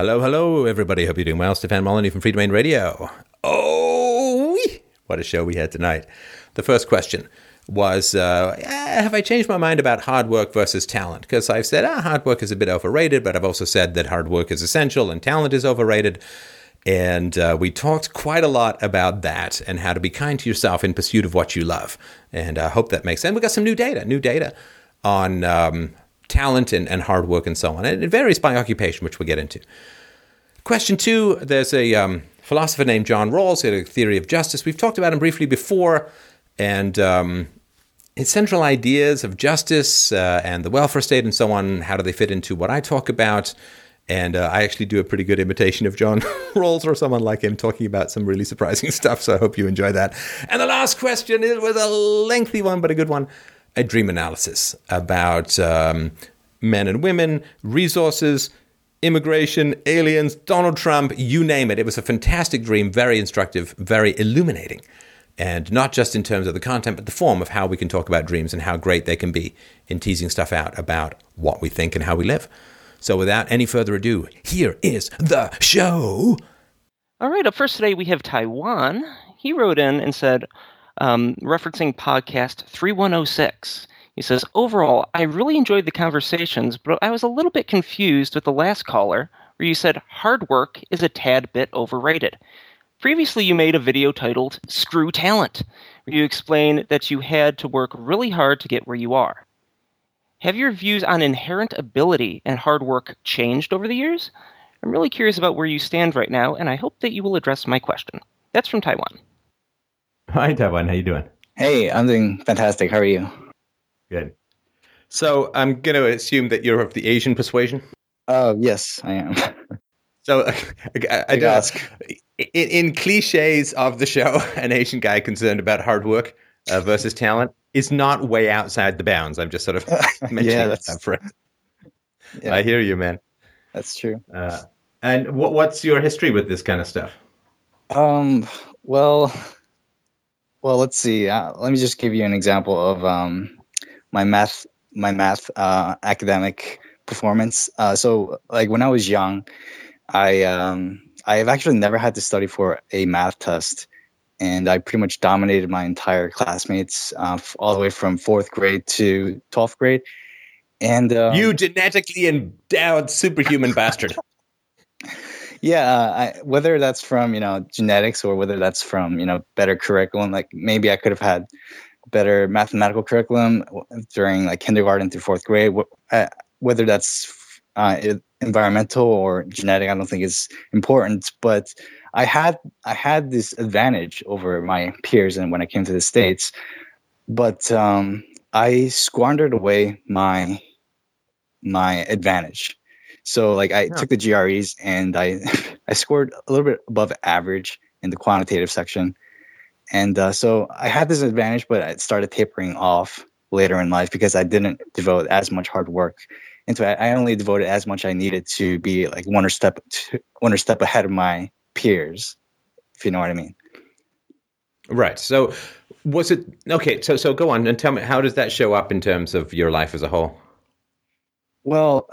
Hello, hello, everybody. Hope you're doing well. Stefan Molyneux from Free Freedomain Radio. Oh, what a show we had tonight. The first question was uh, Have I changed my mind about hard work versus talent? Because I've said ah, hard work is a bit overrated, but I've also said that hard work is essential and talent is overrated. And uh, we talked quite a lot about that and how to be kind to yourself in pursuit of what you love. And I hope that makes sense. We got some new data, new data on um, talent and, and hard work and so on. And it varies by occupation, which we'll get into. Question two there's a um, philosopher named John Rawls, who had a theory of justice. We've talked about him briefly before, and um, his central ideas of justice uh, and the welfare state and so on, how do they fit into what I talk about? And uh, I actually do a pretty good imitation of John Rawls or someone like him talking about some really surprising stuff. So I hope you enjoy that. And the last question is was a lengthy one, but a good one a dream analysis about um, men and women, resources, immigration, aliens, Donald Trump, you name it. It was a fantastic dream, very instructive, very illuminating. And not just in terms of the content, but the form of how we can talk about dreams and how great they can be in teasing stuff out about what we think and how we live. So, without any further ado, here is the show. All right, up first today we have Taiwan. He wrote in and said, um, referencing podcast 3106. He says, Overall, I really enjoyed the conversations, but I was a little bit confused with the last caller where you said hard work is a tad bit overrated. Previously, you made a video titled Screw Talent, where you explain that you had to work really hard to get where you are. Have your views on inherent ability and hard work changed over the years? I'm really curious about where you stand right now, and I hope that you will address my question. That's from Taiwan. Hi, Taiwan. How you doing? Hey, I'm doing fantastic. How are you? Good. So I'm going to assume that you're of the Asian persuasion. Oh, uh, yes, I am. so I, I, ask. In, in, cliches of the show, an Asian guy concerned about hard work uh, versus talent is not way outside the bounds. I'm just sort of mentioning yeah, that for yeah. I hear you, man. That's true. Uh, and what, what's your history with this kind of stuff? Um. Well, well, let's see. Uh, let me just give you an example of um, my math, my math uh, academic performance. Uh, so, like when I was young, I um, I have actually never had to study for a math test, and I pretty much dominated my entire classmates uh, all the way from fourth grade to twelfth grade. And um, you genetically endowed superhuman bastard. Yeah, uh, I, whether that's from you know genetics or whether that's from you know better curriculum, like maybe I could have had better mathematical curriculum during like kindergarten through fourth grade. Uh, whether that's uh, environmental or genetic, I don't think is important. But I had I had this advantage over my peers, and when I came to the states, but um, I squandered away my my advantage so like I yeah. took the GREs and I I scored a little bit above average in the quantitative section, and uh, so I had this advantage, but I started tapering off later in life because I didn't devote as much hard work into it. I only devoted as much I needed to be like one or step to, one or step ahead of my peers, if you know what I mean. Right. So was it okay? So so go on and tell me how does that show up in terms of your life as a whole? Well,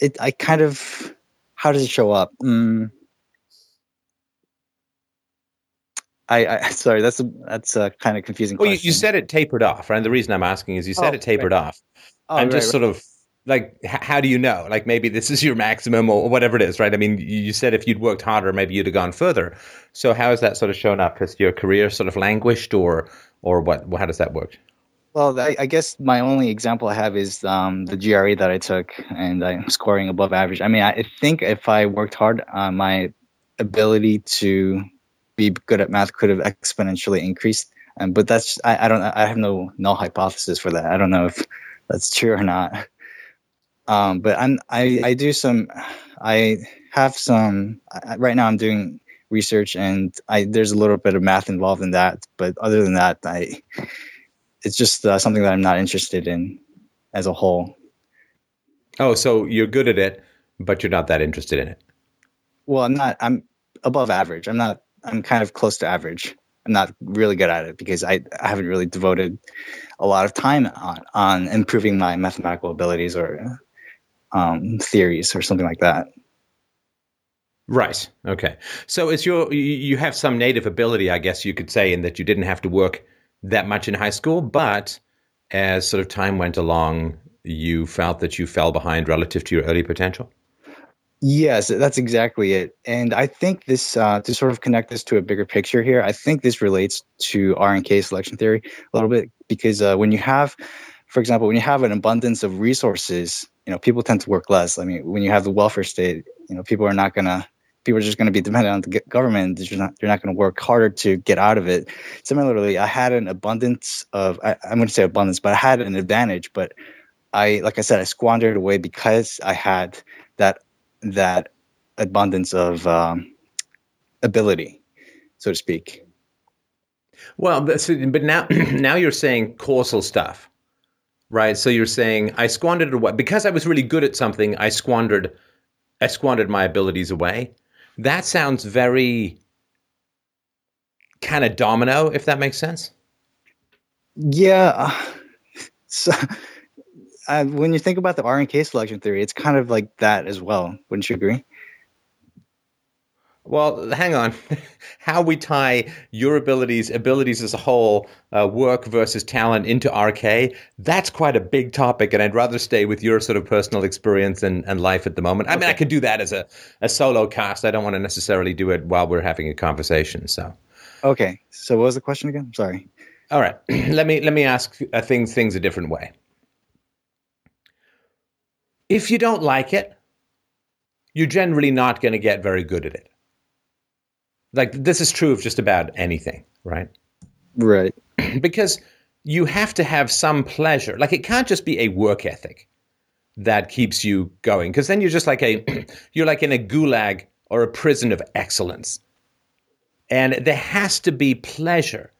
it I kind of how does it show up? Mm. I, I sorry, that's a that's a kind of confusing. Well, you, you, said it tapered off, right? And the reason I'm asking is you said oh, it tapered right. off. Oh, I'm right, just right. sort of like, how do you know? Like maybe this is your maximum or whatever it is, right? I mean, you said if you'd worked harder, maybe you'd have gone further. So how has that sort of shown up? Has your career sort of languished, or or what? How does that work? Well, I, I, guess my only example I have is um, the GRE that I took, and I'm scoring above average. I mean, I think if I worked hard, uh, my ability to be good at math could have exponentially increased. Um, but that's I, I don't I have no null hypothesis for that. I don't know if that's true or not. Um, but I'm I, I do some I have some right now. I'm doing research, and I there's a little bit of math involved in that. But other than that, I it's just uh, something that I'm not interested in as a whole. Oh, so you're good at it, but you're not that interested in it. Well, I'm not. I'm above average. I'm not. I'm kind of close to average. I'm not really good at it because I, I haven't really devoted a lot of time on, on improving my mathematical abilities or um, theories or something like that. Right. Okay. So it's your you have some native ability, I guess you could say, in that you didn't have to work that much in high school, but as sort of time went along, you felt that you fell behind relative to your early potential. Yes, that's exactly it. And I think this, uh, to sort of connect this to a bigger picture here, I think this relates to RNK selection theory a little bit because uh, when you have, for example, when you have an abundance of resources, you know, people tend to work less. I mean, when you have the welfare state, you know, people are not gonna, people are just going to be dependent on the government. They're not, they're not going to work harder to get out of it. Similarly, I had an abundance of, I, I'm going to say abundance, but I had an advantage, but I, like I said, I squandered away because I had that that abundance of um, ability, so to speak. Well, but now now you're saying causal stuff, right? So you're saying I squandered away because I was really good at something. I squandered, I squandered my abilities away. That sounds very kind of domino, if that makes sense. Yeah. So, uh, when you think about the RNK selection theory, it's kind of like that as well. Wouldn't you agree? Well, hang on. How we tie your abilities, abilities as a whole, uh, work versus talent into RK, that's quite a big topic. And I'd rather stay with your sort of personal experience and, and life at the moment. I okay. mean, I could do that as a, a solo cast. I don't want to necessarily do it while we're having a conversation. So, okay. So, what was the question again? Sorry. All right. let me let me ask uh, things things a different way. If you don't like it, you're generally not going to get very good at it. Like this is true of just about anything, right? Right. because you have to have some pleasure. Like it can't just be a work ethic that keeps you going because then you're just like a you're like in a gulag or a prison of excellence. And there has to be pleasure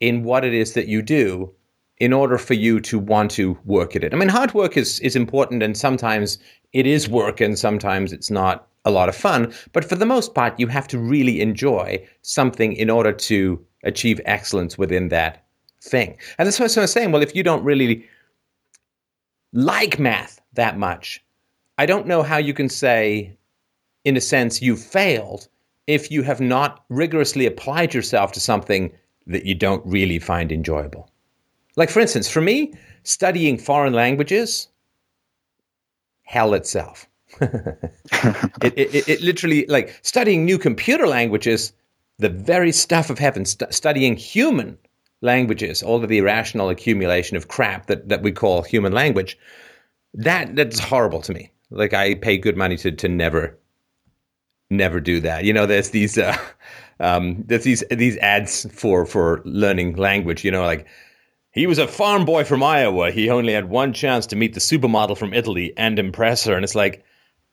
in what it is that you do in order for you to want to work at it. I mean, hard work is is important, and sometimes it is work, and sometimes it's not a lot of fun. But for the most part, you have to really enjoy something in order to achieve excellence within that thing. And what I was saying. Well, if you don't really like math that much, I don't know how you can say, in a sense, you've failed if you have not rigorously applied yourself to something that you don't really find enjoyable. Like, for instance, for me, studying foreign languages, hell itself. it, it, it, literally, like, studying new computer languages, the very stuff of heaven, st- studying human languages, all of the irrational accumulation of crap that, that we call human language, that that's horrible to me. Like, I pay good money to, to never, never do that. You know, there's these, uh, um, there's these, these ads for, for learning language, you know, like, he was a farm boy from Iowa. He only had one chance to meet the supermodel from Italy and impress her. And it's like,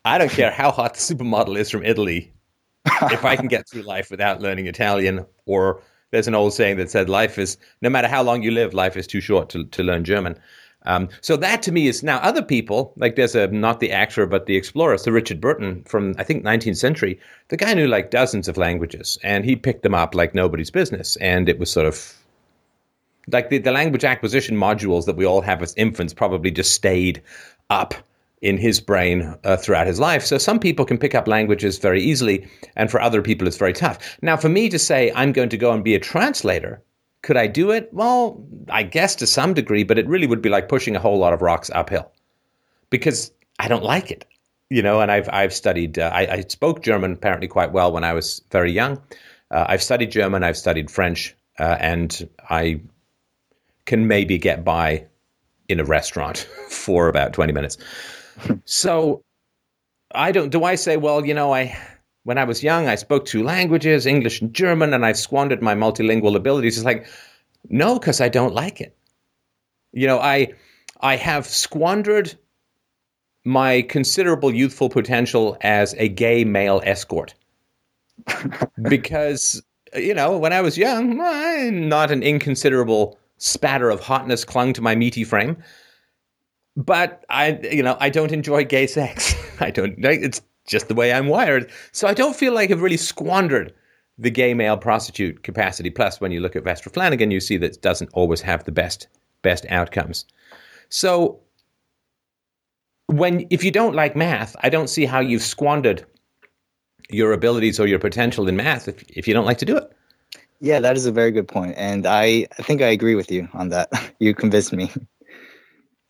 I don't care how hot the supermodel is from Italy. if I can get through life without learning Italian, or there's an old saying that said, life is, no matter how long you live, life is too short to, to learn German. Um, so that to me is now other people, like there's a, not the actor, but the explorer, Sir Richard Burton from, I think, 19th century. The guy knew like dozens of languages and he picked them up like nobody's business. And it was sort of like the, the language acquisition modules that we all have as infants probably just stayed up in his brain uh, throughout his life. So some people can pick up languages very easily, and for other people, it's very tough. Now, for me to say I'm going to go and be a translator, could I do it? Well, I guess to some degree, but it really would be like pushing a whole lot of rocks uphill because I don't like it. You know, and I've I've studied. Uh, I, I, spoke German apparently quite well when I was very young. Uh, I've studied German. I've studied French, uh, and I can maybe get by in a restaurant for about 20 minutes. So I don't do I say, well, you know, I when I was young, I spoke two languages, English and German, and I've squandered my multilingual abilities. It's like, no, because I don't like it. You know, I I have squandered my considerable youthful potential as a gay male escort. because, you know, when I was young, I'm not an inconsiderable spatter of hotness clung to my meaty frame. But I, you know, I don't enjoy gay sex. I don't. It's just the way I'm wired. So I don't feel like I've really squandered the gay male prostitute capacity. Plus, when you look at Vester Flanagan, you see that it doesn't always have the best best outcomes. So when if you don't like math, I don't see how you've squandered your abilities or your potential in math if, if you don't like to do it. Yeah, that is a very good point, and I, I think I agree with you on that. you convinced me.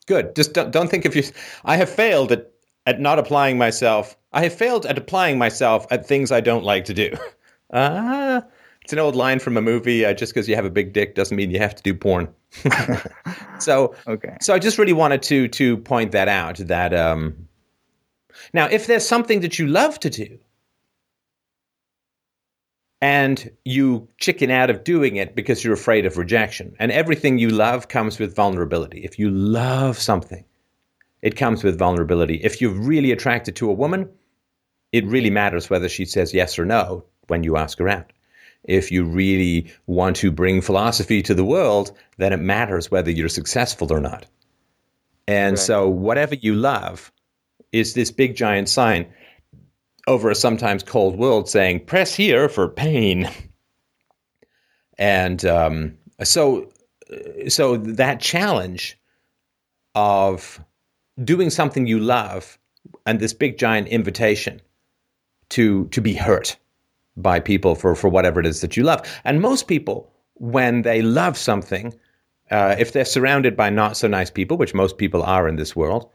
Good. Just don't, don't think if you. I have failed at at not applying myself. I have failed at applying myself at things I don't like to do. Ah, uh, it's an old line from a movie. Uh, just because you have a big dick doesn't mean you have to do porn. so, okay. So I just really wanted to to point that out. That um, now, if there's something that you love to do, and you chicken out of doing it because you're afraid of rejection, and everything you love comes with vulnerability. If you love something, it comes with vulnerability. If you're really attracted to a woman, it really matters whether she says yes or no when you ask her out. If you really want to bring philosophy to the world, then it matters whether you're successful or not. And right. so, whatever you love is this big giant sign over a sometimes cold world saying, press here for pain. And um, so, so that challenge of doing something you love and this big giant invitation to to be hurt by people for for whatever it is that you love. And most people, when they love something, uh, if they're surrounded by not so nice people, which most people are in this world,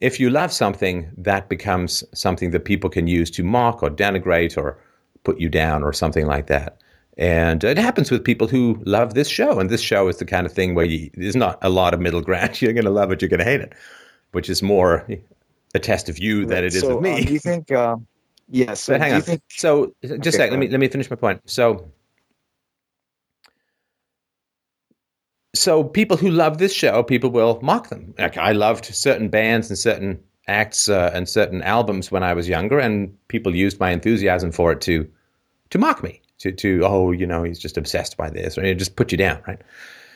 if you love something, that becomes something that people can use to mock or denigrate or put you down or something like that. And it happens with people who love this show. And this show is the kind of thing where you, there's not a lot of middle ground. You're going to love it, you're going to hate it which is more a test of you right. than it is so, of me. Um, do you think? Uh, yes. But hang on. Think, so just okay, a sec. Let me let me finish my point. So. So people who love this show, people will mock them. Like I loved certain bands and certain acts uh, and certain albums when I was younger, and people used my enthusiasm for it to to mock me. To to oh, you know, he's just obsessed by this, or it just put you down, right?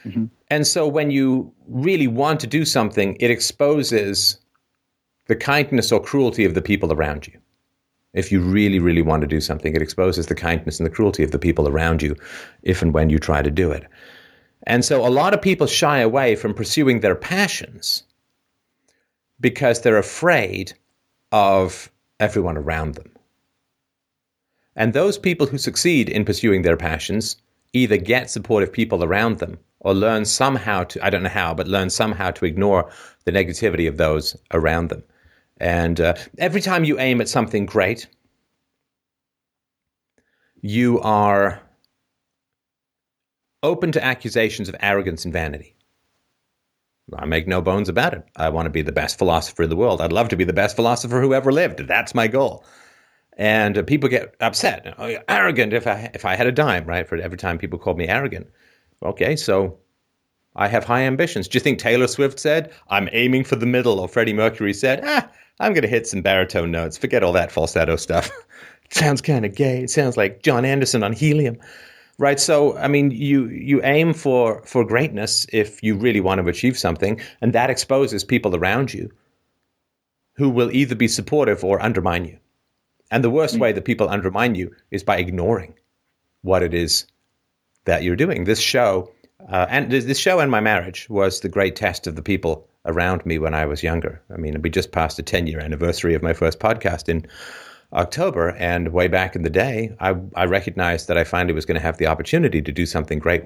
Mm-hmm. And so when you really want to do something, it exposes the kindness or cruelty of the people around you. If you really, really want to do something, it exposes the kindness and the cruelty of the people around you if and when you try to do it. And so a lot of people shy away from pursuing their passions because they're afraid of everyone around them. And those people who succeed in pursuing their passions either get supportive people around them or learn somehow to, I don't know how, but learn somehow to ignore the negativity of those around them. And uh, every time you aim at something great, you are open to accusations of arrogance and vanity. I make no bones about it. I want to be the best philosopher in the world. I'd love to be the best philosopher who ever lived. That's my goal. And uh, people get upset, oh, arrogant. If I if I had a dime, right, for every time people called me arrogant, Okay, so I have high ambitions. Do you think Taylor Swift said, I'm aiming for the middle, or Freddie Mercury said, ah, I'm going to hit some baritone notes. Forget all that falsetto stuff. sounds kind of gay. It sounds like John Anderson on helium. Right. So, I mean, you, you aim for, for greatness if you really want to achieve something, and that exposes people around you who will either be supportive or undermine you. And the worst mm-hmm. way that people undermine you is by ignoring what it is that you're doing. This show, uh, and this show and my marriage was the great test of the people around me when I was younger. I mean, we just passed a 10 year anniversary of my first podcast in October. And way back in the day, I, I recognized that I finally was going to have the opportunity to do something great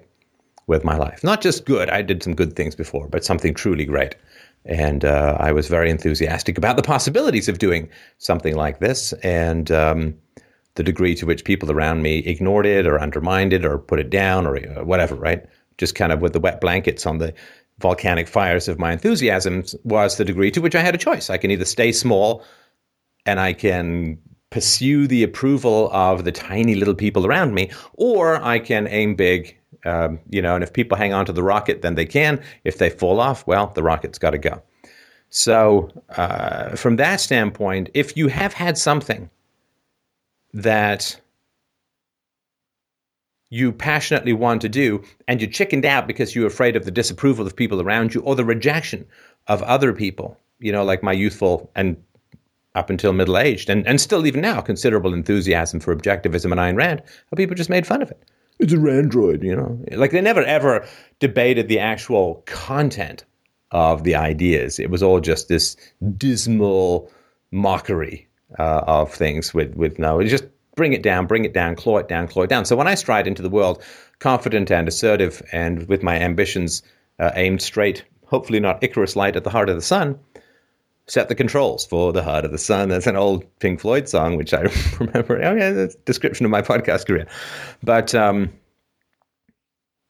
with my life. Not just good, I did some good things before, but something truly great. And uh, I was very enthusiastic about the possibilities of doing something like this. And um, the degree to which people around me ignored it or undermined it or put it down or uh, whatever, right? Just kind of with the wet blankets on the volcanic fires of my enthusiasms was the degree to which I had a choice. I can either stay small and I can pursue the approval of the tiny little people around me, or I can aim big, um, you know, and if people hang on to the rocket, then they can. If they fall off, well, the rocket's got to go. So, uh, from that standpoint, if you have had something that you passionately want to do and you chickened out because you're afraid of the disapproval of people around you or the rejection of other people, you know, like my youthful and up until middle aged and, and still even now considerable enthusiasm for objectivism and Ayn Rand, how people just made fun of it. It's a Randroid, you know. Like they never ever debated the actual content of the ideas. It was all just this dismal mockery uh, of things with with no, just bring it down, bring it down, claw it down, claw it down. So when I stride into the world, confident and assertive, and with my ambitions uh, aimed straight, hopefully not Icarus light at the heart of the sun, set the controls for the heart of the sun. That's an old Pink Floyd song, which I remember. Oh yeah, a description of my podcast career. But um,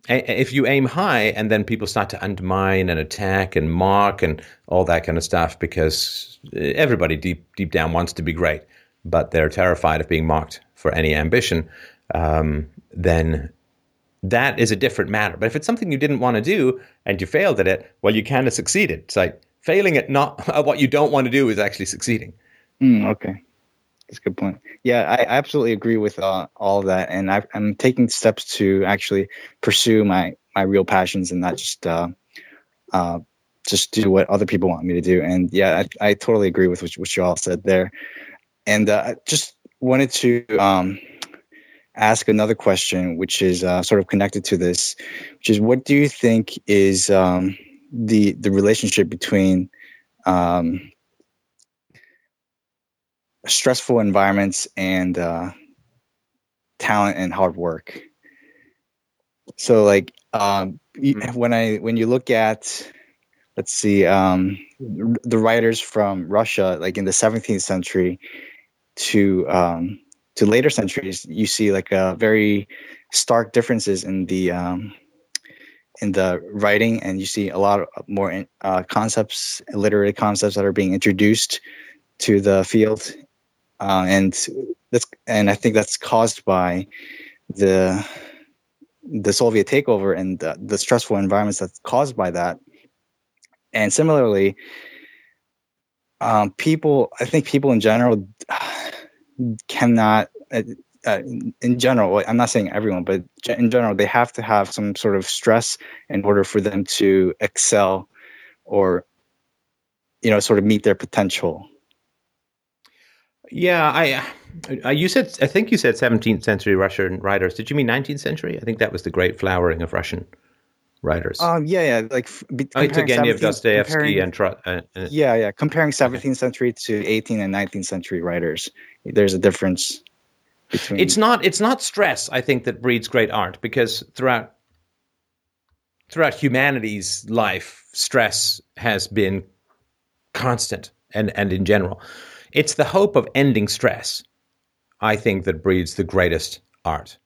if you aim high and then people start to undermine and attack and mock and all that kind of stuff, because everybody deep deep down wants to be great, but they're terrified of being mocked for any ambition, um, then that is a different matter. But if it's something you didn't want to do and you failed at it, well, you kind of succeeded. It's like failing at not at what you don't want to do is actually succeeding. Mm, okay, that's a good point. Yeah, I absolutely agree with uh, all of that, and i am taking steps to actually pursue my my real passions and not just uh, uh, just do what other people want me to do. And yeah, I, I totally agree with what, what you all said there. And uh, I just wanted to um, ask another question, which is uh, sort of connected to this, which is what do you think is um, the the relationship between um, stressful environments and uh, talent and hard work. So, like um, mm-hmm. when I when you look at let's see um, the writers from Russia, like in the 17th century to um, to later centuries, you see like a very stark differences in the um, in the writing, and you see a lot more uh, concepts, literary concepts that are being introduced to the field, uh, and that's and I think that's caused by the the Soviet takeover and the, the stressful environments that's caused by that. And similarly, um, people, I think people in general cannot uh, in general, I'm not saying everyone, but in general, they have to have some sort of stress in order for them to excel or, you know, sort of meet their potential. Yeah, I, uh, you said, I think you said 17th century Russian writers. Did you mean 19th century? I think that was the great flowering of Russian writers. Um, yeah, yeah, like I took any of Dostoevsky and uh, uh, yeah, yeah, comparing 17th okay. century to 18th and 19th century writers, there's a difference between it's not it's not stress i think that breeds great art because throughout throughout humanity's life stress has been constant and and in general. It's the hope of ending stress i think that breeds the greatest art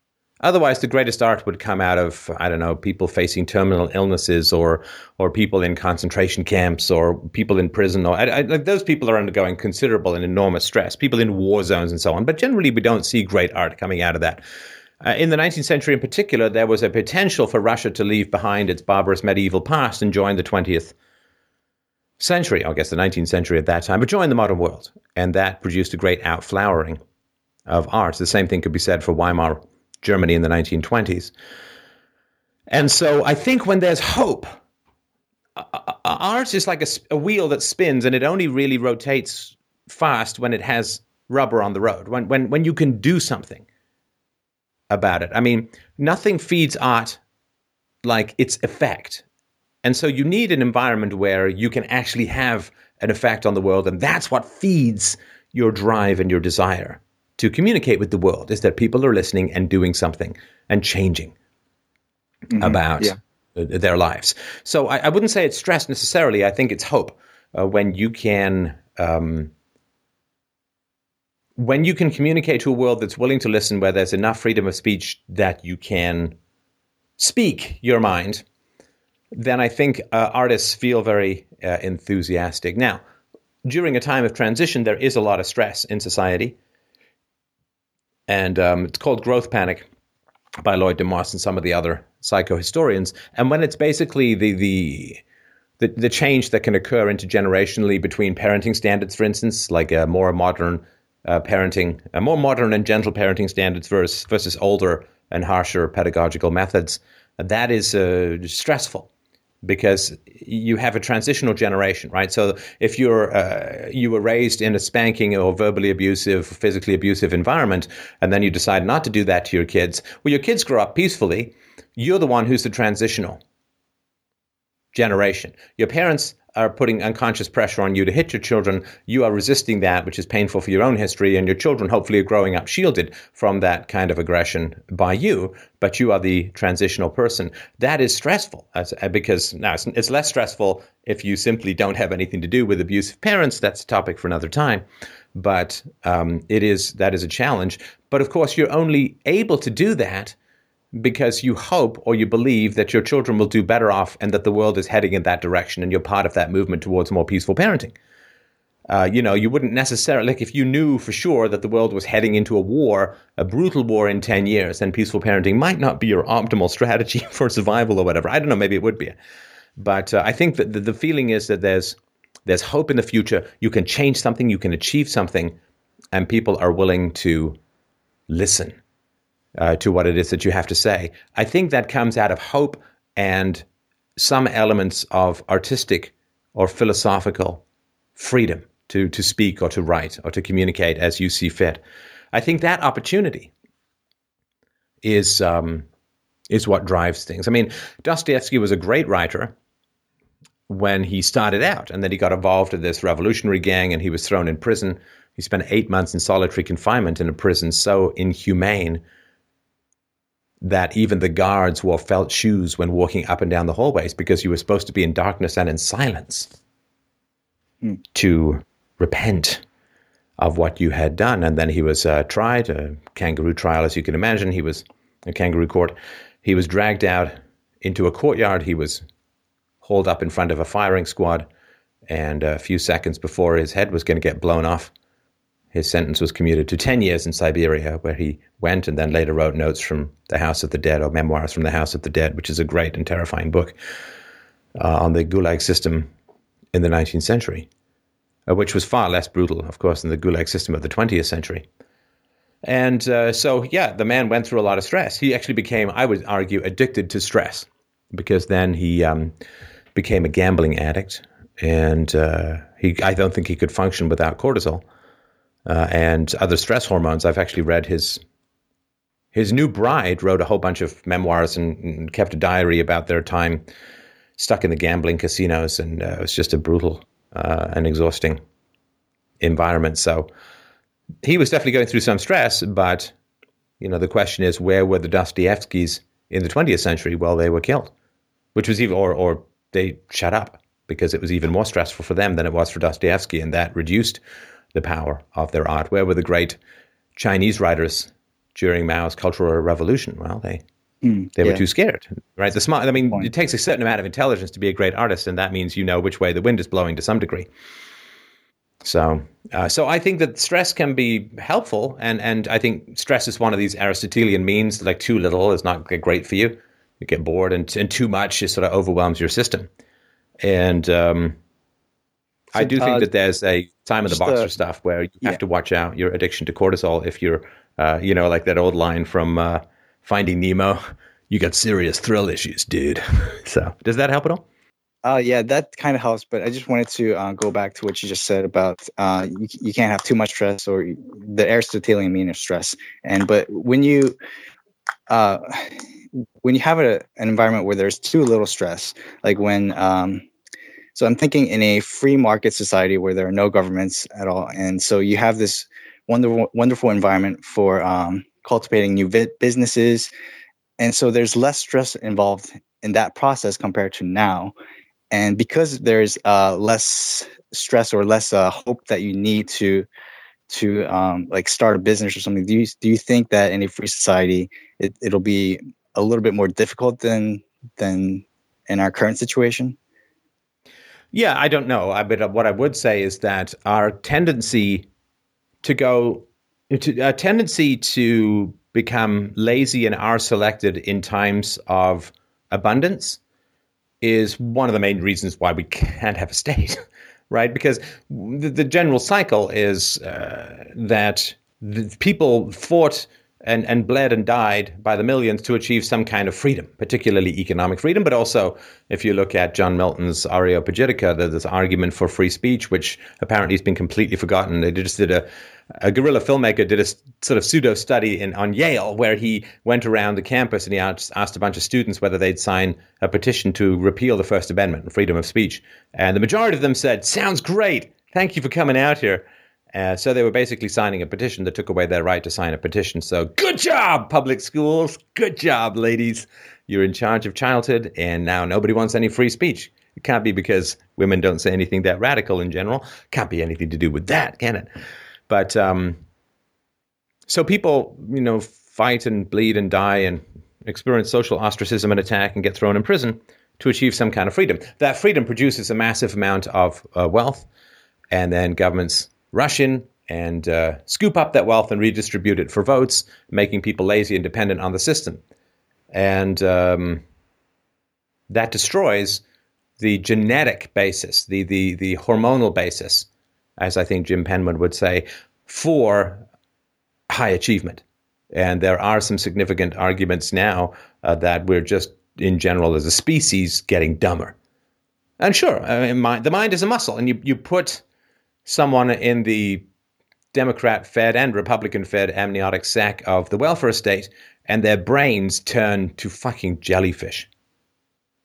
Otherwise, the greatest art would come out of I don't know people facing terminal illnesses, or or people in concentration camps, or people in prison, or I, I, those people are undergoing considerable and enormous stress. People in war zones and so on. But generally, we don't see great art coming out of that. Uh, in the 19th century, in particular, there was a potential for Russia to leave behind its barbarous medieval past and join the 20th century, I guess the 19th century at that time, but join the modern world, and that produced a great outflowering of art. The same thing could be said for Weimar Germany in the 1920s. And so I think when there's hope, art is like a, a, wheel that spins and it only really rotates fast when it has rubber on the road, when, when, when you can do something about it. I mean, nothing feeds art like its effect. And so you need an environment where you can actually have an effect on the world, and that's what feeds your drive and your desire to communicate with the world is that people are listening and doing something and changing mm-hmm. about yeah. their lives. So I, I, wouldn't say it's stress necessarily. I think it's hope uh, when you can. Um, when you can communicate to a world that's willing to listen, where there's enough freedom of speech that you can speak your mind, then I think uh, artists feel very uh, enthusiastic. Now, during a time of transition, there is a lot of stress in society and um, it's called Growth Panic by Lloyd deMause and some of the other psychohistorians. And when it's basically the the the, the change that can occur intergenerationally between parenting standards, for instance, like a more modern uh, parenting, a more modern and gentle parenting standards versus versus older and harsher pedagogical methods, that is uh, stressful because you have a transitional generation, right? So if you're uh, you were raised in a spanking or verbally abusive, physically abusive environment, and then you decide not to do that to your kids, well, your kids grow up peacefully. You're the one who's the transitional generation. Your parents are putting unconscious pressure on you to hit your children, you are resisting that, which is painful for your own history, and your children hopefully are growing up shielded from that kind of aggression by you, but you are the transitional person. That is stressful as, uh, because now it's, it's less stressful if you simply don't have anything to do with abusive parents. That's a topic for another time. But um, it is that is a challenge. But of course, you're only able to do that because you hope or you believe that your children will do better off and that the world is heading in that direction and you're part of that movement towards more peaceful parenting. Uh, you know, you wouldn't necessarily, like if you knew for sure that the world was heading into a war, a brutal war in 10 years, then peaceful parenting might not be your optimal strategy for survival or whatever. I don't know, maybe it would be. But uh, I think that the, the feeling is that there's, there's hope in the future. You can change something, you can achieve something, and people are willing to listen uh, to what it is that you have to say. I think that comes out of hope and some elements of artistic or philosophical freedom to, to speak or to write or to communicate as you see fit. I think that opportunity is um, is what drives things. I mean, Dostoevsky was a great writer when he started out, and then he got involved in this revolutionary gang, and he was thrown in prison. He spent eight months in solitary confinement in a prison so inhumane that even the guards wore felt shoes when walking up and down the hallways because you were supposed to be in darkness and in silence mm. to repent of what you had done. And then he was uh, tried, a kangaroo trial, as you can imagine. He was a kangaroo court. He was dragged out into a courtyard. He was hauled up in front of a firing squad. And a few seconds before his head was going to get blown off, his sentence was commuted to 10 years in Siberia, where he went and then later wrote notes from the House of the Dead or memoirs from the House of the Dead, which is a great and terrifying book uh, on the Gulag system in the 19th century, uh, which was far less brutal, of course, than the Gulag system of the 20th century. And uh, so, yeah, the man went through a lot of stress. He actually became, I would argue, addicted to stress because then he um, became a gambling addict. And uh, he, I don't think he could function without cortisol uh, and other stress hormones. I've actually read his his new bride wrote a whole bunch of memoirs and, and kept a diary about their time stuck in the gambling casinos, and uh, it was just a brutal uh, and exhausting environment. So he was definitely going through some stress, but you know the question is where were the Dostoevskys in the 20th century? Well, they were killed, which was even or or they shut up because it was even more stressful for them than it was for Dostoevsky, and that reduced the power of their art. Where were the great Chinese writers during Mao's Cultural Revolution? Well, they mm, they were yeah. too scared, right? The smart. I mean, Point. it takes a certain amount of intelligence to be a great artist, and that means you know which way the wind is blowing to some degree. So, uh, so I think that stress can be helpful, and and I think stress is one of these Aristotelian means. Like too little is not great for you; you get bored, and and too much just sort of overwhelms your system. And um, I do think that there's a time of the boxer stuff where you have to watch out your addiction to cortisol if you're, uh, you know, like that old line from uh, Finding Nemo. You got serious thrill issues, dude. so, does that help at all? Uh, yeah, that kind of helps. But I just wanted to uh, go back to what you just said about uh, you, you can't have too much stress or the Aristotelian meaning of stress. And but when you uh, when you have a, an environment where there's too little stress, like when um, so I'm thinking in a free market society where there are no governments at all, and so you have this wonderful, wonderful environment for um, cultivating new vi- businesses, and so there's less stress involved in that process compared to now, and because there's uh, less stress or less uh, hope that you need to to um, like start a business or something, do you do you think that in a free society it, it'll be a little bit more difficult than than in our current situation? Yeah, I don't know. I, but what I would say is that our tendency to go, to, a tendency to become lazy and r-selected in times of abundance is one of the main reasons why we can't have a state, right? Because the, the general cycle is uh, that people fought and, and bled and died by the millions to achieve some kind of freedom, particularly economic freedom. But also, if you look at John Milton's Areopagitica, there's this argument for free speech, which apparently has been completely forgotten. They just did a, a guerrilla filmmaker did a sort of pseudo study in, on Yale where he went around the campus and he asked, asked a bunch of students whether they'd sign a petition to repeal the First Amendment and freedom of speech. And the majority of them said, Sounds great. Thank you for coming out here. Uh, so they were basically signing a petition that took away their right to sign a petition. So good job, public schools. Good job, ladies. You're in charge of childhood, and now nobody wants any free speech. It can't be because women don't say anything that radical in general. Can't be anything to do with that, can it? But um, so people, you know, fight and bleed and die and experience social ostracism and attack and get thrown in prison to achieve some kind of freedom. That freedom produces a massive amount of uh, wealth, and then governments rush in and uh, scoop up that wealth and redistribute it for votes, making people lazy and dependent on the system. And um, that destroys the genetic basis, the, the, the hormonal basis, as I think Jim Penman would say, for high achievement. And there are some significant arguments now uh, that we're just, in general, as a species, getting dumber. And sure, I mean, the mind is a muscle, and you, you put someone in the Democrat fed and Republican fed amniotic sac of the welfare state, and their brains turn to fucking jellyfish.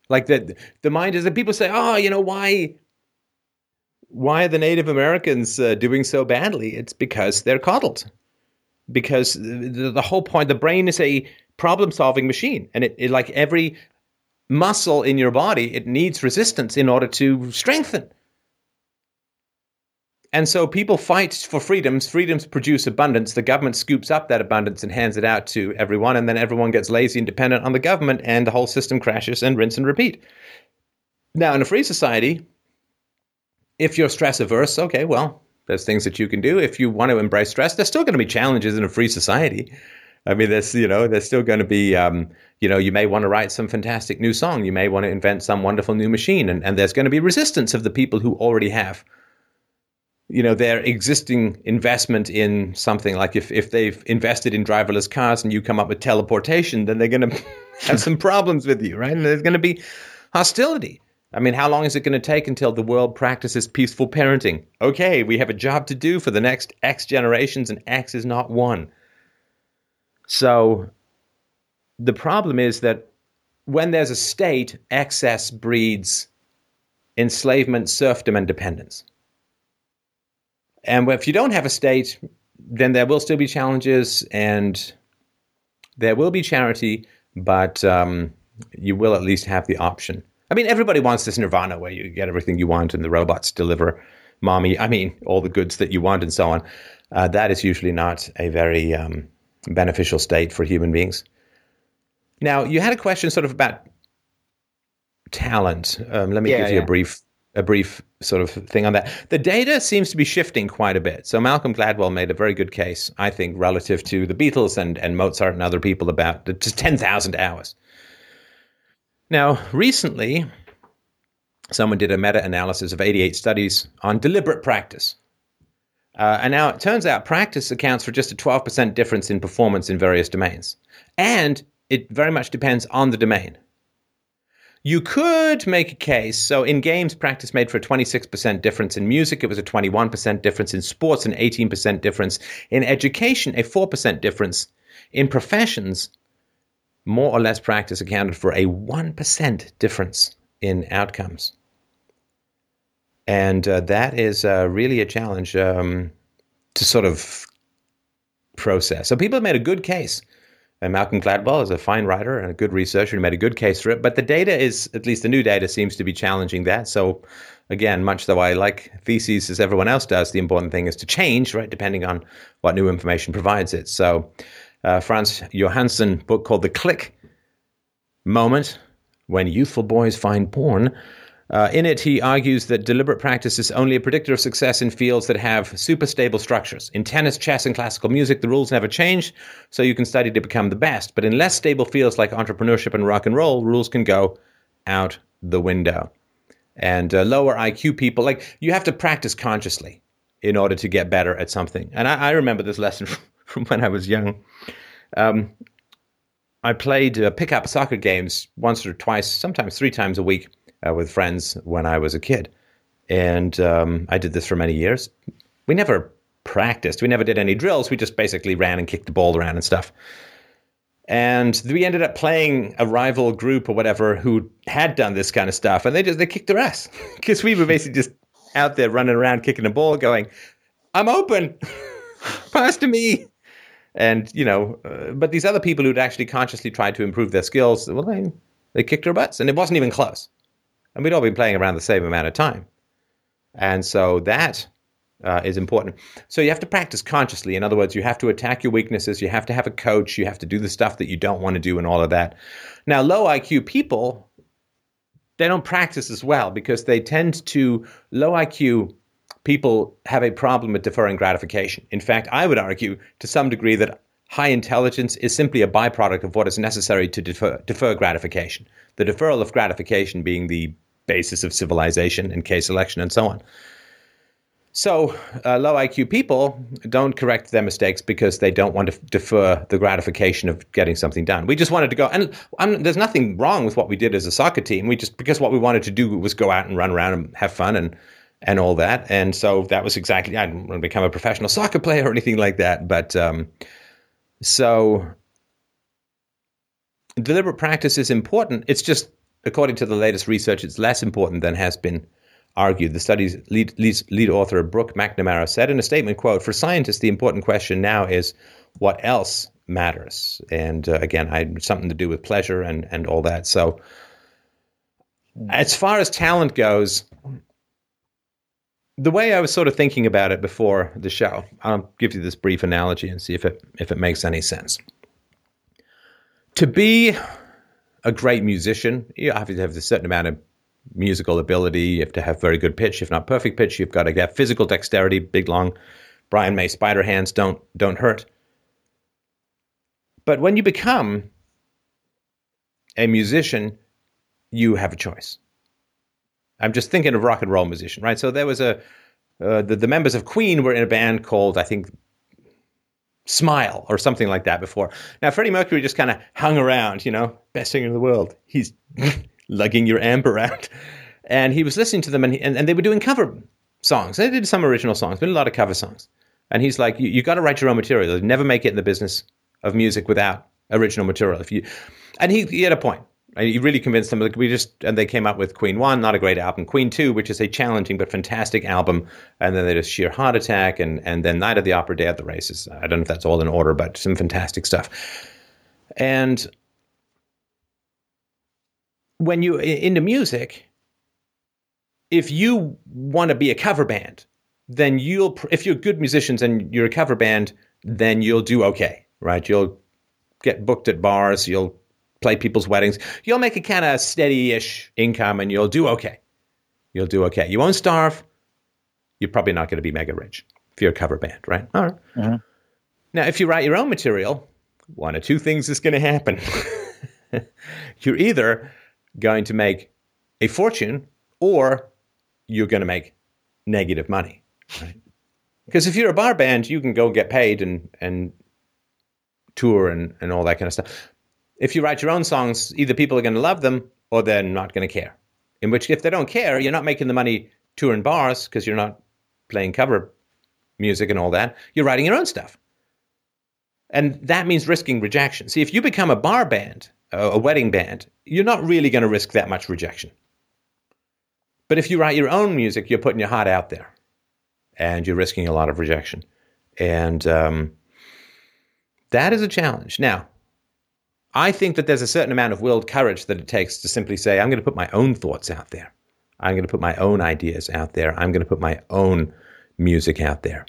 Like the the mind is that people say, oh, you know why why are the Native Americans uh, doing so badly? It's because they're coddled. Because the, the whole point, the brain is a problem solving machine, and it, it like every muscle in your body, it needs resistance in order to strengthen. And so people fight for freedoms. Freedoms produce abundance. The government scoops up that abundance and hands it out to everyone. And then everyone gets lazy and dependent on the government, and the whole system crashes and rinse and repeat. Now, in a free society, if you're stress averse, okay, well, there's things that you can do. If you want to embrace stress, there's still going to be challenges in a free society. I mean, there's you know, there's still going to be um, you know, you may want to write some fantastic new song. You may want to invent some wonderful new machine, and, and there's going to be resistance of the people who already have you know their existing investment in something. Like if, if they've invested in driverless cars and you come up with teleportation then they're going to have some problems with you right? And there's going to be hostility. I mean how long is it going to take until the world practices peaceful parenting? Okay we have a job to do for the next x generations and x is not one. So the problem is that when there's a state excess breeds enslavement serfdom and dependence and if you don't have a state, then there will still be challenges and there will be charity, but um, you will at least have the option. I mean, everybody wants this nirvana where you get everything you want and the robots deliver mommy, I mean, all the goods that you want and so on. Uh, that is usually not a very um, beneficial state for human beings. Now, you had a question sort of about talent. Um, let me yeah, give you yeah. a brief a brief sort of thing on that. The data seems to be shifting quite a bit. So Malcolm Gladwell made a very good case, I think, relative to the Beatles and, and Mozart and other people about just 10,000 hours. Now, recently, someone did a meta analysis of 88 studies on deliberate practice. Uh, and now it turns out practice accounts for just a 12% difference in performance in various domains. And it very much depends on the domain. You could make a case. So in games, practice made for a 26% difference. In music, it was a 21% difference. In sports, an 18% difference. In education, a 4% difference. In professions, more or less practice accounted for a 1% difference in outcomes. And uh, that is uh, really a challenge um, to sort of process. So people have made a good case and Malcolm Gladwell is a fine writer and a good researcher and made a good case for it. But the data is, at least the new data, seems to be challenging that. So, again, much though I like theses as everyone else does, the important thing is to change, right, depending on what new information provides it. So, uh, Frans Johansson book called The Click Moment When Youthful Boys Find Porn uh, in it, he argues that deliberate practice is only a predictor of success in fields that have super stable structures. In tennis, chess, and classical music, the rules never change, so you can study to become the best. But in less stable fields like entrepreneurship and rock and roll, rules can go out the window. And uh, lower IQ people, like, you have to practice consciously in order to get better at something. And I, I remember this lesson from when I was young. Um, I played uh, pickup soccer games once or twice, sometimes three times a week uh, with friends when I was a kid. And um, I did this for many years. We never practiced, we never did any drills. We just basically ran and kicked the ball around and stuff. And we ended up playing a rival group or whatever who had done this kind of stuff, and they just they kicked their ass because we were basically just out there running around kicking the ball, going, "I'm open, pass to me." And you know, uh, but these other people who'd actually consciously tried to improve their skills, well, they they kicked our butts, and it wasn't even close. And we'd all been playing around the same amount of time, and so that uh, is important. So you have to practice consciously. In other words, you have to attack your weaknesses. You have to have a coach. You have to do the stuff that you don't want to do, and all of that. Now, low IQ people, they don't practice as well because they tend to low IQ people have a problem with deferring gratification. In fact, I would argue to some degree that high intelligence is simply a byproduct of what is necessary to defer, defer gratification. The deferral of gratification being the basis of civilization and K-selection and so on. So, uh, low IQ people don't correct their mistakes because they don't want to defer the gratification of getting something done. We just wanted to go, and I'm, there's nothing wrong with what we did as a soccer team. We just because what we wanted to do was go out and run around and have fun and and all that. And so that was exactly. I didn't want to become a professional soccer player or anything like that. But um, so deliberate practice is important. It's just according to the latest research, it's less important than has been argued. The study's lead, lead, lead author, Brooke McNamara, said in a statement, quote, for scientists, the important question now is what else matters? And uh, again, I something to do with pleasure and, and all that. So as far as talent goes, the way I was sort of thinking about it before the show, I'll give you this brief analogy and see if it if it makes any sense. To be a great musician, you have to have a certain amount of musical ability. You have to have very good pitch, if not perfect pitch. You've got to have physical dexterity, big long Brian May spider hands don't don't hurt. But when you become a musician, you have a choice. I'm just thinking of rock and roll musician, right? So there was a uh, the, the members of Queen were in a band called I think Smile or something like that before. Now Freddie Mercury just kind of hung around, you know, best singer in the world. He's lugging your amp around. And he was listening to them, and, he, and, and, they were doing cover songs. They did some original songs, but a lot of cover songs. And he's like, you, you got to write your own material. You'll never make it in the business of music without original material. If you, and he, he had a point. He really convinced them. Like we just and they came up with Queen One, not a great album. Queen Two, which is a challenging but fantastic album, and then they did Sheer Heart Attack, and and then Night of the Opera, Day at the Races. I don't know if that's all in order, but some fantastic stuff. And when you into music, if you want to be a cover band, then you'll if you're good musicians and you're a cover band, then you'll do okay, right? You'll get booked at bars, you'll play people's weddings, you'll make a kind of steady-ish income, and you'll do okay. You'll do okay. You won't starve. You're probably not going to be mega rich if you're a cover band, right? All right. mm-hmm. Now, if you write your own material, one of two things is going to happen. you're either going to make a fortune or you're going to make negative money. Right? Because if you're a bar band, you can go get paid and, and tour and, and all that kind of stuff. If you write your own songs, either people are going to love them or they're not going to care. In which, if they don't care, you're not making the money touring bars because you're not playing cover music and all that. You're writing your own stuff. And that means risking rejection. See, if you become a bar band, a wedding band, you're not really going to risk that much rejection. But if you write your own music, you're putting your heart out there and you're risking a lot of rejection. And um, that is a challenge. Now, I think that there's a certain amount of willed courage that it takes to simply say, I'm going to put my own thoughts out there. I'm going to put my own ideas out there. I'm going to put my own music out there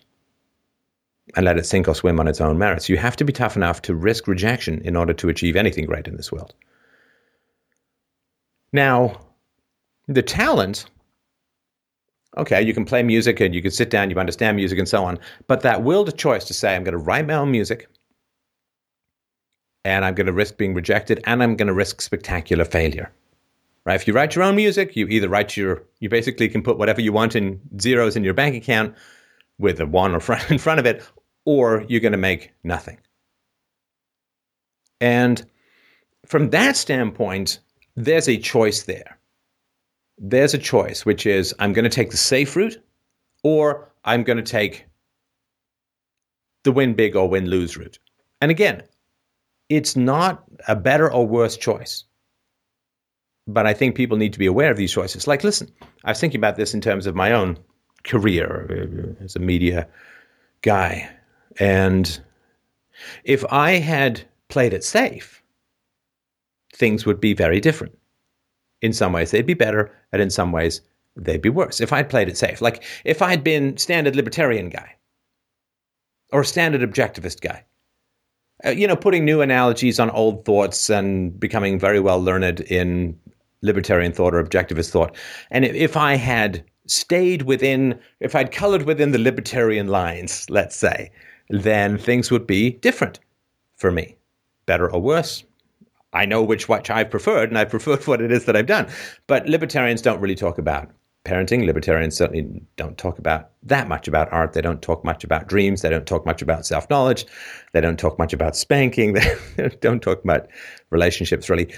and let it sink or swim on its own merits. You have to be tough enough to risk rejection in order to achieve anything great in this world. Now, the talent, okay, you can play music and you can sit down, you understand music and so on, but that willed choice to say, I'm going to write my own music and I'm going to risk being rejected and I'm going to risk spectacular failure. Right? If you write your own music, you either write your, you basically can put whatever you want in zeros in your bank account with a one or in front of it, or you're going to make nothing. And from that standpoint, there's a choice there. There's a choice, which is I'm going to take the safe route or I'm going to take the win big or win lose route. And again, it's not a better or worse choice. But I think people need to be aware of these choices. Like, listen, I was thinking about this in terms of my own career as a media guy. And if I had played it safe, things would be very different. In some ways, they'd be better, and in some ways, they'd be worse. If I'd played it safe, like if I'd been standard libertarian guy or standard objectivist guy, uh, you know, putting new analogies on old thoughts and becoming very well learned in libertarian thought or objectivist thought. And if, if I had stayed within, if I'd colored within the libertarian lines, let's say, then things would be different for me, better or worse. I know which which I've preferred, and I've preferred what it is that I've done. But libertarians don't really talk about parenting. Libertarians certainly don't talk about that much about art. They don't talk much about dreams. They don't talk much about self knowledge. They don't talk much about spanking. They don't talk about relationships, really.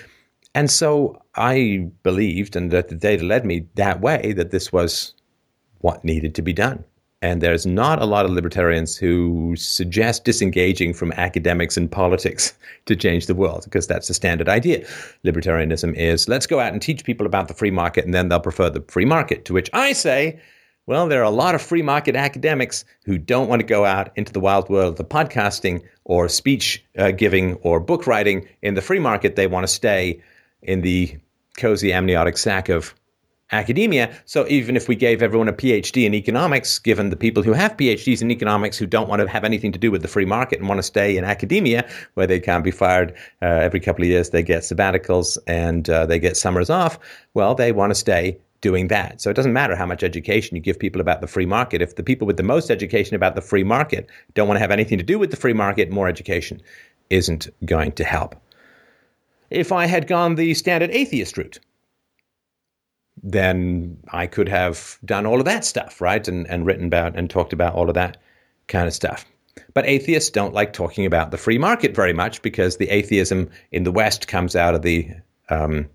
And so I believed, and that the data led me that way, that this was what needed to be done. And there's not a lot of libertarians who suggest disengaging from academics and politics to change the world, because that's the standard idea. Libertarianism is let's go out and teach people about the free market, and then they'll prefer the free market. To which I say, well, there are a lot of free market academics who don't want to go out into the wild world of the podcasting or speech uh, giving or book writing in the free market. They want to stay in the cozy amniotic sac of academia. So even if we gave everyone a PhD in economics, given the people who have PhDs in economics who don't want to have anything to do with the free market and want to stay in academia, where they can't be fired uh, every couple of years, they get sabbaticals and uh, they get summers off. Well, they want to stay doing that. So it doesn't matter how much education you give people about the free market. If the people with the most education about the free market don't want to have anything to do with the free market, more education isn't going to help. If I had gone the standard atheist route, then I could have done all of that stuff, right? And, and written about and talked about all of that kind of stuff. But atheists don't like talking about the free market very much because the atheism in the West comes out of the um,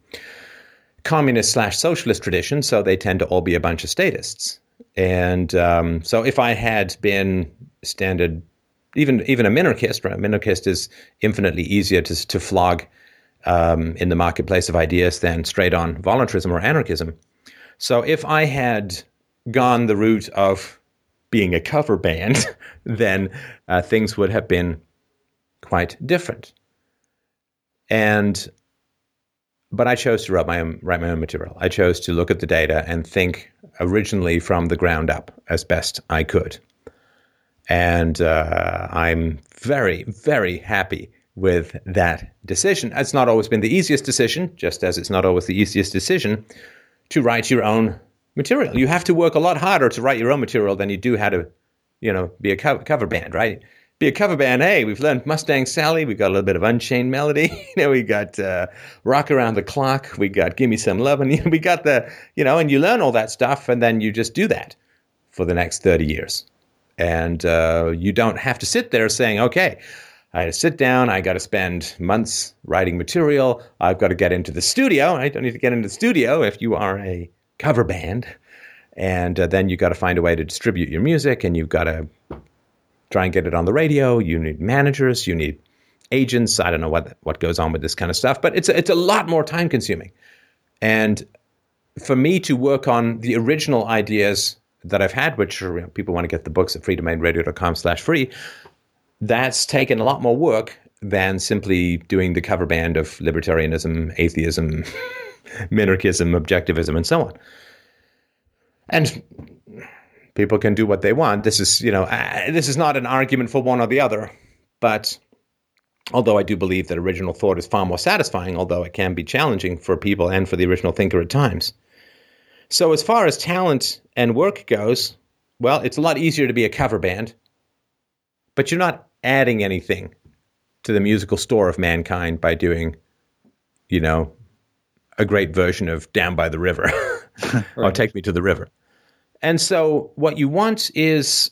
communist slash socialist tradition, so they tend to all be a bunch of statists. And um, so if I had been standard, even even a minarchist, right? A minarchist is infinitely easier to, to flog um, in the marketplace of ideas than straight on voluntarism or anarchism. So if I had gone the route of being a cover band, then uh, things would have been quite different. And but I chose to write my own write my own material. I chose to look at the data and think originally from the ground up as best I could. And uh, I'm very, very happy with that decision. It's not always been the easiest decision, just as it's not always the easiest decision to write your own material. You have to work a lot harder to write your own material than you do how to, you know, be a cover band, right? Be a cover band. Hey, we've learned Mustang Sally. We've got a little bit of Unchained Melody. you know, we got uh, Rock Around the Clock. We got Give Me Some Love, and we got the, you know, and you learn all that stuff, and then you just do that for the next thirty years, and uh, you don't have to sit there saying, okay. I had to sit down. I got to spend months writing material. I've got to get into the studio. I don't need to get into the studio if you are a cover band. And uh, then you've got to find a way to distribute your music and you've got to try and get it on the radio. You need managers, you need agents. I don't know what what goes on with this kind of stuff, but it's it's a lot more time consuming. And for me to work on the original ideas that I've had, which are, you know, people want to get the books at freedomainradio.com slash free, that's taken a lot more work than simply doing the cover band of libertarianism, atheism, minarchism, objectivism, and so on. And people can do what they want. This is, you know, uh, this is not an argument for one or the other, but although I do believe that original thought is far more satisfying, although it can be challenging for people and for the original thinker at times. So, as far as talent and work goes, well, it's a lot easier to be a cover band, but you're not adding anything to the musical store of mankind by doing, you know, a great version of Down by the River or Take Me to the River. And so what you want is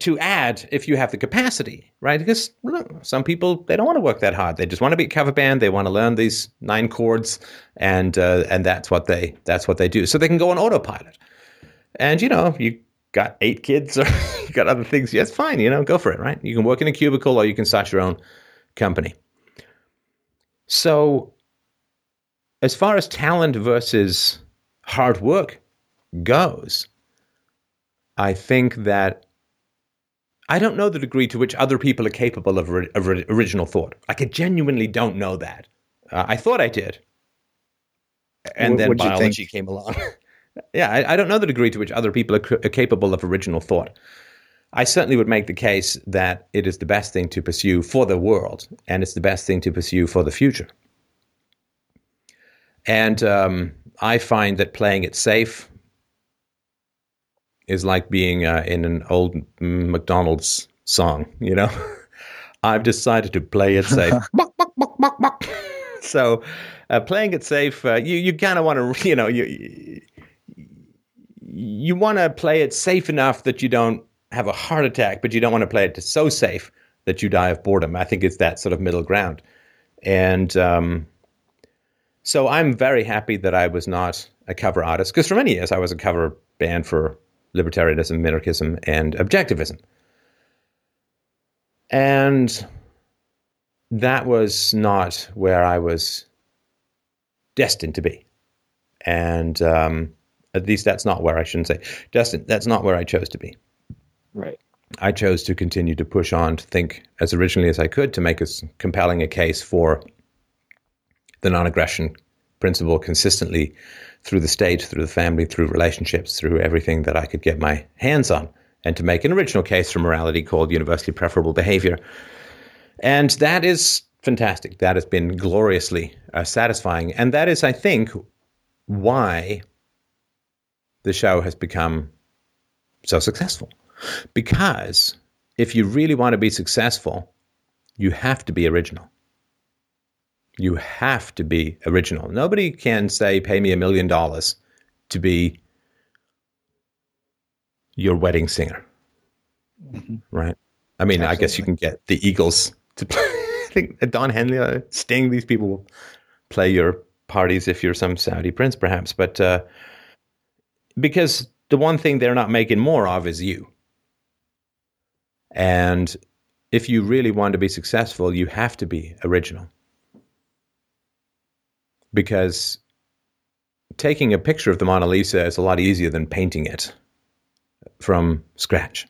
to add if you have the capacity, right? Because look, some people they don't want to work that hard. They just want to be a cover band. They want to learn these nine chords, and uh, and that's what they that's what they do. So they can go on autopilot. And you know, you got eight kids or you got other things. Yes, fine. You know, go for it. Right? You can work in a cubicle or you can start your own company. So, as far as talent versus hard work goes, I think that I don't know the degree to which other people are capable of, of original thought. Like, I genuinely don't know that. Uh, I thought I did. And what, then biology came along. yeah, I, I, don't know the degree to which other people are, are capable of original thought. I certainly would make the case that it is the best thing to pursue for the world, and it's the best thing to pursue for the future. And um, I find that playing it safe is like being uh, in an old McDonald's song, you know? I've decided to play it safe. so, uh, playing it safe, uh, you you kind of want to, you know, you you want to play it safe enough that you don't have a heart attack, but you don't want to play it so safe that you die of boredom. I think it's that sort of middle ground, and um, so I'm very happy that I was not a cover artist because for many years I was a cover band for libertarianism, minarchism, and objectivism. And that was not where I was destined to be. And um, at least that's not where I shouldn't say Justin. That's not where I chose to be. Right. I chose to continue to push on to think as originally as I could to make as compelling a case for the non aggression principle consistently through the state, through the family, through relationships, through everything that I could get my hands on, and to make an original case for morality called universally preferable behavior. And that is fantastic. That has been gloriously uh, satisfying. And that is, I think, why the show has become so successful. Because if you really want to be successful, you have to be original. You have to be original. Nobody can say, pay me a million dollars to be your wedding singer. Mm-hmm. Right? I mean, Absolutely. I guess you can get the Eagles to play. I think Don Henley, uh, Sting, these people will play your parties if you're some Saudi prince, perhaps. But uh, because the one thing they're not making more of is you. And if you really want to be successful, you have to be original because taking a picture of the Mona Lisa is a lot easier than painting it from scratch.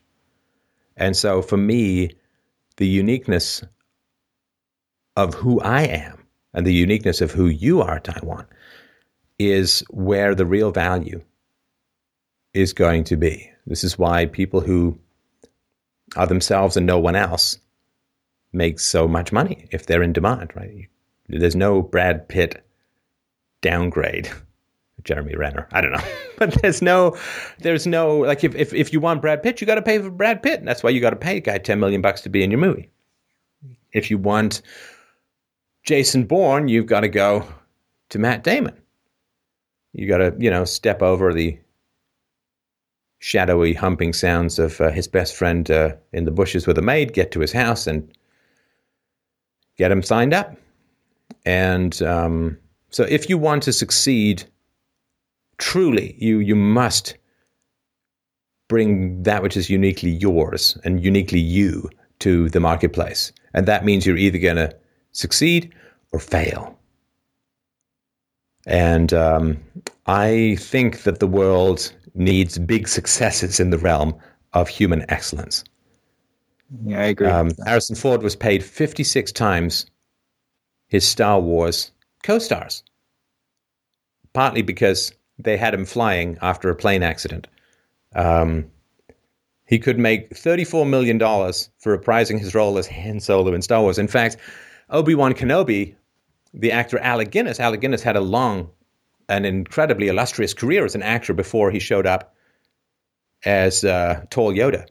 And so for me, the uniqueness of who I am and the uniqueness of who you are, Taiwan, is where the real value is going to be. This is why people who are themselves and no one else make so much money if they're in demand, right? There's no Brad Pitt downgrade Jeremy Renner. I don't know. but there's no there's no like if if, if you want Brad Pitt, you gotta pay for Brad Pitt. And that's why you gotta pay a guy ten million bucks to be in your movie. If you want Jason Bourne, you've got to go to Matt Damon. You got to, you know, step over the shadowy humping sounds of uh, his best friend uh, in the bushes with a maid, get to his house and get him signed up. And um, so if you want to succeed truly, you you must bring that which is uniquely yours and uniquely you to the marketplace. And that means you're either going to succeed or fail. And um, I think that the world needs big successes in the realm of human excellence. Yeah, I agree. Um, Harrison Ford was paid 56 times his Star Wars co stars, partly because they had him flying after a plane accident. Um, he could make $34 million for reprising his role as Han Solo in Star Wars. In fact, Obi Wan Kenobi, the actor Alec Guinness, Alec Guinness had a long an incredibly illustrious career as an actor before he showed up as uh, Tall Yoda.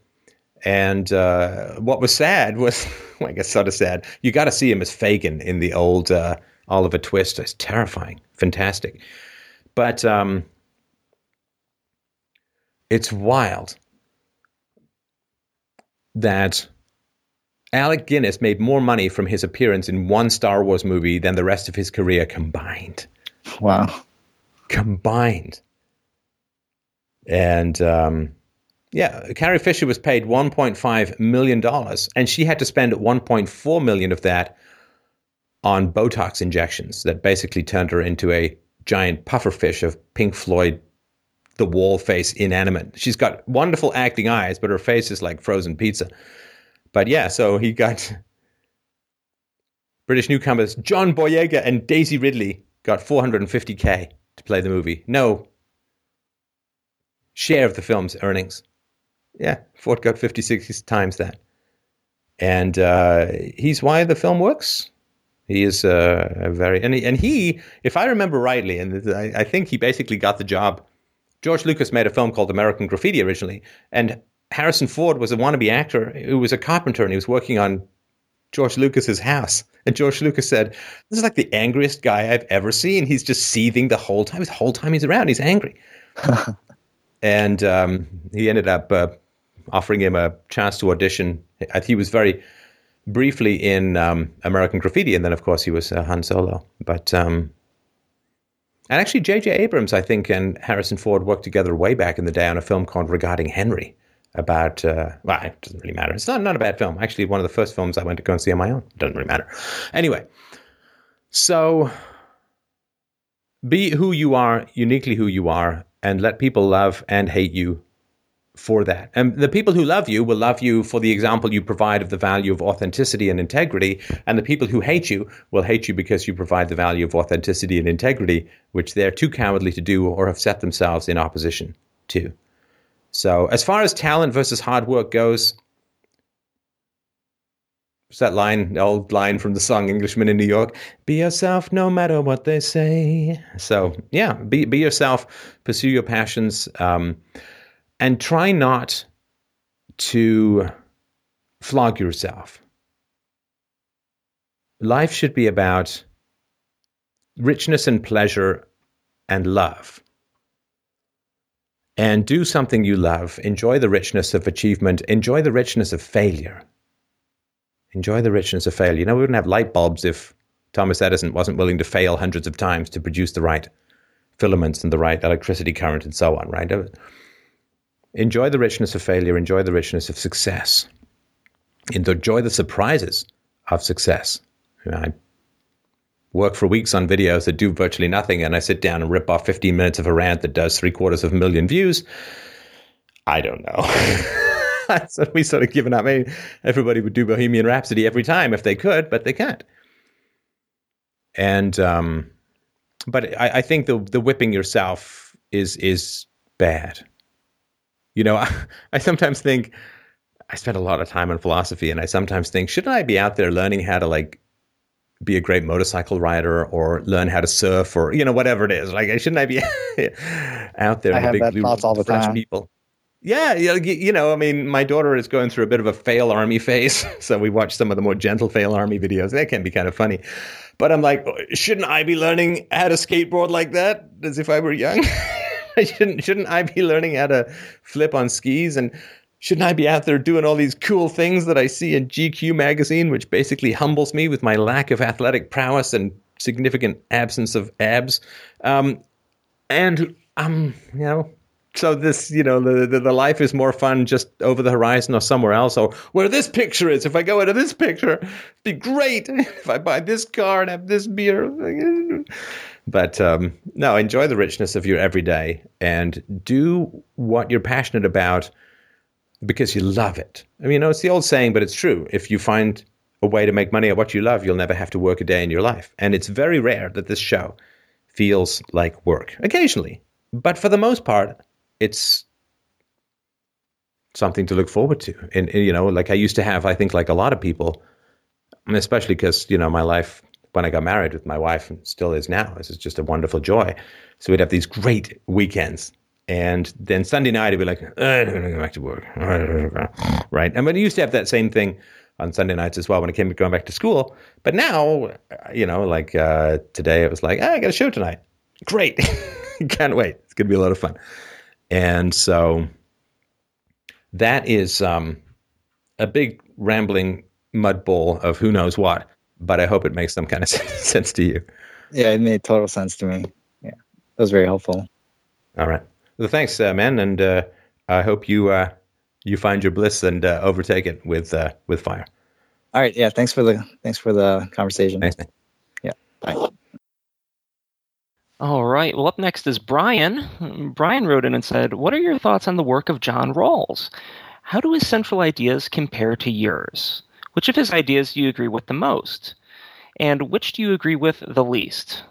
And uh, what was sad was, well, I guess sort of sad, you got to see him as Fagin in the old uh, Oliver Twist. It's terrifying, fantastic. But um, it's wild that Alec Guinness made more money from his appearance in one Star Wars movie than the rest of his career combined. Wow. Combined. And um, yeah, Carrie Fisher was paid 1.5 million dollars, and she had to spend 1.4 million of that on Botox injections that basically turned her into a giant pufferfish of Pink Floyd, the wall face inanimate. She's got wonderful acting eyes, but her face is like frozen pizza. But yeah, so he got British newcomers John Boyega and Daisy Ridley got 450k to play the movie. No share of the film's earnings. Yeah, Ford got 56 times that. And uh, he's why the film works. He is uh, a very and he, and he, if I remember rightly, and I, I think he basically got the job. George Lucas made a film called American Graffiti originally, and Harrison Ford was a wannabe actor who was a carpenter, and he was working on George Lucas's house. And George Lucas said, "This is like the angriest guy I've ever seen. He's just seething the whole time. The whole time he's around, he's angry." and um, he ended up uh, offering him a chance to audition. He was very briefly in um, American Graffiti, and then of course he was uh, Han Solo. But um, and actually, J.J. Abrams, I think, and Harrison Ford worked together way back in the day on a film called Regarding Henry. About uh, well, it doesn't really matter. It's not not a bad film. Actually, one of the first films I went to go and see on my own. It doesn't really matter. Anyway, so be who you are, uniquely who you are, and let people love and hate you for that. And the people who love you will love you for the example you provide of the value of authenticity and integrity. And the people who hate you will hate you because you provide the value of authenticity and integrity, which they're too cowardly to do or have set themselves in opposition to. So, as far as talent versus hard work goes, what's that line, the old line from the song Englishman in New York? Be yourself no matter what they say. So, yeah, be, be yourself, pursue your passions. Um, and try not to flog yourself. Life should be about richness and pleasure and love. And do something you love. Enjoy the richness of achievement. Enjoy the richness of failure. Enjoy the richness of failure. You know, we wouldn't have light bulbs if Thomas Edison wasn't willing to fail hundreds of times to produce the right filaments and the right electricity current and so on, right? Enjoy the richness of failure, enjoy the richness of success, enjoy the surprises of success. I work for weeks on videos that do virtually nothing, and I sit down and rip off 15 minutes of a rant that does three quarters of a million views. I don't know. so we sort of given up. I mean, everybody would do Bohemian Rhapsody every time if they could, but they can't. And um, but I, I think the the whipping yourself is is bad. You know, I, I sometimes think I spend a lot of time on philosophy, and I sometimes think, shouldn't I be out there learning how to like be a great motorcycle rider or learn how to surf or you know whatever it is? Like, shouldn't I be out there? I have big that blue thoughts all the time. people. Yeah, you know, you know, I mean, my daughter is going through a bit of a FailArmy phase, so we watch some of the more gentle FailArmy videos. That can be kind of funny, but I'm like, shouldn't I be learning how to skateboard like that as if I were young? shouldn't shouldn't I be learning how to flip on skis and shouldn't I be out there doing all these cool things that I see in GQ magazine, which basically humbles me with my lack of athletic prowess and significant absence of abs? Um, and um, you know, so this, you know, the, the, the life is more fun just over the horizon or somewhere else, or where this picture is. If I go into this picture, it'd be great. If I buy this car and have this beer. But um, no, enjoy the richness of your everyday and do what you're passionate about because you love it. I mean, you know, it's the old saying, but it's true. If you find a way to make money at what you love, you'll never have to work a day in your life. And it's very rare that this show feels like work. Occasionally, but for the most part, it's something to look forward to. And, and, you know, like I used to have, I think, like a lot of people, especially because you know my life when I got married with my wife and still is now. This is just a wonderful joy. So we'd have these great weekends. And then Sunday night, I'd be like, I don't want to go back to work. Right. And I used to have that same thing on Sunday nights as well when it came to going back to school. But now, you know, like uh, today, it was like, ah, I got a show tonight. Great. Can't wait. It's going to be a lot of fun. And so that is um, a big rambling mud ball of who knows what, but I hope it makes some kind of sense to you. Yeah, it made total sense to me. Yeah, that was very helpful. All right. Well, thanks, uh, man, and uh, I hope you uh, you find your bliss and uh, overtake it with uh, with fire. All right. Yeah. Thanks for the thanks for the conversation. Thanks, man. Yeah. Bye. All right. Well, up next is Brian. Brian wrote in and said, What are your thoughts on the work of John Rawls? How do his central ideas compare to yours? Which of his ideas do you agree with the most? And which do you agree with the least?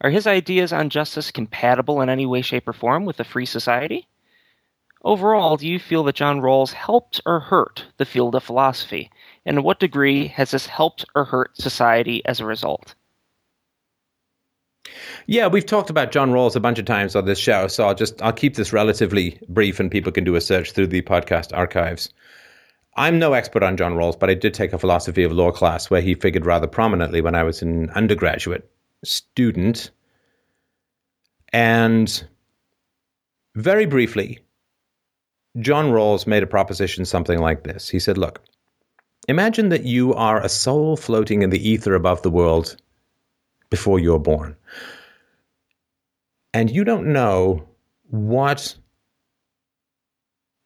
Are his ideas on justice compatible in any way, shape, or form with a free society? Overall, do you feel that John Rawls helped or hurt the field of philosophy? And to what degree has this helped or hurt society as a result? Yeah, we've talked about John Rawls a bunch of times on this show, so I'll just I'll keep this relatively brief, and people can do a search through the podcast archives. I'm no expert on John Rawls, but I did take a philosophy of law class where he figured rather prominently when I was an undergraduate student. And very briefly, John Rawls made a proposition something like this. He said, Look, imagine that you are a soul floating in the ether above the world before you're born and you don't know what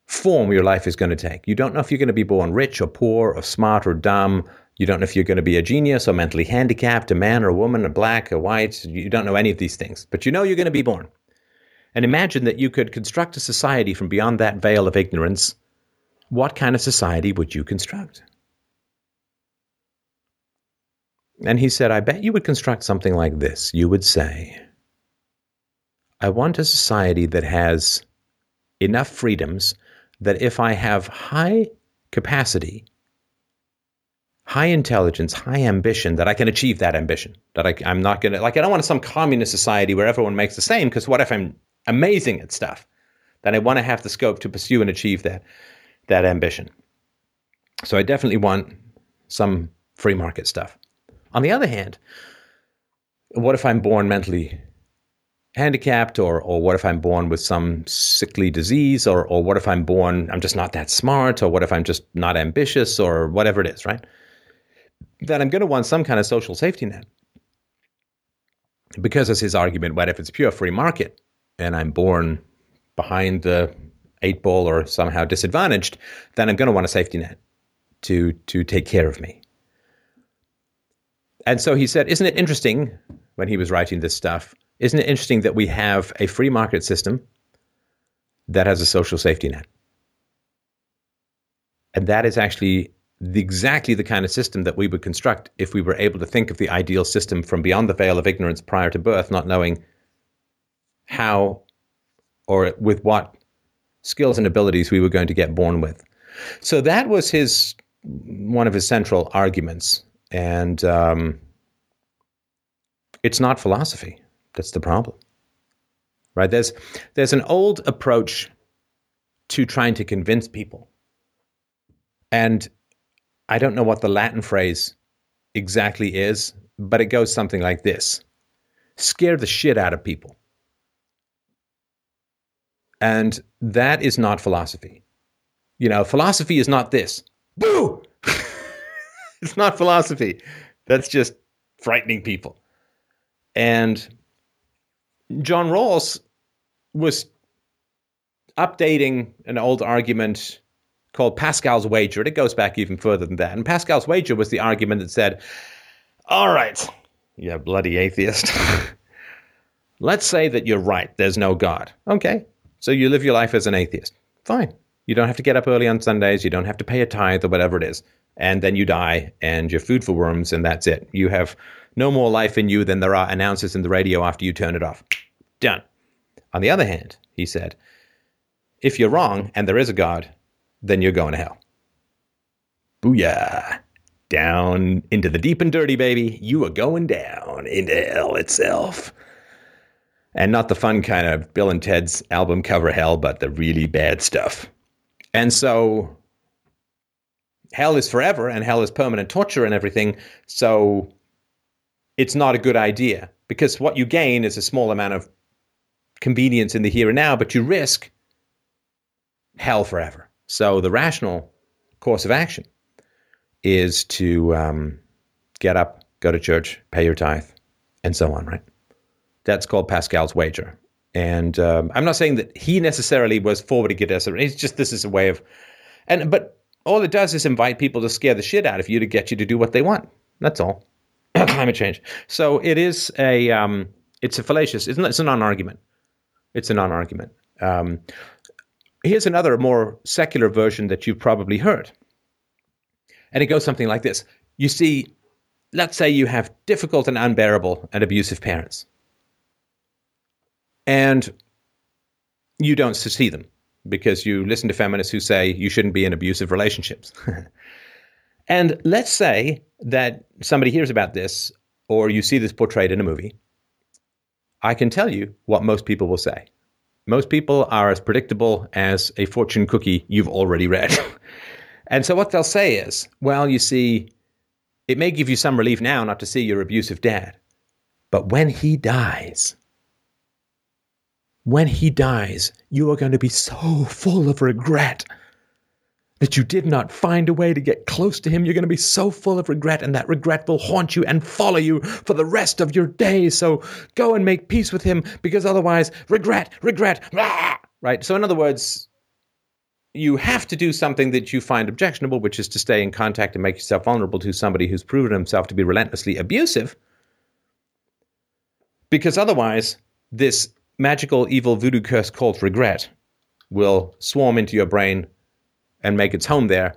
form your life is going to take. You don't know if you're going to be born rich or poor or smart or dumb. You don't know if you're going to be a genius or mentally handicapped, a man or a woman, a black or white. You don't know any of these things, but you know you're going to be born. And imagine that you could construct a society from beyond that veil of ignorance. What kind of society would you construct? And he said, I bet you would construct something like this. You would say, I want a society that has enough freedoms that if I have high capacity, high intelligence, high ambition, that I can achieve that ambition. That I, am not going to, like, I don't want some communist society where everyone makes the same, because what if I'm amazing at stuff? Then I want to have the scope to pursue and achieve that, that ambition. So I definitely want some free market stuff. On the other hand, what if I'm born mentally handicapped or or what if I'm born with some sickly disease or or what if I'm born I'm just not that smart or what if I'm just not ambitious or whatever it is, right? Then I'm going to want some kind of social safety net. Because as his argument, what if it's pure free market and I'm born behind the eight ball or somehow disadvantaged, then I'm going to want a safety net to to take care of me. And so he said, isn't it interesting when he was writing this stuff isn't it interesting that we have a free market system that has a social safety net? And that is actually the, exactly the kind of system that we would construct if we were able to think of the ideal system from beyond the veil of ignorance prior to birth, not knowing how or with what skills and abilities we were going to get born with. So that was his one of his central arguments, and um, it's not philosophy. That's the problem. Right? There's there's an old approach to trying to convince people. And I don't know what the Latin phrase exactly is, but it goes something like this. Scare the shit out of people. And that is not philosophy. You know, philosophy is not this. Boo! it's not philosophy. That's just frightening people. And John Rawls was updating an old argument called Pascal's wager. And it goes back even further than that. And Pascal's wager was the argument that said, All right, you bloody atheist. Let's say that you're right. There's no God. Okay. So you live your life as an atheist. Fine. You don't have to get up early on Sundays. You don't have to pay a tithe or whatever it is. And then you die and you're food for worms and that's it. You have no more life in you than there are announcers in the radio after you turn it off. Done. On the other hand, he said, if you're wrong and there is a God, then you're going to hell. Booyah. Down into the deep and dirty, baby. You are going down into hell itself. And not the fun kind of Bill and Ted's album cover hell, but the really bad stuff. And so hell is forever and hell is permanent torture and everything. So it's not a good idea because what you gain is a small amount of convenience in the here and now, but you risk hell forever. So the rational course of action is to um, get up, go to church, pay your tithe, and so on, right? That's called Pascal's wager. And um, I'm not saying that he necessarily was forward to get us. It's just this is a way of, and but all it does is invite people to scare the shit out of you to get you to do what they want. That's all. Climate change. So it is a, um, it's a fallacious. It's, not, it's a non-argument. It's a non-argument. Um, here's another more secular version that you've probably heard, and it goes something like this: You see, let's say you have difficult and unbearable and abusive parents and you don't see them because you listen to feminists who say you shouldn't be in abusive relationships. and let's say that somebody hears about this or you see this portrayed in a movie. I can tell you what most people will say. Most people are as predictable as a fortune cookie you've already read. and so what they'll say is, well, you see, it may give you some relief now not to see your abusive dad, but when he dies, when he dies, you are going to be so full of regret that you did not find a way to get close to him. You're going to be so full of regret, and that regret will haunt you and follow you for the rest of your days. So go and make peace with him because otherwise, regret, regret, rah! right? So, in other words, you have to do something that you find objectionable, which is to stay in contact and make yourself vulnerable to somebody who's proven himself to be relentlessly abusive. Because otherwise, this magical evil voodoo curse called regret will swarm into your brain and make its home there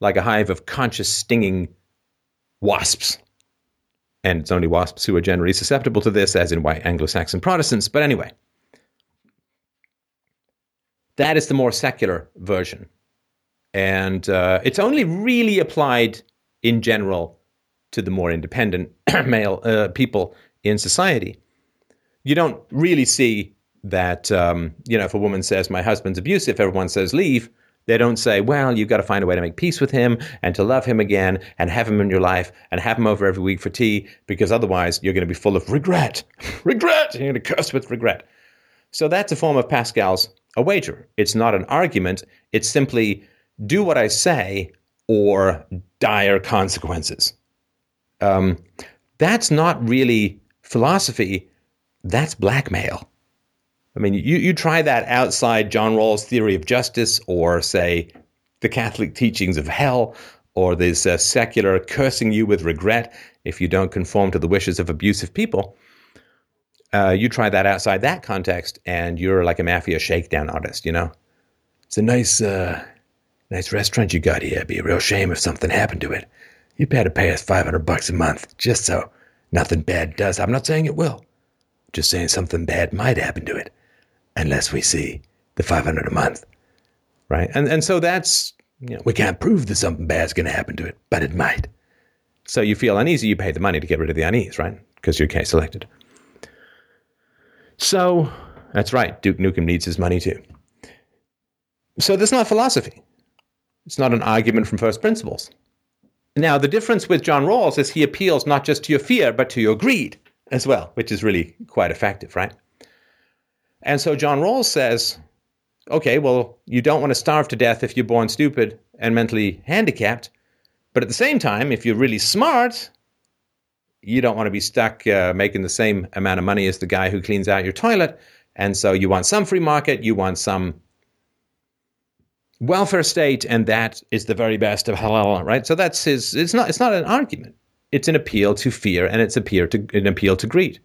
like a hive of conscious stinging wasps. And it's only wasps who are generally susceptible to this, as in white Anglo Saxon Protestants. But anyway, that is the more secular version. And uh, it's only really applied in general to the more independent male uh, people in society you don't really see that, um, you know, if a woman says, my husband's abusive, everyone says, leave. They don't say, well, you've got to find a way to make peace with him and to love him again and have him in your life and have him over every week for tea because otherwise you're going to be full of regret. regret! You're going to curse with regret. So that's a form of Pascal's a wager. It's not an argument. It's simply do what I say or dire consequences. Um, that's not really philosophy that's blackmail. I mean, you, you try that outside John Rawls' theory of justice, or say the Catholic teachings of hell, or this uh, secular cursing you with regret if you don't conform to the wishes of abusive people. Uh, you try that outside that context, and you're like a mafia shakedown artist. You know, it's a nice, uh, nice restaurant you got here. It'd be a real shame if something happened to it. You'd better pay us five hundred bucks a month, just so nothing bad does. I'm not saying it will just saying something bad might happen to it unless we see the 500 a month. Right. And, and so that's, you know, we can't prove that something bad's going to happen to it, but it might. So you feel uneasy, you pay the money to get rid of the unease, right? Because you're K-selected. So that's right. Duke Nukem needs his money too. So that's not philosophy. It's not an argument from first principles. Now, the difference with John Rawls is he appeals not just to your fear, but to your greed as well, which is really quite effective, right? And so John Rawls says, okay, well, you don't want to starve to death if you're born stupid and mentally handicapped. But at the same time, if you're really smart, you don't want to be stuck uh, making the same amount of money as the guy who cleans out your toilet. And so you want some free market, you want some welfare state, and that is the very best of halal, right? So that's his. It's not. It's not an argument. It's an appeal to fear and it's appeal to, an appeal to greed.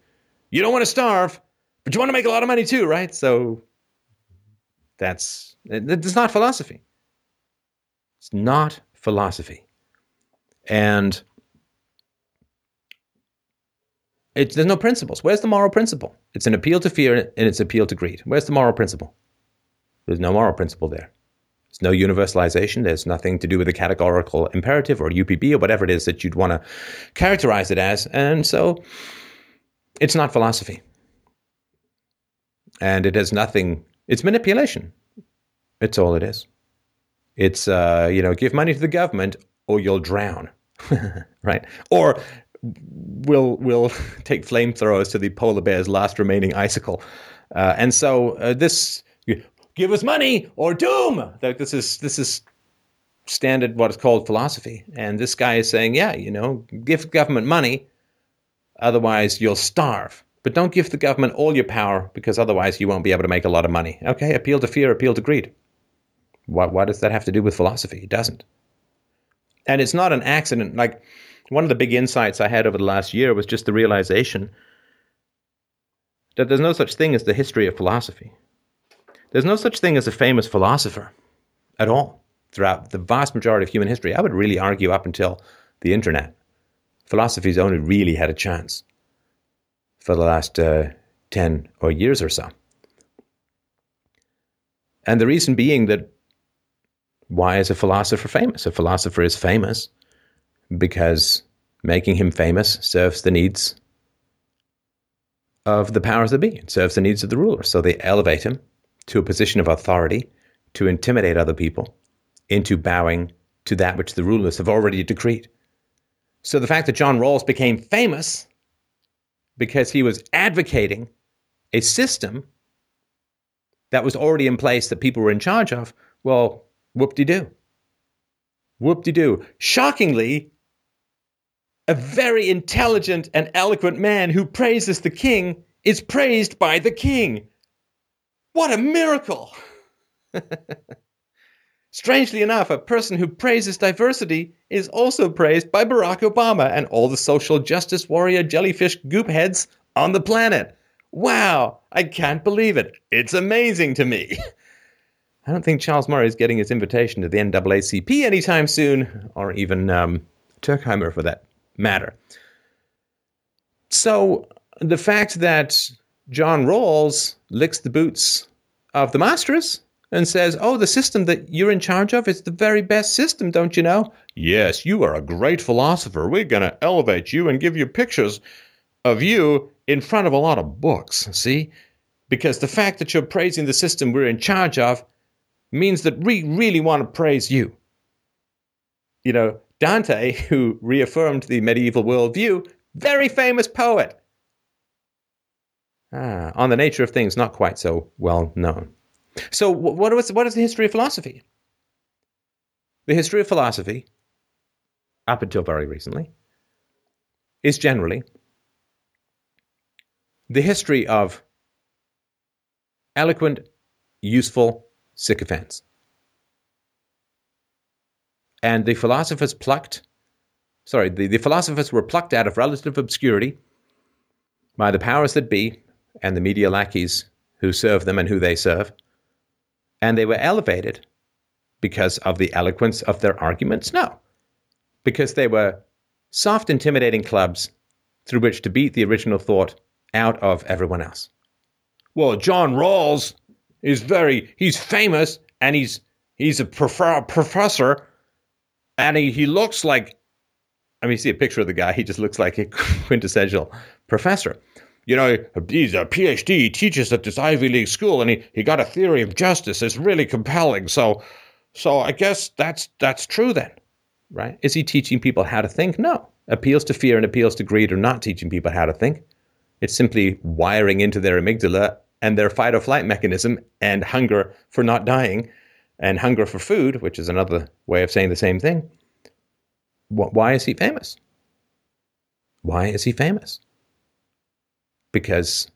You don't want to starve, but you want to make a lot of money too, right? So that's it's not philosophy. It's not philosophy. And it's, there's no principles. Where's the moral principle? It's an appeal to fear and it's an appeal to greed. Where's the moral principle? There's no moral principle there. There's no universalization. There's nothing to do with the categorical imperative or UPB or whatever it is that you'd want to characterize it as. And so it's not philosophy. And it has nothing, it's manipulation. It's all it is. It's, uh, you know, give money to the government or you'll drown, right? Or we'll, we'll take flamethrowers to the polar bear's last remaining icicle. Uh, and so uh, this give us money or doom. This is this is standard what is called philosophy. And this guy is saying, yeah, you know, give government money, otherwise you'll starve. But don't give the government all your power because otherwise you won't be able to make a lot of money. Okay, appeal to fear, appeal to greed. What, what does that have to do with philosophy? It doesn't. And it's not an accident. Like one of the big insights I had over the last year was just the realization that there's no such thing as the history of philosophy. There's no such thing as a famous philosopher at all throughout the vast majority of human history. I would really argue up until the internet. Philosophy's only really had a chance for the last uh, 10 or years or so. And the reason being that why is a philosopher famous? A philosopher is famous because making him famous serves the needs of the powers that be, it serves the needs of the ruler. So they elevate him to a position of authority to intimidate other people into bowing to that which the rulers have already decreed. So the fact that John Rawls became famous because he was advocating a system that was already in place that people were in charge of, well, whoop de doo. Whoop de doo. Shockingly, a very intelligent and eloquent man who praises the king is praised by the king. What a miracle! Strangely enough, a person who praises diversity is also praised by Barack Obama and all the social justice warrior jellyfish goop heads on the planet. Wow, I can't believe it. It's amazing to me. I don't think Charles Murray is getting his invitation to the NAACP anytime soon, or even um, Turkheimer for that matter. So the fact that John Rawls licks the boots of the masters and says, Oh, the system that you're in charge of is the very best system, don't you know? Yes, you are a great philosopher. We're going to elevate you and give you pictures of you in front of a lot of books, see? Because the fact that you're praising the system we're in charge of means that we really want to praise you. You know, Dante, who reaffirmed the medieval worldview, very famous poet. Ah, on the nature of things, not quite so well known. So, what is, what is the history of philosophy? The history of philosophy, up until very recently, is generally the history of eloquent, useful sycophants. And the philosophers plucked, sorry, the, the philosophers were plucked out of relative obscurity by the powers that be and the media lackeys who serve them and who they serve and they were elevated because of the eloquence of their arguments? No. Because they were soft, intimidating clubs through which to beat the original thought out of everyone else. Well, John Rawls is very, he's famous and he's, he's a prof- professor and he, he looks like, I mean, you see a picture of the guy, he just looks like a quintessential professor you know, he's a PhD, he teaches at this Ivy League school, and he, he got a theory of justice. It's really compelling. So, so I guess that's that's true then, right? Is he teaching people how to think? No. Appeals to fear and appeals to greed are not teaching people how to think. It's simply wiring into their amygdala and their fight or flight mechanism and hunger for not dying and hunger for food, which is another way of saying the same thing. Why is he famous? Why is he famous? Because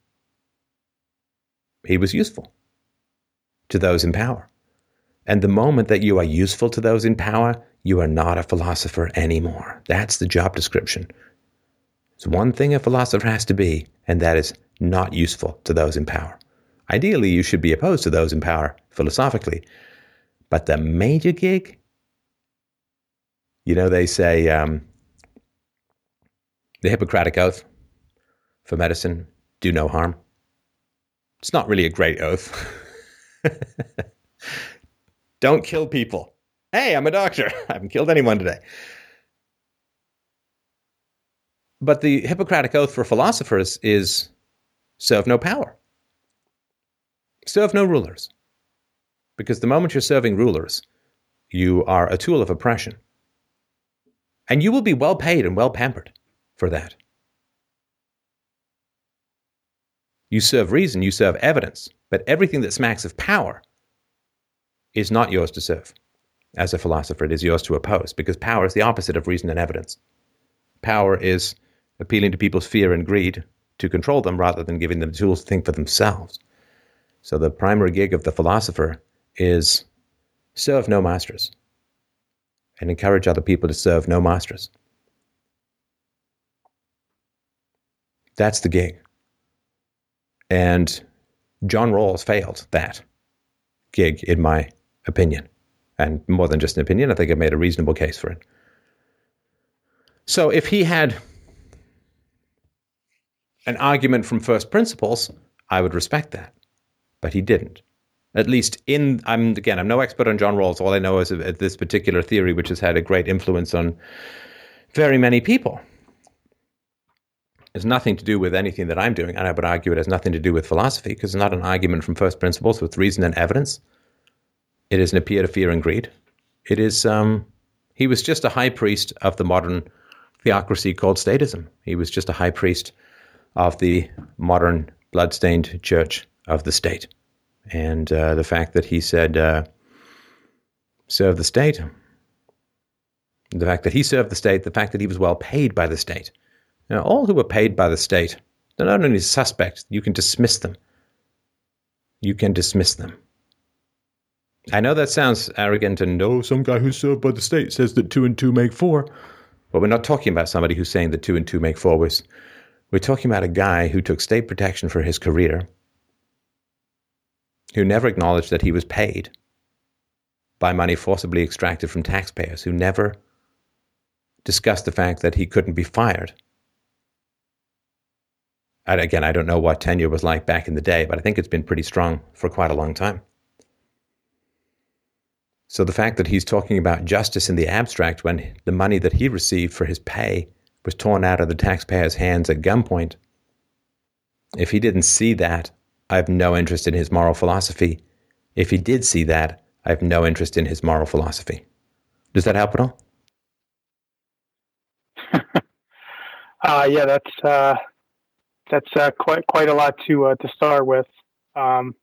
he was useful to those in power. And the moment that you are useful to those in power, you are not a philosopher anymore. That's the job description. It's one thing a philosopher has to be, and that is not useful to those in power. Ideally, you should be opposed to those in power philosophically. But the major gig, you know, they say um, the Hippocratic Oath for medicine, do no harm. It's not really a great oath. Don't kill people. Hey, I'm a doctor. I haven't killed anyone today. But the Hippocratic Oath for philosophers is serve no power, serve no rulers. Because the moment you're serving rulers, you are a tool of oppression. And you will be well paid and well pampered for that. You serve reason, you serve evidence, but everything that smacks of power is not yours to serve. as a philosopher. It is yours to oppose because power is the opposite of reason and evidence. Power is appealing to people's fear and greed to control them rather than giving them tools to think for themselves. So the primary gig of the philosopher is serve no masters and encourage other people to serve no masters. That's the gig. And John Rawls failed that gig, in my opinion. And more than just an opinion, I think I made a reasonable case for it. So if he had an argument from first principles, I would respect that. But he didn't. At least in, I'm again, I'm no expert on John Rawls. All I know is this particular theory, which has had a great influence on very many people. It's nothing to do with anything that I'm doing, and I would argue it has nothing to do with philosophy because it's not an argument from first principles with reason and evidence. It is an appeal to fear and greed. It is, um, he was just a high priest of the modern theocracy called statism. He was just a high priest of the modern bloodstained church of the state. And uh, the fact that he said, uh, serve the state, the fact that he served the state, the fact that he was well paid by the state, now, all who are paid by the state, they're not only suspects, you can dismiss them. You can dismiss them. I know that sounds arrogant and no, some guy who's served by the state says that two and two make four. But we're not talking about somebody who's saying that two and two make four. We're, we're talking about a guy who took state protection for his career, who never acknowledged that he was paid by money forcibly extracted from taxpayers, who never discussed the fact that he couldn't be fired and again, I don't know what tenure was like back in the day, but I think it's been pretty strong for quite a long time. So the fact that he's talking about justice in the abstract when the money that he received for his pay was torn out of the taxpayer's hands at gunpoint, if he didn't see that, I have no interest in his moral philosophy. If he did see that, I have no interest in his moral philosophy. Does that help at all? uh, yeah, that's uh, that's uh, quite quite a lot to uh, to start with. Um,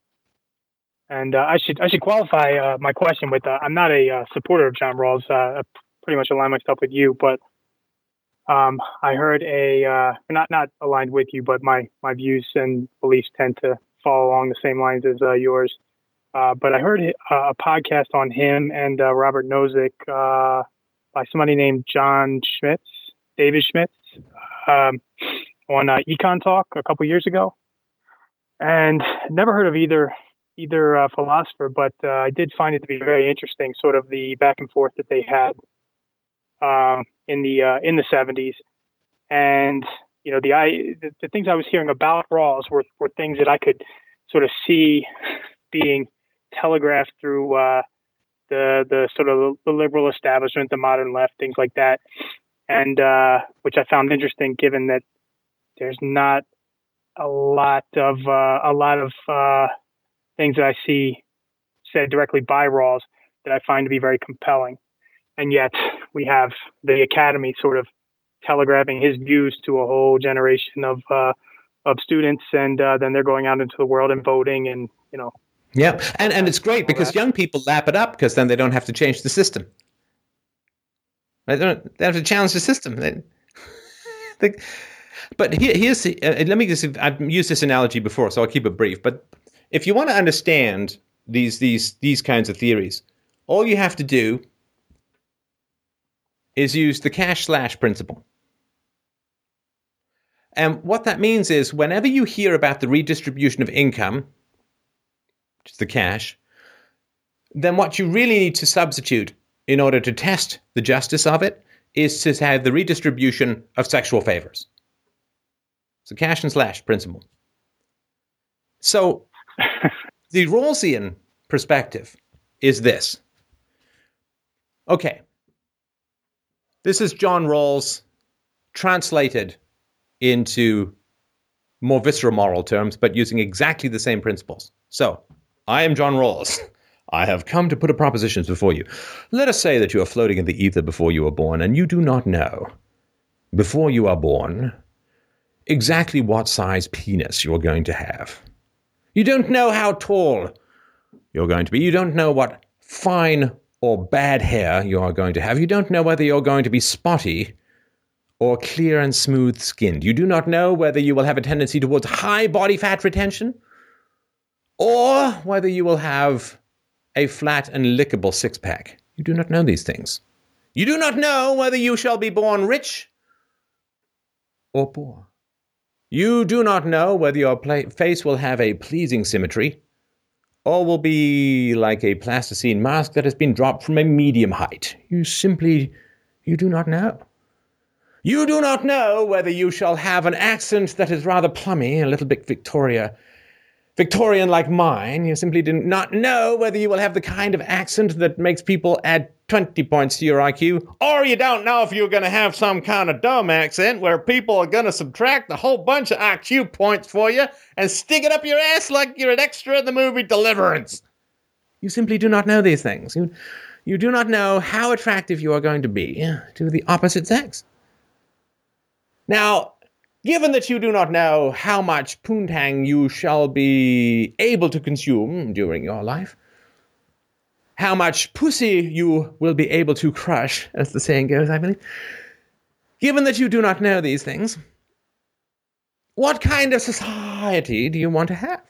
and uh, I should I should qualify uh, my question with uh, I'm not a supporter of John Rawls. I pretty much align myself with you, but um, I heard a not not aligned with you, but my my views and beliefs tend to fall along the same lines as yours. but I heard a podcast on him and Robert Nozick by somebody named John Schmitz, David Schmidtz. Um, on uh, Econ Talk a couple years ago, and never heard of either either uh, philosopher, but uh, I did find it to be very interesting, sort of the back and forth that they had um, in the uh, in the seventies, and you know the, I, the, the things I was hearing about Rawls were were things that I could sort of see being telegraphed through uh, the the sort of the liberal establishment, the modern left, things like that, and uh, which I found interesting, given that there's not a lot of uh, a lot of uh, things that I see said directly by Rawls that I find to be very compelling, and yet we have the Academy sort of telegraphing his views to a whole generation of uh, of students, and uh, then they're going out into the world and voting, and you know. Yeah, and and it's great because young people lap it up because then they don't have to change the system. They don't. They have to challenge the system. They, they, but here, here's uh, let me just I've used this analogy before, so I'll keep it brief. But if you want to understand these these these kinds of theories, all you have to do is use the cash slash principle. And what that means is whenever you hear about the redistribution of income, which is the cash, then what you really need to substitute in order to test the justice of it is to have the redistribution of sexual favors. A cash and slash principle. So the Rawlsian perspective is this. Okay. This is John Rawls translated into more visceral moral terms, but using exactly the same principles. So, I am John Rawls. I have come to put a proposition before you. Let us say that you are floating in the ether before you are born, and you do not know, before you are born, exactly what size penis you're going to have. You don't know how tall you're going to be. You don't know what fine or bad hair you are going to have. You don't know whether you're going to be spotty or clear and smooth skinned. You do not know whether you will have a tendency towards high body fat retention or whether you will have a flat and lickable six pack. You do not know these things. You do not know whether you shall be born rich or poor. You do not know whether your pla- face will have a pleasing symmetry or will be like a plasticine mask that has been dropped from a medium height. You simply you do not know. You do not know whether you shall have an accent that is rather plummy, a little bit Victoria Victorian like mine, you simply do not know whether you will have the kind of accent that makes people add 20 points to your IQ, or you don't know if you're going to have some kind of dumb accent where people are going to subtract a whole bunch of IQ points for you and stick it up your ass like you're an extra in the movie Deliverance. You simply do not know these things. You, you do not know how attractive you are going to be to the opposite sex. Now, Given that you do not know how much poontang you shall be able to consume during your life, how much pussy you will be able to crush, as the saying goes, I believe. Given that you do not know these things, what kind of society do you want to have?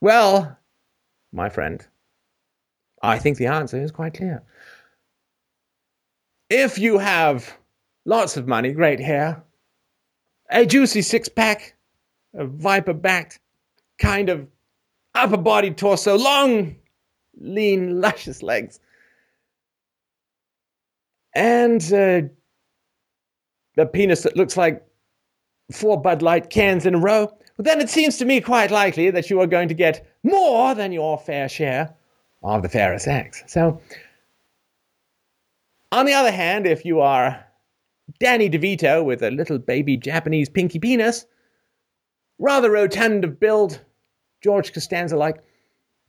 Well, my friend, I think the answer is quite clear. If you have lots of money, great hair, a juicy six pack, a viper backed, kind of upper body torso, long, lean, luscious legs, and uh, a penis that looks like four Bud Light cans in a row, well, then it seems to me quite likely that you are going to get more than your fair share of the fairer sex. So, on the other hand, if you are Danny DeVito with a little baby Japanese pinky penis, rather rotund of build, George Costanza like,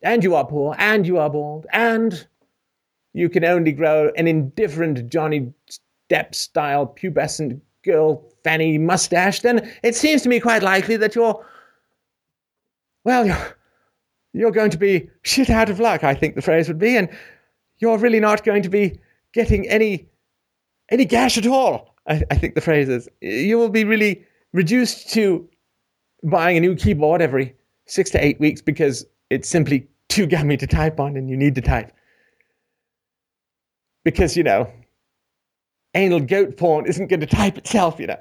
and you are poor, and you are bald, and you can only grow an indifferent Johnny Depp style pubescent girl fanny mustache, then it seems to me quite likely that you're, well, you're, you're going to be shit out of luck, I think the phrase would be, and you're really not going to be getting any any gash at all. I, I think the phrase is you will be really reduced to buying a new keyboard every six to eight weeks because it's simply too gummy to type on and you need to type. Because, you know, anal goat porn isn't going to type itself, you know.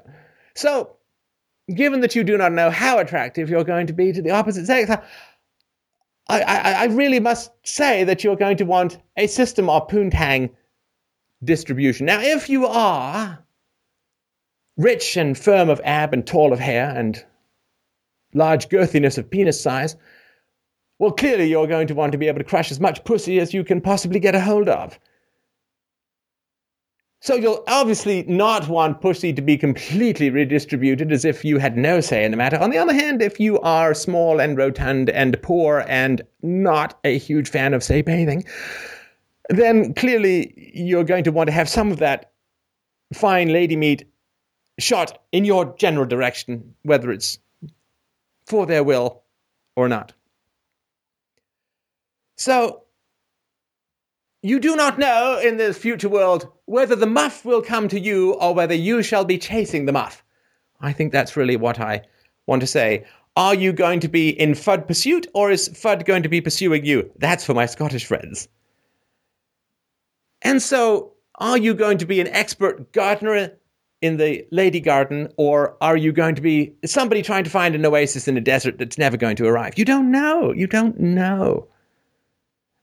So, given that you do not know how attractive you're going to be to the opposite sex, I, I, I really must say that you're going to want a system of poontang distribution. Now, if you are rich and firm of ab and tall of hair and large girthiness of penis size, well, clearly you're going to want to be able to crush as much pussy as you can possibly get a hold of. So you'll obviously not want pussy to be completely redistributed as if you had no say in the matter. On the other hand, if you are small and rotund and poor and not a huge fan of, say, bathing, then clearly you're going to want to have some of that fine lady meat shot in your general direction, whether it's for their will or not. So, you do not know in this future world whether the muff will come to you or whether you shall be chasing the muff. I think that's really what I want to say. Are you going to be in FUD pursuit or is FUD going to be pursuing you? That's for my Scottish friends. And so, are you going to be an expert gardener in the lady garden, or are you going to be somebody trying to find an oasis in a desert that's never going to arrive? You don't know. You don't know.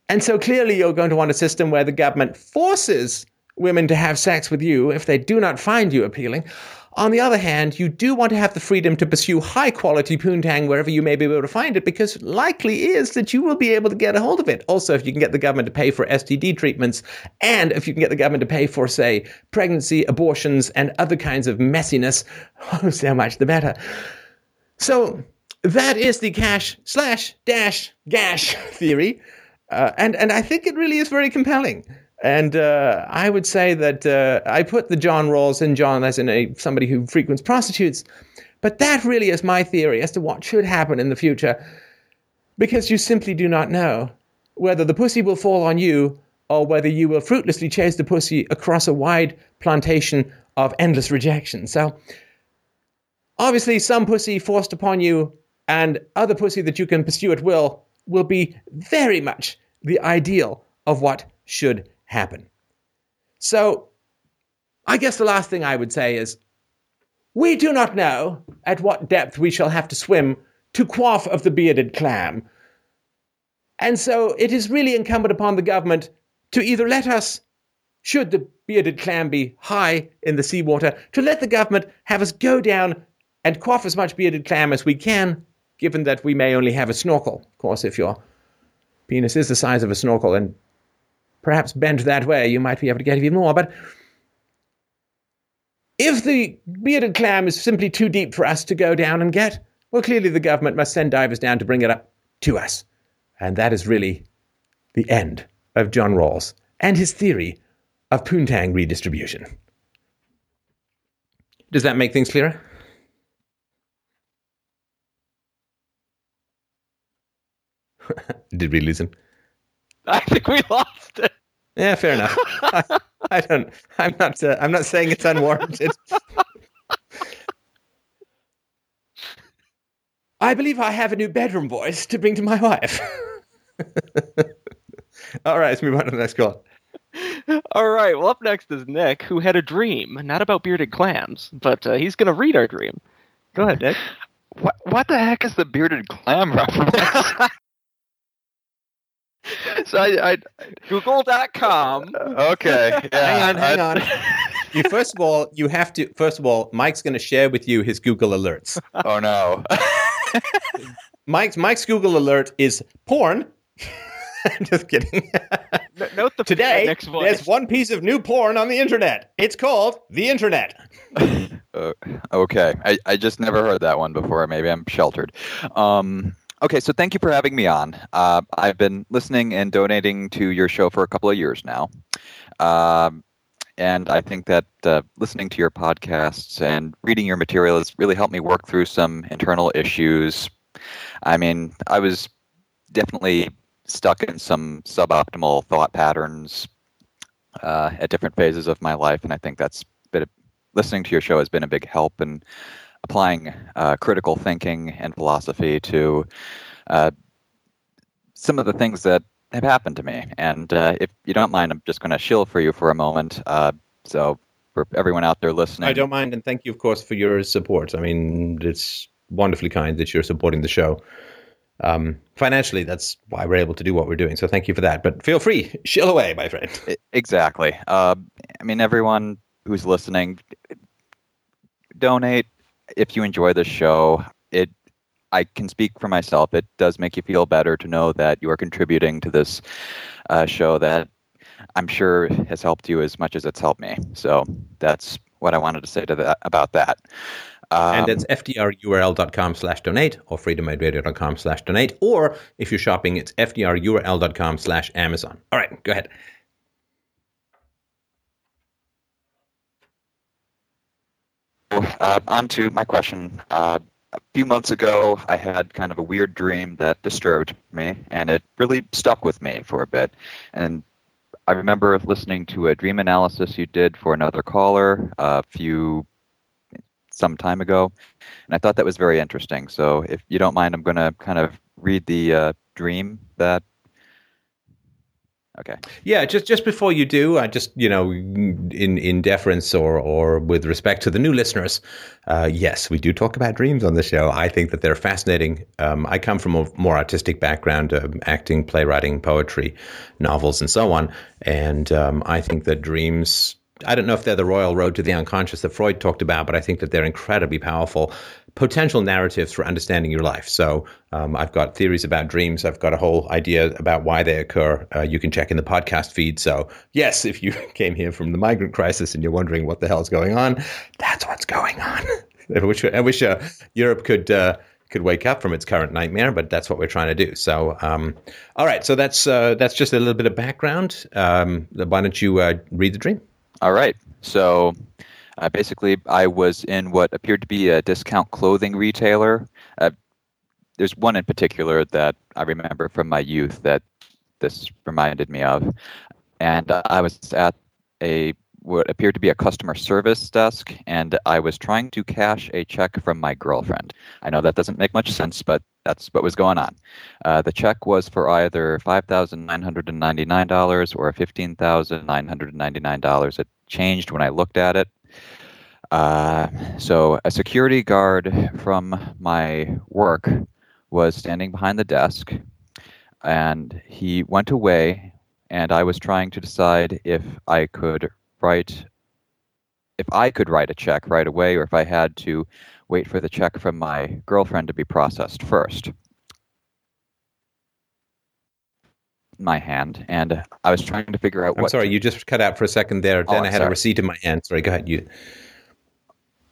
And so clearly, you're going to want a system where the government forces women to have sex with you if they do not find you appealing, on the other hand, you do want to have the freedom to pursue high quality poontang wherever you may be able to find it, because likely is that you will be able to get a hold of it. Also, if you can get the government to pay for STD treatments, and if you can get the government to pay for, say, pregnancy, abortions, and other kinds of messiness, oh, so much the better. So that is the cash slash dash gash theory, uh, and and I think it really is very compelling. And uh, I would say that uh, I put the John Rawls in John as in a somebody who frequents prostitutes, but that really is my theory as to what should happen in the future, because you simply do not know whether the pussy will fall on you or whether you will fruitlessly chase the pussy across a wide plantation of endless rejection. So, obviously, some pussy forced upon you and other pussy that you can pursue at will will be very much the ideal of what should happen. So, I guess the last thing I would say is we do not know at what depth we shall have to swim to quaff of the bearded clam. And so it is really incumbent upon the government to either let us, should the bearded clam be high in the seawater, to let the government have us go down and quaff as much bearded clam as we can, given that we may only have a snorkel. Of course, if your penis is the size of a snorkel and perhaps bent that way, you might be able to get even more. But if the bearded clam is simply too deep for us to go down and get, well, clearly the government must send divers down to bring it up to us. And that is really the end of John Rawls and his theory of poontang redistribution. Does that make things clearer? Did we lose him? I think we lost it. Yeah, fair enough. I, I don't. I'm not. Uh, I'm not saying it's unwarranted. I believe I have a new bedroom voice to bring to my wife. All right, let's move on to the next call. All right. Well, up next is Nick, who had a dream, not about bearded clams, but uh, he's going to read our dream. Go ahead, Nick. What what the heck is the bearded clam reference? so I, I Google.com. okay. Yeah, hang on, hang I- on. You first of all, you have to. First of all, Mike's going to share with you his Google alerts. Oh no. Mike's Mike's Google alert is porn. Just kidding. Note the Today, Nick's voice. there's one piece of new porn on the internet. It's called the internet. Uh, okay, I, I just never heard that one before. Maybe I'm sheltered. Um, okay, so thank you for having me on. Uh, I've been listening and donating to your show for a couple of years now. Um, and I think that uh, listening to your podcasts and reading your material has really helped me work through some internal issues. I mean, I was definitely stuck in some suboptimal thought patterns uh, at different phases of my life, and I think that's been a, listening to your show has been a big help in applying uh, critical thinking and philosophy to uh, some of the things that have happened to me. And uh, if you don't mind, I'm just going to shill for you for a moment. Uh, so for everyone out there listening, I don't mind, and thank you, of course, for your support. I mean, it's wonderfully kind that you're supporting the show. Um, financially, that's why we're able to do what we're doing. So thank you for that. But feel free, shill away, my friend. Exactly. Uh, I mean, everyone who's listening, donate if you enjoy the show. It, I can speak for myself. It does make you feel better to know that you are contributing to this uh, show that I'm sure has helped you as much as it's helped me. So that's what I wanted to say to that about that. Um, and it's fdrurl.com slash donate or freedomainradio.com slash donate. Or if you're shopping, it's fdrurl.com slash Amazon. All right, go ahead. Uh, on to my question. Uh, a few months ago, I had kind of a weird dream that disturbed me, and it really stuck with me for a bit. And I remember listening to a dream analysis you did for another caller a few some time ago, and I thought that was very interesting. So, if you don't mind, I'm going to kind of read the uh, dream that. Okay. Yeah, just just before you do, I just you know, in in deference or or with respect to the new listeners, uh, yes, we do talk about dreams on the show. I think that they're fascinating. Um, I come from a more artistic background, um, acting, playwriting, poetry, novels, and so on, and um, I think that dreams. I don't know if they're the royal road to the unconscious that Freud talked about, but I think that they're incredibly powerful potential narratives for understanding your life. So um, I've got theories about dreams. I've got a whole idea about why they occur. Uh, you can check in the podcast feed. So yes, if you came here from the migrant crisis and you're wondering what the hell's going on, that's what's going on. I wish, I wish uh, Europe could. Uh, could wake up from its current nightmare, but that's what we're trying to do. So, um, all right. So that's uh, that's just a little bit of background. Um, why don't you uh, read the dream? All right. So uh, basically, I was in what appeared to be a discount clothing retailer. Uh, there's one in particular that I remember from my youth that this reminded me of. and uh, I was at a what appeared to be a customer service desk, and I was trying to cash a check from my girlfriend. I know that doesn't make much sense, but that's what was going on. Uh, the check was for either $5,999 or $15,999. It changed when I looked at it. Uh, so, a security guard from my work was standing behind the desk, and he went away, and I was trying to decide if I could write if I could write a check right away or if I had to wait for the check from my girlfriend to be processed first. My hand, and I was trying to figure out I'm what. sorry, you just cut out for a second there. Oh, Then I I'm had a receipt in my hand. Sorry, go ahead. You.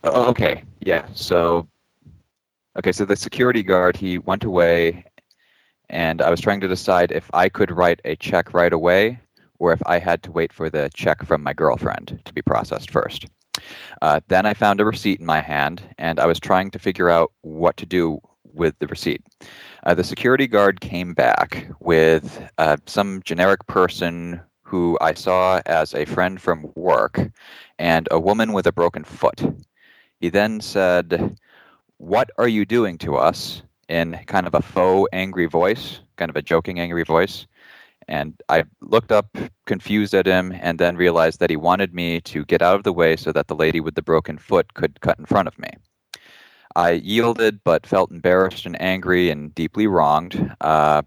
Oh, okay, yeah. So, okay, so the security guard he went away, and I was trying to decide if I could write a check right away or if I had to wait for the check from my girlfriend to be processed first. Uh, then I found a receipt in my hand, and I was trying to figure out what to do with the receipt. Uh, the security guard came back with uh, some generic person who I saw as a friend from work and a woman with a broken foot. He then said, What are you doing to us? in kind of a faux angry voice, kind of a joking angry voice. And I looked up, confused at him, and then realized that he wanted me to get out of the way so that the lady with the broken foot could cut in front of me. I yielded, but felt embarrassed and angry and deeply wronged. Uh,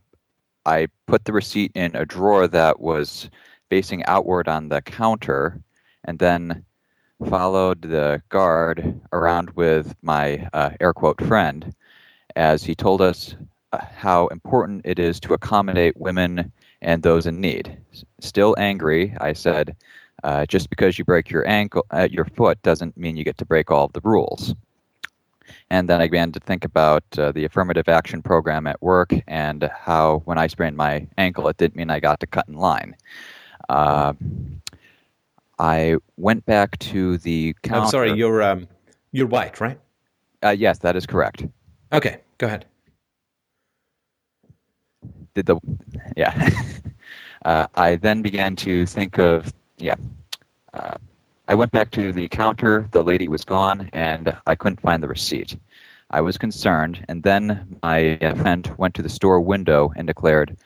I put the receipt in a drawer that was facing outward on the counter, and then followed the guard around with my uh, air quote friend as he told us uh, how important it is to accommodate women and those in need. Still angry, I said, uh, just because you break your ankle, uh, your foot doesn't mean you get to break all of the rules. And then I began to think about uh, the affirmative action program at work and how when I sprained my ankle, it didn't mean I got to cut in line. I went back to the counter. I'm sorry. You're um, you're white, right? Uh, yes, that is correct. Okay, go ahead. did the yeah uh, i then began to think of yeah uh, i went back to the counter the lady was gone and i couldn't find the receipt i was concerned and then my uh, friend went to the store window and declared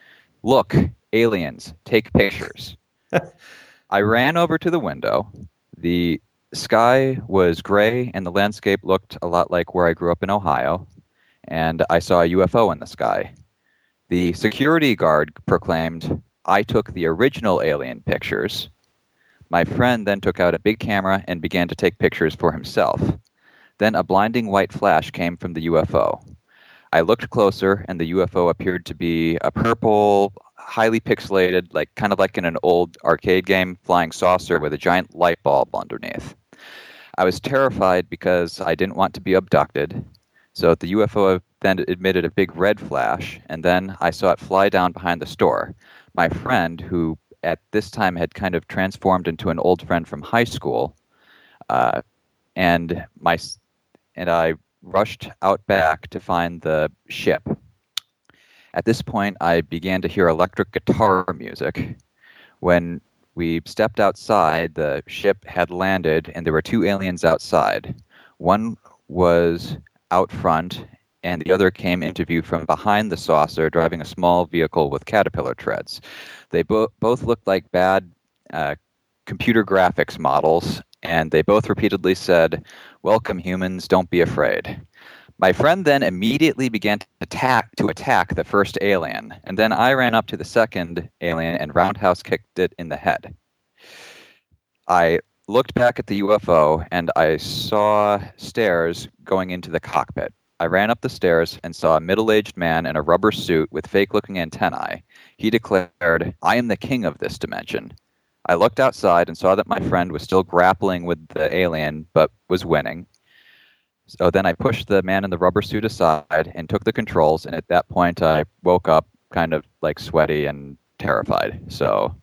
look aliens take pictures i ran over to the window the sky was gray and the landscape looked a lot like where i grew up in ohio and i saw a ufo in the sky the security guard proclaimed, I took the original alien pictures. My friend then took out a big camera and began to take pictures for himself. Then a blinding white flash came from the UFO. I looked closer, and the UFO appeared to be a purple, highly pixelated, like kind of like in an old arcade game, flying saucer with a giant light bulb underneath. I was terrified because I didn't want to be abducted. So the UFO then emitted a big red flash, and then I saw it fly down behind the store. My friend, who at this time had kind of transformed into an old friend from high school, uh, and my and I rushed out back to find the ship. At this point, I began to hear electric guitar music. When we stepped outside, the ship had landed, and there were two aliens outside. One was out front, and the other came into view from behind the saucer, driving a small vehicle with caterpillar treads. They bo- both looked like bad uh, computer graphics models, and they both repeatedly said, Welcome, humans, don't be afraid. My friend then immediately began to attack to attack the first alien, and then I ran up to the second alien and roundhouse kicked it in the head. I looked back at the UFO and I saw stairs going into the cockpit. I ran up the stairs and saw a middle aged man in a rubber suit with fake looking antennae. He declared, I am the king of this dimension. I looked outside and saw that my friend was still grappling with the alien but was winning. So then I pushed the man in the rubber suit aside and took the controls, and at that point I woke up kind of like sweaty and terrified. So,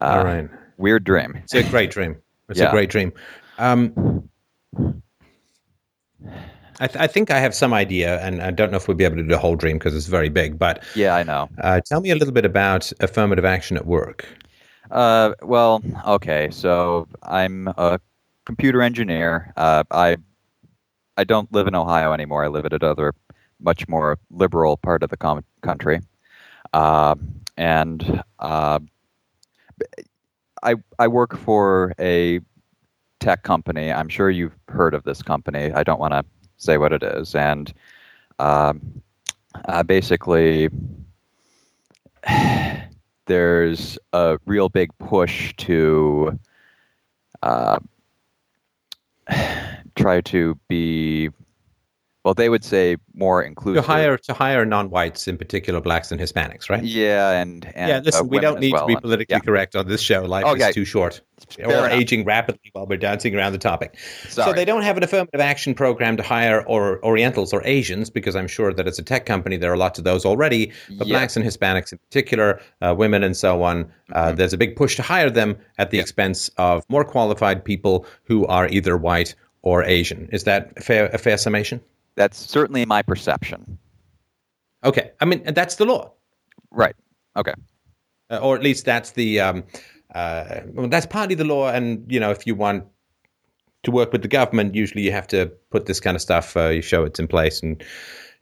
uh, All right. weird dream. It's a great dream. It's Yeah. a great dream. Um, I, th- I think I have some idea, and I don't know if we'll be able to do the whole dream because it's very big. But Yeah, I know. uh, tell me a little bit about affirmative action at work. Uh, well, okay. So I'm a computer engineer. Uh, I I don't live in Ohio anymore. I live in another much more liberal part of the com- country, uh, and uh, I I work for a tech company. I'm sure you've heard of this company. I don't want to say what it is, and um, uh, basically there's a real big push to uh, try to be well they would say more inclusive To hire to hire non-whites, in particular blacks and Hispanics, right? yeah and, and yeah, listen, uh, we don't need well. to be And- politically yeah, correct on this show. Life Okay. is too short. Fair or enough. aging rapidly while we're dancing around the topic. So they don't have an affirmative action program to hire or Orientals or Asians because I'm sure that as a tech company there are lots of those already. But Yeah. blacks and Hispanics in particular, uh, women and so on, uh, Mm-hmm. there's a big push to hire them at the expense of more qualified people who are either white or Asian. Is that a fair, a fair summation? that's certainly my perception Okay, I mean that's the law. right okay uh, or at least that's the um, uh, well, that's partly the law. And you know, if you want to work with the government, usually you have to put this kind of stuff. Uh, you show it's in place, and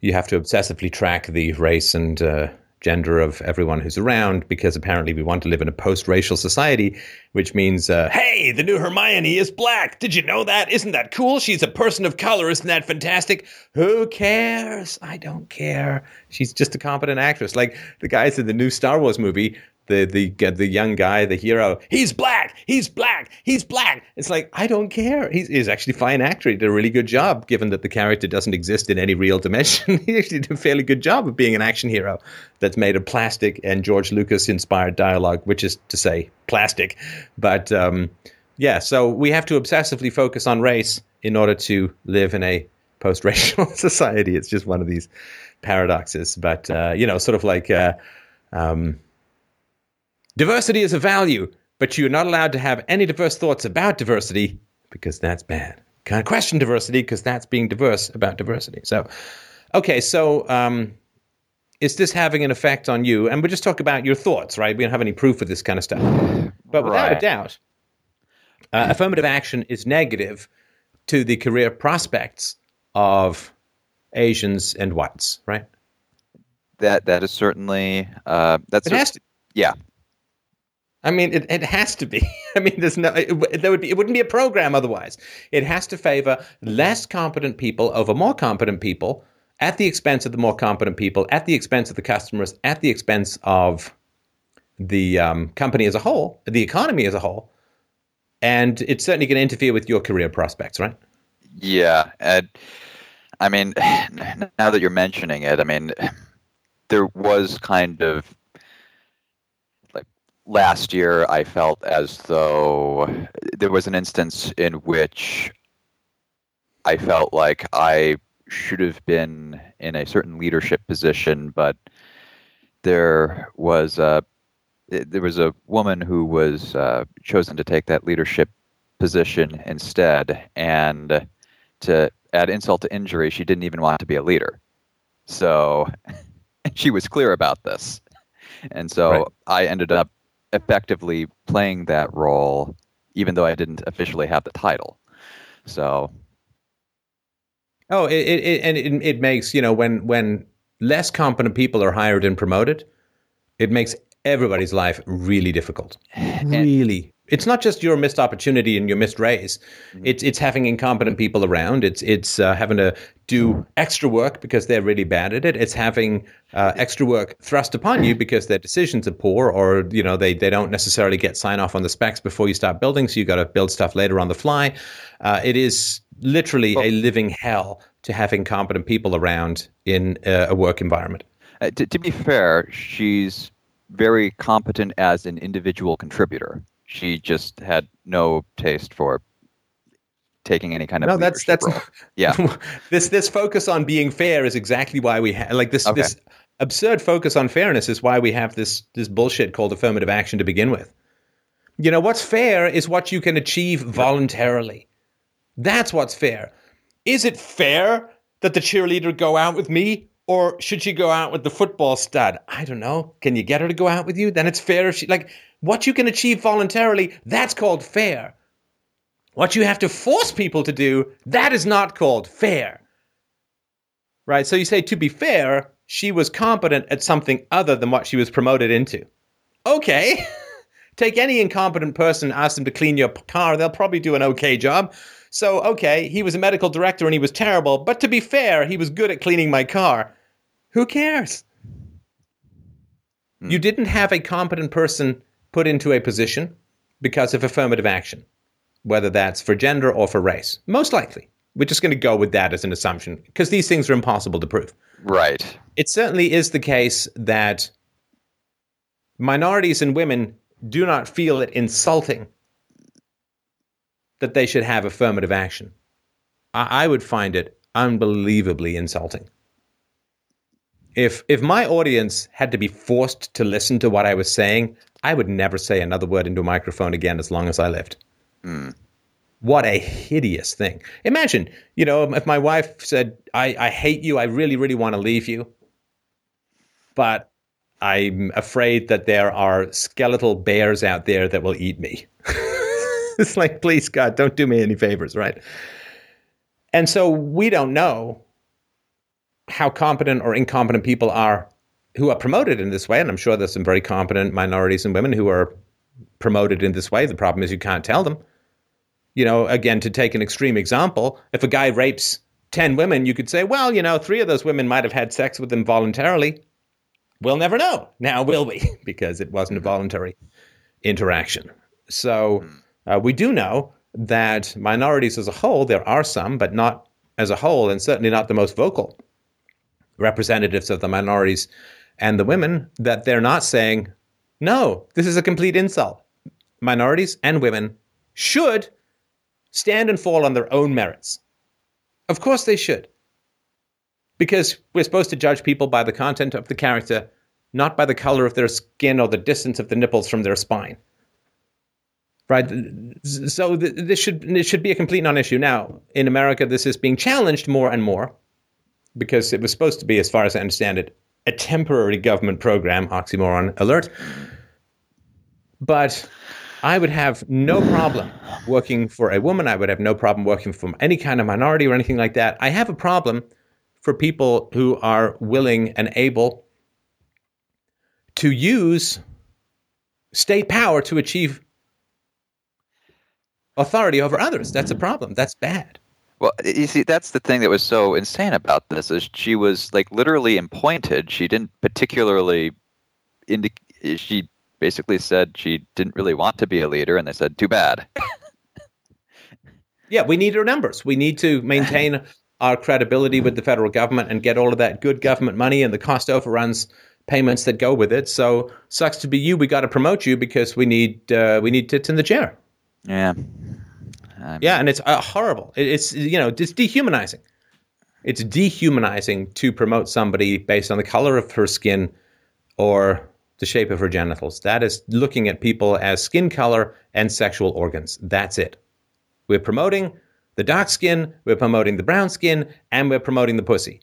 you have to obsessively track the race and uh, gender of everyone who's around, because apparently we want to live in a post-racial society, which means, uh, hey, the new Hermione is black. Did you know that? Isn't that cool? She's a person of color. Isn't that fantastic? Who cares? I don't care. She's just a competent actress. Like the guys in the new Star Wars movie, the the the young guy, the hero. He's black. He's black. He's black. It's like I don't care. He's, he's actually a fine actor. He did a really good job, given that the character doesn't exist in any real dimension. he actually did a fairly good job of being an action hero that's made of plastic and George Lucas inspired dialogue, which is to say plastic. But um, yeah, so we have to obsessively focus on race in order to live in a post-racial society. It's just one of these paradoxes. But uh, you know, sort of like. Uh, um, Diversity is a value, but you're not allowed to have any diverse thoughts about diversity because that's bad. Can't question diversity because that's being diverse about diversity. So, okay, so um, is this having an effect on you? And we'll just talk about your thoughts, right? We don't have any proof of this kind of stuff. But without a doubt, uh, affirmative action is negative to the career prospects of Asians and whites, right? that that is certainly uh, that's It has to. yeah I mean, it, it has to be. I mean, there's no. It, there would be. It wouldn't be a program otherwise. It has to favor less competent people over more competent people at the expense of the more competent people, at the expense of the customers, at the expense of the um, company as a whole, the economy as a whole, and it's certainly going to interfere with your career prospects, right? Yeah, and I mean, now that you're mentioning it, I mean, there was kind of last year. I felt as though there was an instance in which I felt like I should have been in a certain leadership position, but there was a there was a woman who was uh, chosen to take that leadership position instead, and to add insult to injury, she didn't even want to be a leader. So she was clear about this. And so Right. I ended up effectively playing that role, even though I didn't officially have the title. So, Oh, it, it, it and it, it makes you know when when less competent people are hired and promoted, it makes everybody's life really difficult. Really, it's not just your missed opportunity and your missed raise. It's it's having incompetent people around. It's it's uh, having to do extra work because they're really bad at it. It's having uh, extra work thrust upon you because their decisions are poor, or you know they they don't necessarily get sign off on the specs before you start building. So you got to build stuff later on the fly. Uh, it is literally a living hell to have incompetent people around in uh, a work environment. uh, to, to be fair, she's very competent as an individual contributor. She just had no taste for taking any kind of No, that's that's role. yeah. this this focus on being fair is exactly why we have like this Okay. this absurd focus on fairness is why we have this this bullshit called affirmative action to begin with. You know what's fair is what you can achieve voluntarily. That's what's fair. Is it fair that the cheerleader go out with me or should she go out with the football stud? I don't know. Can you get her to go out with you? Then it's fair if she like What you can achieve voluntarily, that's called fair. What you have to force people to do, that is not called fair. Right? So you say, to be fair, she was competent at something other than what she was promoted into. Okay. Take any incompetent person, ask them to clean your car, they'll probably do an okay job. So, okay, he was a medical director and he was terrible, but to be fair, he was good at cleaning my car. Who cares? Hmm. You didn't have a competent person put into a position because of affirmative action, whether that's for gender or for race. Most likely. We're just going to go with that as an assumption because these things are impossible to prove. Right. It certainly is the case that minorities and women do not feel it insulting that they should have affirmative action. I, I would find it unbelievably insulting. If if my audience had to be forced to listen to what I was saying, I would never say another word into a microphone again as long as I lived. Hmm. What a hideous thing. Imagine, you know, if my wife said, I, I hate you, I really, really want to leave you, but I'm afraid that there are skeletal bears out there that will eat me. it's like, please, God, don't do me any favors, right? And so we don't know how competent or incompetent people are who are promoted in this way. And I'm sure there's some very competent minorities and women who are promoted in this way. The problem is you can't tell them. You know, again, to take an extreme example, if a guy rapes 10 women, you could say, well, you know, three of those women might have had sex with him voluntarily. We'll never know. Now, will we? because it wasn't a voluntary interaction. So uh, we do know that minorities as a whole, there are some, but not as a whole, and certainly not the most vocal representatives of the minorities and the women, that they're not saying, no, this is a complete insult. Minorities and women should stand and fall on their own merits. Of course they should. Because we're supposed to judge people by the content of the character, not by the color of their skin or the distance of the nipples from their spine. Right? So this should this should be a complete non-issue. Now, in America, this is being challenged more and more because it was supposed to be, as far as I understand it, a temporary government program, oxymoron alert. But I would have no problem working for a woman. I would have no problem working for any kind of minority or anything like that. I have a problem for people who are willing and able to use state power to achieve authority over others. That's a problem. That's bad. Well, you see, that's the thing that was so insane about this is she was like literally appointed. She didn't particularly indicate. She basically said she didn't really want to be a leader, and they said, "Too bad." Yeah, we need our numbers. We need to maintain our credibility with the federal government and get all of that good government money and the cost overruns payments that go with it. So sucks to be you. We got to promote you because we need uh, we need tits in the chair. yeah. Yeah, and it's uh, horrible. It, it's you know it's dehumanizing. It's dehumanizing to promote somebody based on the color of her skin or the shape of her genitals. That is looking at people as skin color and sexual organs. That's it. We're promoting the dark skin, we're promoting the brown skin, and we're promoting the pussy.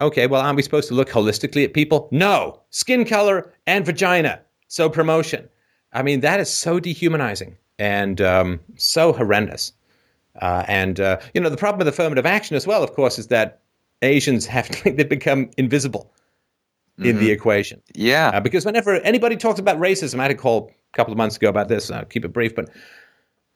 Okay, well, aren't we supposed to look holistically at people? No, skin color and vagina. So promotion. I mean, that is so dehumanizing and um, so horrendous. Uh, and uh, you know, the problem with affirmative action as well, of course, is that Asians have they become invisible in the equation. Yeah. Uh, because whenever anybody talks about racism, I had a call a couple of months ago about this. I'll keep it brief, but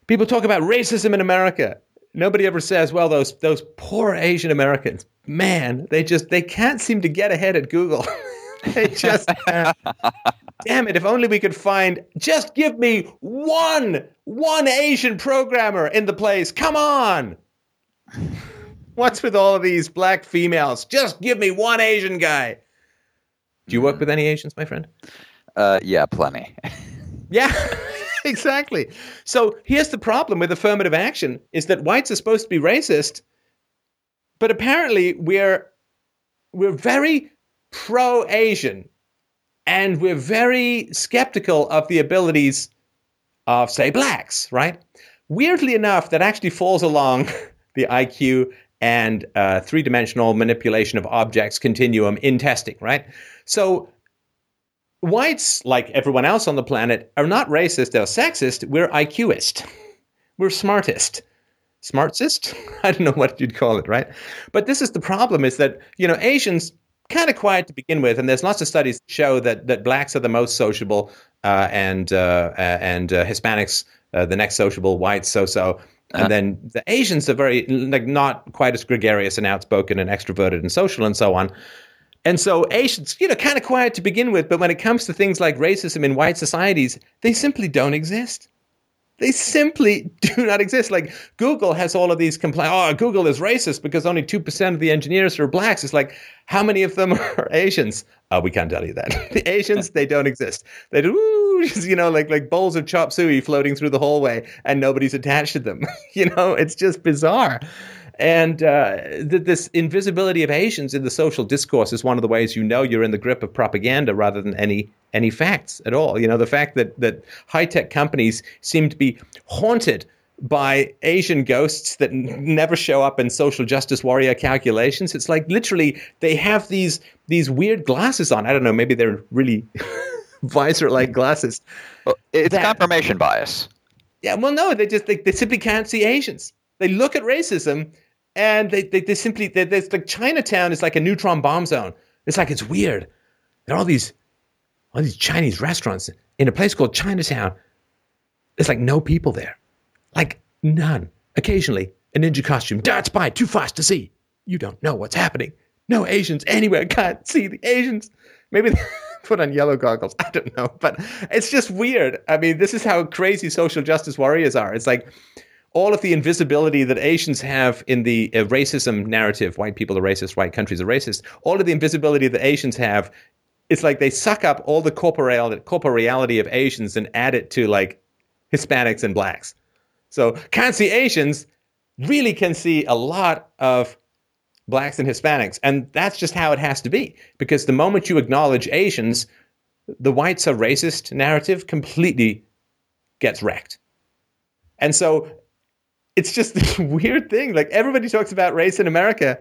people talk about racism in America. Nobody ever says, "Well, those those poor Asian Americans, man, they just they can't seem to get ahead at Google. they just can't. damn it! If only we could find. Just give me one one Asian programmer in the place. Come on." What's with all of these black females? Just give me one Asian guy. Do you work with any Asians, my friend? Uh, yeah, plenty. Yeah, exactly. So here's the problem with affirmative action is that whites are supposed to be racist, but apparently we're we're very pro-Asian and we're very skeptical of the abilities of say blacks, right? Weirdly enough, that actually falls along the IQ and uh, three-dimensional manipulation of objects continuum in testing, right? So whites, like everyone else on the planet, are not racist or sexist. We're IQist. We're smartest. Smartest? I don't know what you'd call it, right? But this is the problem is that, you know, Asians kind of quiet to begin with, and there's lots of studies that show that that blacks are the most sociable, uh, and uh, and uh, Hispanics uh, the next sociable, whites so so, and Uh-huh. then the Asians are very like not quite as gregarious and outspoken and extroverted and social and so on. And so Asians, you know, kind of quiet to begin with, but when it comes to things like racism in white societies, they simply don't exist. They simply do not exist. Like Google has all of these complaints. Oh, Google is racist because only 2% of the engineers are blacks. It's like, how many of them are Asians? Oh, we can't tell you that. the Asians, they don't exist. They do, just, you know, like, like bowls of chop suey floating through the hallway and nobody's attached to them. you know, it's just bizarre. And uh, th- this invisibility of Asians in the social discourse is one of the ways you know you're in the grip of propaganda rather than any any facts at all. You know, the fact that that high tech companies seem to be haunted by Asian ghosts that n- never show up in social justice warrior calculations. It's like literally they have these these weird glasses on. I don't know, maybe they're really visor like glasses. Well, it's That- confirmation bias. Yeah, well, no, they just they, they simply can't see Asians. They look at racism and they they, they simply they, there's like Chinatown is like a neutron bomb zone. It's like it's weird. There are all these all these Chinese restaurants in a place called Chinatown. There's like no people there, like none. Occasionally, a ninja costume darts by too fast to see. You don't know what's happening. No Asians anywhere. Can't see the Asians. Maybe they put on yellow goggles. I don't know, but it's just weird. I mean, this is how crazy social justice warriors are. It's like all of the invisibility that Asians have in the uh, racism narrative. White people are racist. White countries are racist. All of the invisibility that Asians have. It's like they suck up all the corporeality, corporeality of Asians and add it to like Hispanics and blacks. So can't see Asians, really can see a lot of blacks and Hispanics. And that's just how it has to be. Because the moment you acknowledge Asians, the whites are racist narrative completely gets wrecked. And so it's just this weird thing. Like everybody talks about race in America,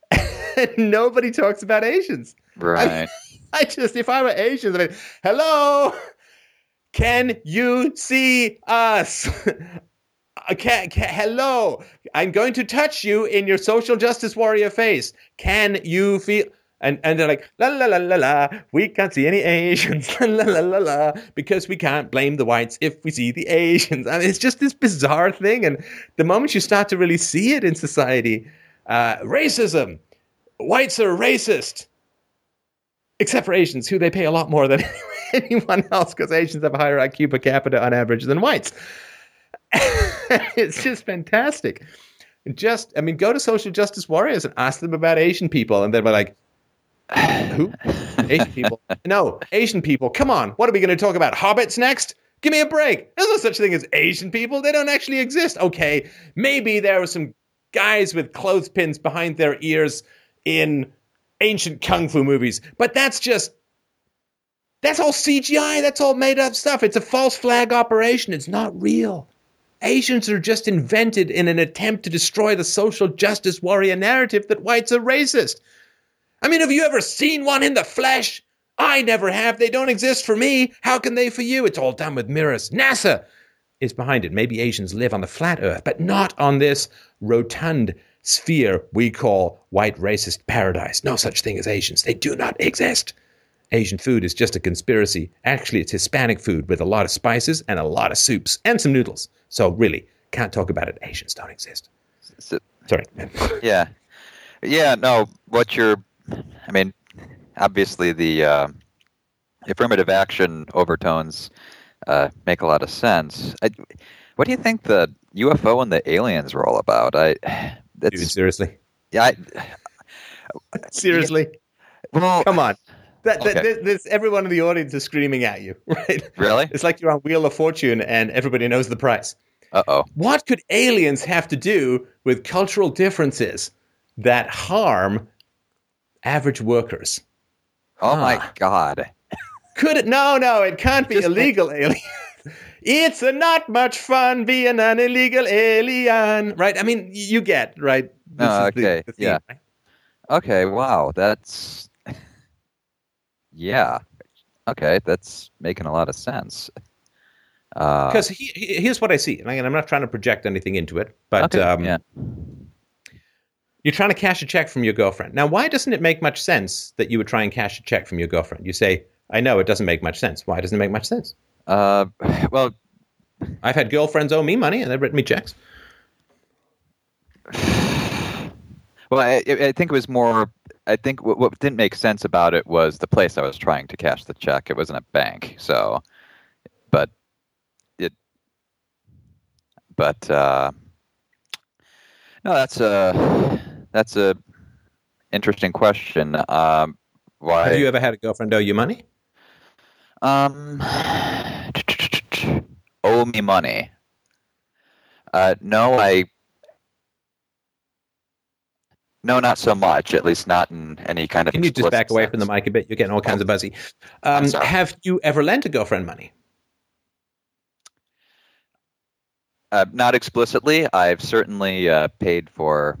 and nobody talks about Asians. Right. I just, if I were Asian, I'd be, hello, can you see us? Uh, Can, can, hello, I'm going to touch you in your social justice warrior face. Can you feel? And and they're like la la la la la. We can't see any Asians. La la la la la. Because we can't blame the whites if we see the Asians. Mean, it's just this bizarre thing. And the moment you start to really see it in society, uh, racism, whites are racist except for Asians, who they pay a lot more than anyone else because Asians have a higher IQ per capita on average than whites. it's just fantastic. Just, I mean, go to social justice warriors and ask them about Asian people, and they'll be like, "Who? Asian people? No, Asian people. Come on, what are we going to talk about? Hobbits next? Give me a break. There's no such thing as Asian people. They don't actually exist. Okay, maybe there were some guys with clothespins behind their ears in ancient kung fu movies, but that's just that's all CGI. That's all made up stuff. It's a false flag operation. It's not real. Asians are just invented in an attempt to destroy the social justice warrior narrative that whites are racist. I mean, have you ever seen one in the flesh? I never have. They don't exist for me. How can they for you? It's all done with mirrors. NASA is behind it. Maybe Asians live on the flat earth, but not on this rotund sphere we call white racist paradise. No such thing as Asians. They do not exist. Asian food is just a conspiracy. Actually, it's Hispanic food with a lot of spices and a lot of soups and some noodles. So, really, can't talk about it. Asians don't exist. So- Sorry. yeah, yeah. No, what you're, I mean, obviously the uh, affirmative action overtones uh, make a lot of sense. I, what do you think the UFO and the aliens were all about? I, Dude, seriously. yeah. I, Seriously. well, Come on. That, that, Okay. this, this, everyone in the audience is screaming at you, right? really? It's like you're on Wheel of Fortune and everybody knows the price. Uh oh. What could aliens have to do with cultural differences that harm average workers? Oh my God. Could it? No, no, it can't be Just illegal alien. it's not much fun being an illegal alien, right? I mean, you get right. This Oh, the- okay, the theme, yeah. right? Okay. Wow. That's. Yeah. Okay, that's making a lot of sense. Uh, Because he, he- here's what I see, and I'm not trying to project anything into it, but okay, um, yeah. You're trying to cash a check from your girlfriend. Now, why doesn't it make much sense that you would try and cash a check from your girlfriend? You say, I know it doesn't make much sense. Why doesn't it make much sense? Uh, well, I've had girlfriends owe me money and they've written me checks. well, I, I think it was more. I think what, what didn't make sense about it was the place I was trying to cash the check. It wasn't a bank, so. But it. But uh, no, that's a that's a interesting question. Um, why? Have you ever had a girlfriend owe you money? Um, owe me money. Uh, no, I. No, not so much. At least not in any kind of. Can you just back away from the mic a bit? You're getting all kinds of buzzy. Um, have you ever lent a girlfriend money? Uh, not explicitly. I've certainly uh, paid for,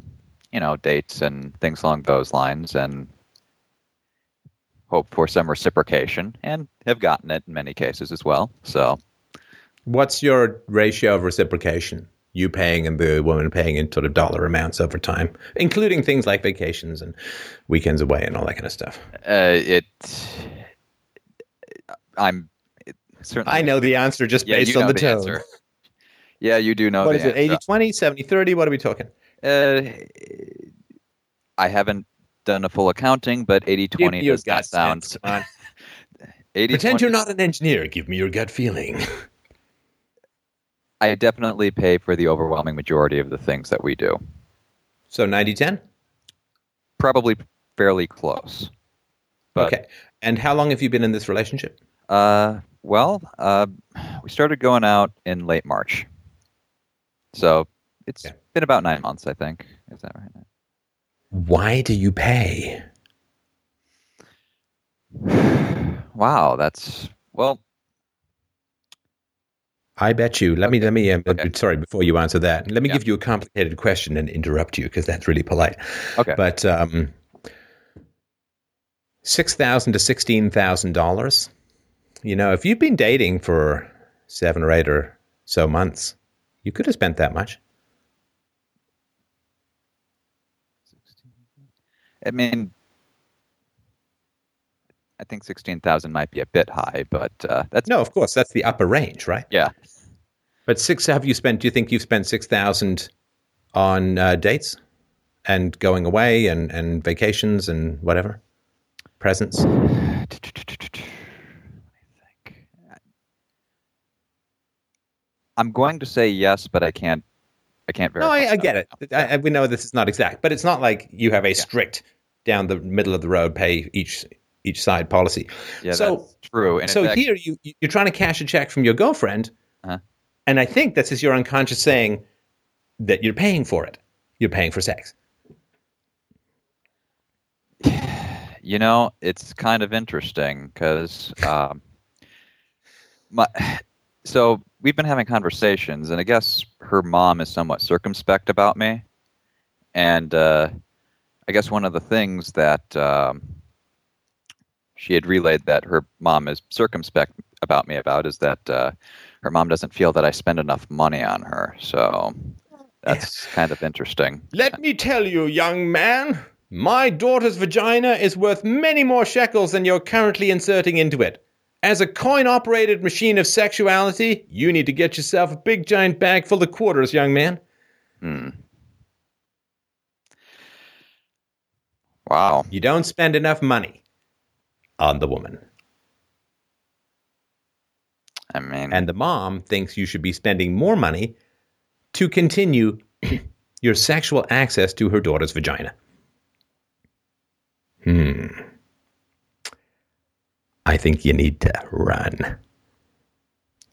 you know, dates and things along those lines, and hope for some reciprocation, and have gotten it in many cases as well. So, What's your ratio of reciprocation? You paying and the woman paying in sort of dollar amounts over time, including things like vacations and weekends away and all that kind of stuff. uh, it. I'm it, certainly. I know the answer just Yeah, based on know the, tone. answer. Yeah, you do know What the is it, 80 20, 70 30? What are we talking? Uh, I haven't done a full accounting, but 80 20 does not sound. sense. Come on. 80 Pretend 20 you're not an engineer. Give me your gut feeling. I definitely pay for the overwhelming majority of the things that we do. So 90 10? Probably fairly close. But, Okay. And how long have you been in this relationship? Uh, well, uh, we started going out in late March. So it's Yeah. Been about nine months, I think. Is that right? Why do you pay? Wow, that's well. I bet you. Let me let me. Um, Okay. Sorry, before you answer that, let me Yeah. give you a complicated question and interrupt you because that's really polite. Okay. But um, six thousand to sixteen thousand dollars. You know, if you've been dating for seven or eight or so months, you could have spent that much. I mean, I think sixteen thousand might be a bit high, but uh, that's No, of course, that's the upper range, right? yeah. But six. Have you spent? Do you think you've spent six thousand on uh, dates and going away and and vacations and whatever presents? Let me think. I'm going to say yes, but I can't. I can't No. I, I get it. I, I, we know this is not exact, but it's not like you have a strict down the middle of the road pay each each side policy. Yeah, so that's true. And so fact- here you you're trying to cash a check from your girlfriend, Uh-huh. and I think this is your unconscious saying that you're paying for it. You're paying for sex. You know, it's kind of interesting because um, my so we've been having conversations, and I guess her mom is somewhat circumspect about me, and uh, I guess one of the things that um, she had relayed that her mom is circumspect about me about is that uh, her mom doesn't feel that I spend enough money on her. So that's kind of interesting. Let me tell you, young man, my daughter's vagina is worth many more shekels than you're currently inserting into it. As a coin operated machine of sexuality, you need to get yourself a big giant bag full of quarters, young man. Hmm. Wow. You don't spend enough money on the woman. I mean, And the mom thinks you should be spending more money to continue your sexual access to her daughter's vagina. Hmm. I think you need to run.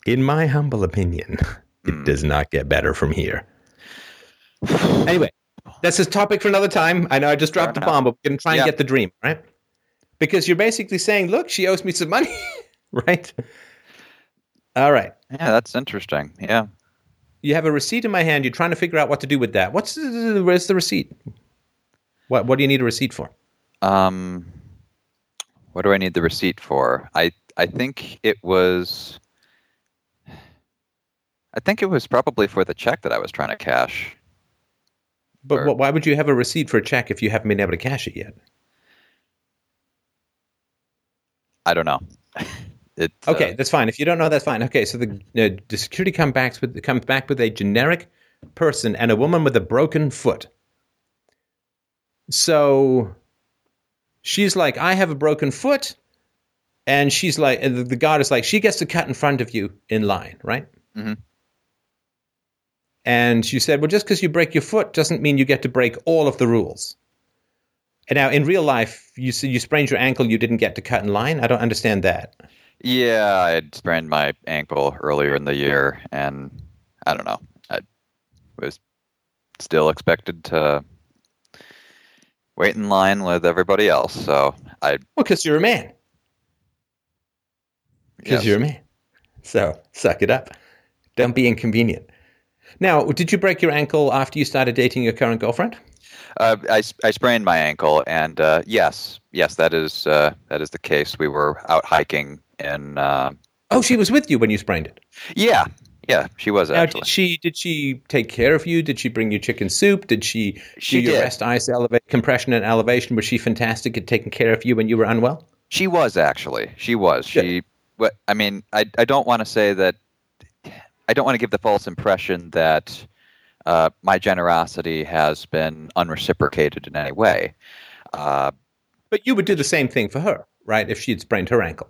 In my humble opinion, it does not get better from here. Anyway, that's a topic for another time. I know I just dropped the bomb, but we're going to try and Yeah. get the dream, right? Because you're basically saying, look, she owes me some money, right? All right. yeah, that's interesting. Yeah. You have a receipt in my hand. You're trying to figure out what to do with that. What's the, where's the receipt? What What do you need a receipt for? Um, what do I need the receipt for? I I think it was. I think it was probably for the check that I was trying to cash. But Or- why would you have a receipt for a check if you haven't been able to cash it yet? I don't know. It, Okay, uh, that's fine. If you don't know, that's fine. Okay, so the, uh, the security comes back with comes back with a generic person and a woman with a broken foot. So she's like, "I have a broken foot," and she's like, and the, the guard is like, "She gets to cut in front of you in line, right?" Mhm. And she said, "Well, just because you break your foot doesn't mean you get to break all of the rules." And now, in real life, you you sprained your ankle, you didn't get to cut in line. I don't understand that. yeah, I had sprained my ankle earlier in the year, and I don't know. I was still expected to wait in line with everybody else. So I Well, because you're a man. Because yes. you're a man. So suck it up. Don't be inconvenient. Now, did you break your ankle after you started dating your current girlfriend? Uh, I, I sprained my ankle, and uh, yes, yes, that is uh, that is the case. We were out hiking in. Uh, Oh, she was with you when you sprained it. yeah, yeah, she was Now, actually. did she did she take care of you? Did she bring you chicken soup? Did she She do your did. rest ice elevate compression and elevation? Was she fantastic at taking care of you when you were unwell? She was actually. She was. She. I mean, I I don't want to say that. I don't want to give the false impression that uh, my generosity has been unreciprocated in any way. Uh, But you would do the same thing for her, right? If she had sprained her ankle.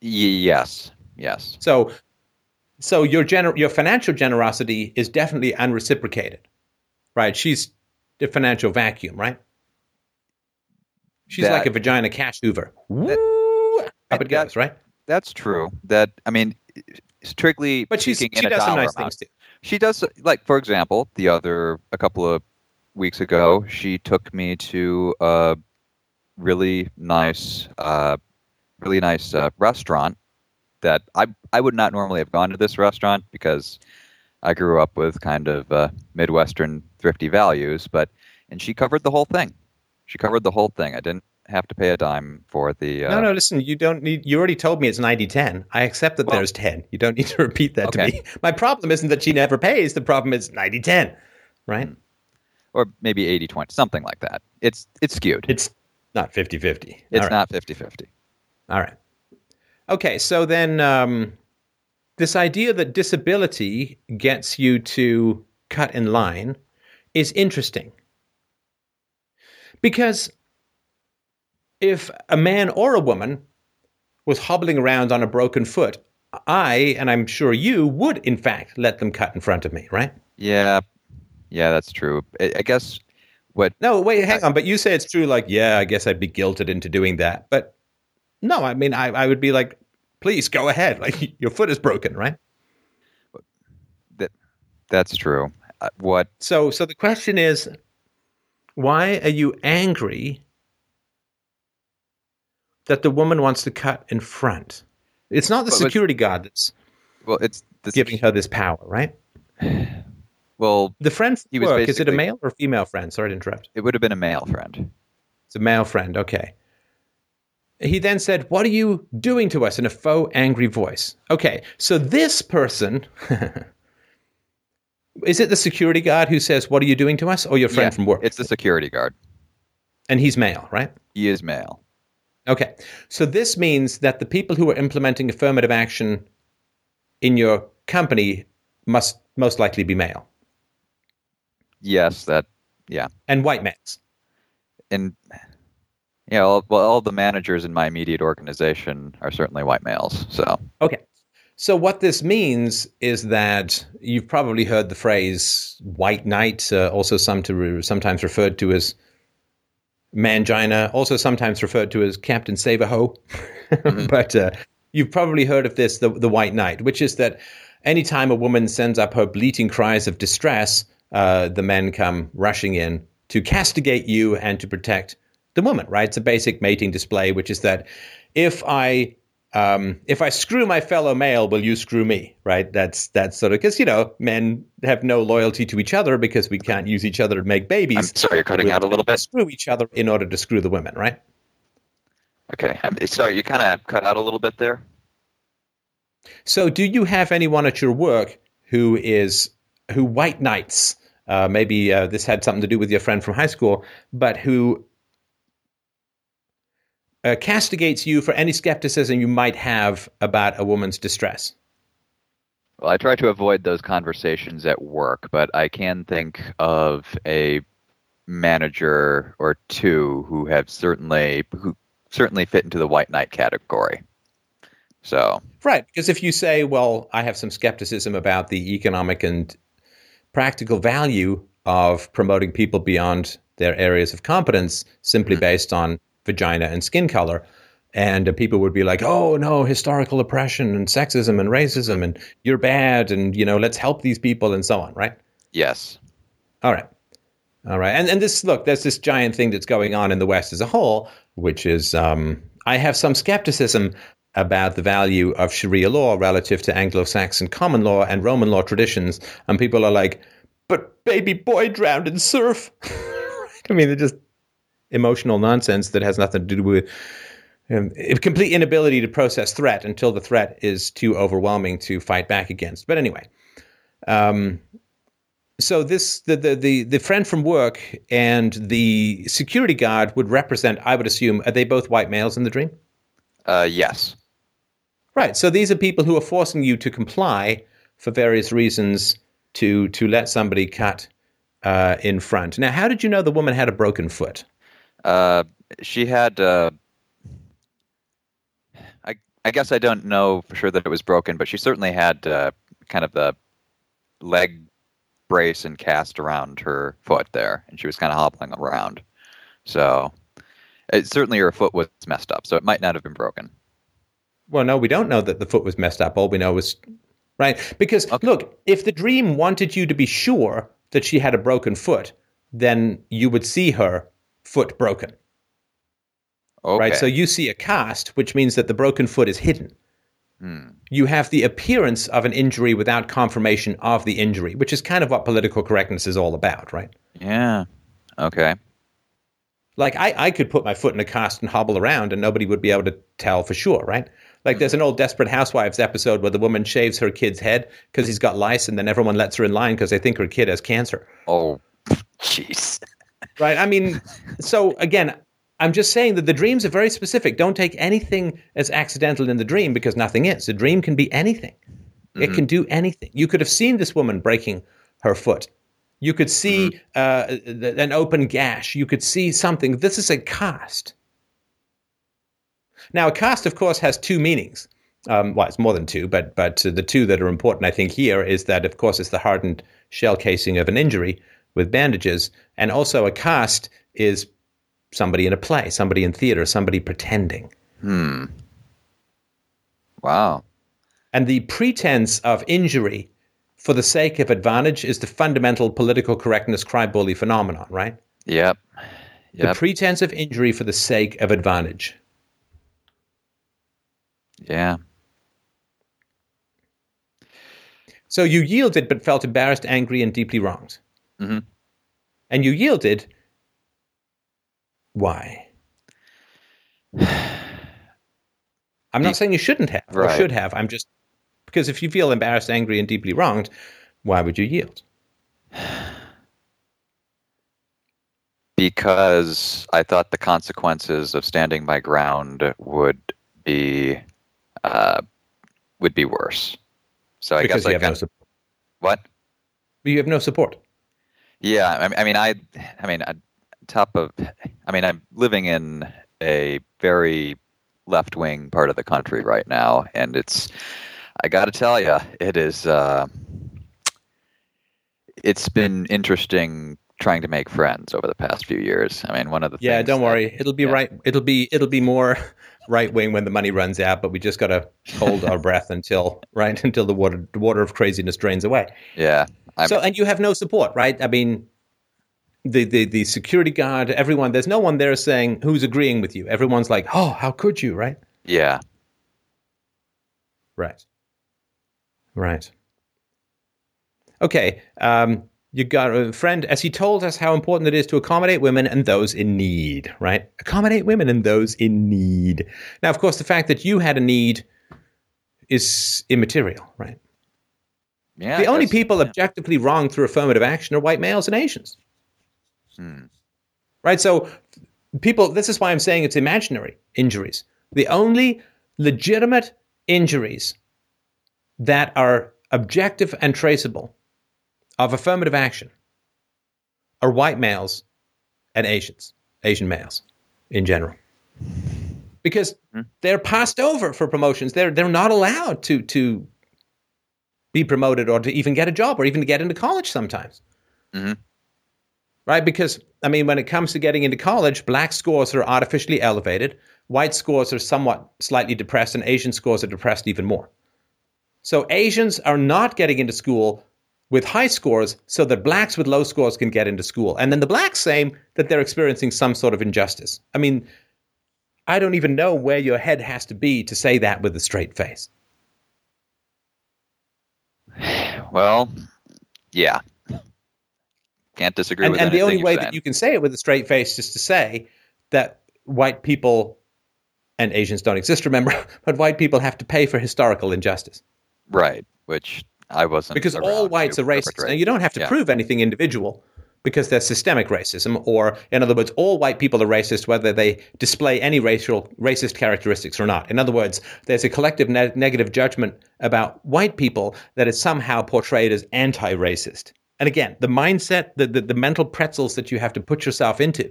y- yes, yes, So, so your gener- your financial generosity is definitely unreciprocated, right? She's the financial vacuum, right? She's That- like a vagina cash hoover. Woo! Up it goes, right? that's true. That I mean, strictly But she's, speaking she does some nice amount. things too. She does like for example, the other a couple of weeks ago, she took me to a really nice uh really nice uh, restaurant that I I would not normally have gone to this restaurant because I grew up with kind of uh, midwestern thrifty values, but and she covered the whole thing. She covered the whole thing. I didn't have to pay a dime for the uh, No, no, listen, you don't need, you already told me it's 90 10. I accept that Well- there's 10. You don't need to repeat that Okay. to me. My problem isn't that she never pays. The problem is 90 10, right? or maybe 80-20, something like that. It's it's skewed. It's not 50 50. It's not 50-50. All right. Okay, so then um, this idea that disability gets you to cut in line is interesting. Because if a man or a woman was hobbling around on a broken foot, I, and I'm sure you, would in fact let them cut in front of me, right? Yeah, yeah, that's true. I, I guess what No, wait, hang on. But you say it's true, like, yeah, I guess I'd be guilted into doing that. But no, I mean, I, I would be like, please go ahead. Like, your foot is broken, right? that that's true. Uh, what So, so the question is, why are you angry that the woman wants to cut in front? It's not the But- but- security guard that's well, it's giving her this power, right? well, The friend He was work, is it a male or female friend? Sorry to interrupt. it would have been a male friend. It's a male friend. Okay. He then said, What are you doing to us in a faux angry voice? Okay. So this person, is it the security guard who says, What are you doing to us? Or your friend Yeah, from work? It's the security guard. and he's male, right? He is male. Okay. So this means that the people who are implementing affirmative action in your company must most likely be male Yes, that yeah, and white males. and yeah. All, well, all the managers in my immediate organization are certainly white males. So Okay. So what this means is that you've probably heard the phrase "white knight," uh, also some to re- sometimes referred to as mangina, also sometimes referred to as Captain Save-A-Ho. but uh, you've probably heard of this, the, the white knight, which is that anytime a woman sends up her bleating cries of distress, uh, the men come rushing in to castigate you and to protect the woman. Right? It's a basic mating display, which is that if I um, if I screw my fellow male, will you screw me? Right? That's that's sort of because you know men have no loyalty to each other because we can't use each other to make babies. I'm sorry, you're cutting We'll out a little bit. Screw each other in order to screw the women, right? Okay, sorry, you kind of cut out a little bit there. So, do you have anyone at your work who is who white knights? Uh, maybe uh, this had something to do with your friend from high school, but who uh, castigates you for any skepticism you might have about a woman's distress. Well, I try to avoid those conversations at work, but I can think of a manager or two who have certainly who certainly fit into the white knight category. So right, because if you say, "Well, I have some skepticism about the economic and practical value of promoting people beyond their areas of competence simply mm-hmm. based on vagina and skin color," and uh, people would be like, "Oh no, historical oppression and sexism and racism, and you're bad, and you know, let's help these people and so on." Right? Yes. All right. All right, and and this look, there's this giant thing that's going on in the West as a whole, which is um, I have some skepticism about the value of Sharia law relative to Anglo-Saxon common law and Roman law traditions, and people are like, "But baby boy drowned in surf." I mean, they're just emotional nonsense that has nothing to do with um, complete inability to process threat until the threat is too overwhelming to fight back against. But anyway, um, so this the, the, the the friend from work and the security guard would represent. I would assume are they both white males in the dream? Uh, yes. Right. So these are people who are forcing you to comply for various reasons to to let somebody cut uh, in front. Now, how did you know the woman had a broken foot? Uh, she had. Uh, I I guess I don't know for sure that it was broken, but she certainly had uh, kind of the leg brace and cast around her foot there, and she was kind of hobbling around. So, it, certainly her foot was messed up, so it might not have been broken. Well, no, we don't know that the foot was messed up. All we know is right because okay. look, if the dream wanted you to be sure that she had a broken foot, then you would see her foot broken. Okay. Right, so you see a cast, which means that the broken foot is hidden. Hmm. You have the appearance of an injury without confirmation of the injury, which is kind of what political correctness is all about, right? Yeah. Okay. Like I, I could put my foot in a cast and hobble around and nobody would be able to tell for sure, right? Like there's an old Desperate Housewives episode where the woman shaves her kid's head because he's got lice and then everyone lets her in line because they think her kid has cancer. Oh, jeez. Right? I mean, so again, I'm just saying that the dreams are very specific. Don't take anything as accidental in the dream because nothing is. A dream can be anything. Mm-hmm. It can do anything. You could have seen this woman breaking her foot. You could see mm-hmm. uh, an open gash. You could see something. This is a cast. Now, a cast, of course, has two meanings. Um, well, it's more than two, but but uh, the two that are important, I think, here is that, of course, it's the hardened shell casing of an injury with bandages, and also a cast is somebody in a play, somebody in theater, somebody pretending. Hmm. Wow. And the pretense of injury for the sake of advantage is the fundamental political correctness cry bully phenomenon, right? Yep. yep. The pretense of injury for the sake of advantage. Yeah. So you yielded but felt embarrassed, angry, and deeply wronged. Mm-hmm. And you yielded why? I'm not saying you shouldn't have or right. should have. I'm just because if you feel embarrassed, angry, and deeply wronged, why would you yield? Because I thought the consequences of standing my ground would be uh, would be worse. So I because guess you I have no support. What? You have no support. Yeah, I mean, I, I mean, top of, I mean, I'm living in a very left wing part of the country right now, and it's, I got to tell you, it is, uh, it's been interesting trying to make friends over the past few years. I mean, one of the yeah, don't that, worry, it'll be yeah. right. It'll be it'll be more right wing when the money runs out, but we just got to hold our breath until right until the water the water of craziness drains away. Yeah. I'm, so and you have no support, right? I mean, the, the the security guard, everyone. There's no one there saying who's agreeing with you. Everyone's like, "Oh, how could you?" Right? Yeah. Right. Right. Okay. Um, you got a friend, as he told us how important it is to accommodate women and those in need. Right? Accommodate women and those in need. Now, of course, the fact that you had a need is immaterial, right? Yeah. the only people yeah. objectively wrong through affirmative action are white males and Asians. Hmm. Right? So, people, this is why I'm saying it's imaginary injuries. The only legitimate injuries that are objective and traceable of affirmative action are white males and Asians, Asian males in general. Because they're passed over for promotions. They're they're not allowed to to be promoted or to even get a job or even to get into college sometimes. Mhm. Right? Because, I mean, when it comes to getting into college, black scores are artificially elevated, white scores are somewhat slightly depressed, and Asian scores are depressed even more. So Asians are not getting into school with high scores so that blacks with low scores can get into school. And then the blacks say that they're experiencing some sort of injustice. I mean, I don't even know where your head has to be to say that with a straight face. Well, yeah. Can't disagree and, with and the only way saying. that you can say it with a straight face is to say that white people and Asians don't exist, remember, but white people have to pay for historical injustice Right, which I wasn't. because all whites are racist. perpetrate. And you don't have to Yeah. prove anything individual because there's systemic racism, or in other words, all white people are racist whether they display any racial racist characteristics or not. In other words, there's a collective ne- negative judgment about white people that is somehow portrayed as anti-racist. And again, the mindset, the, the, the mental pretzels that you have to put yourself into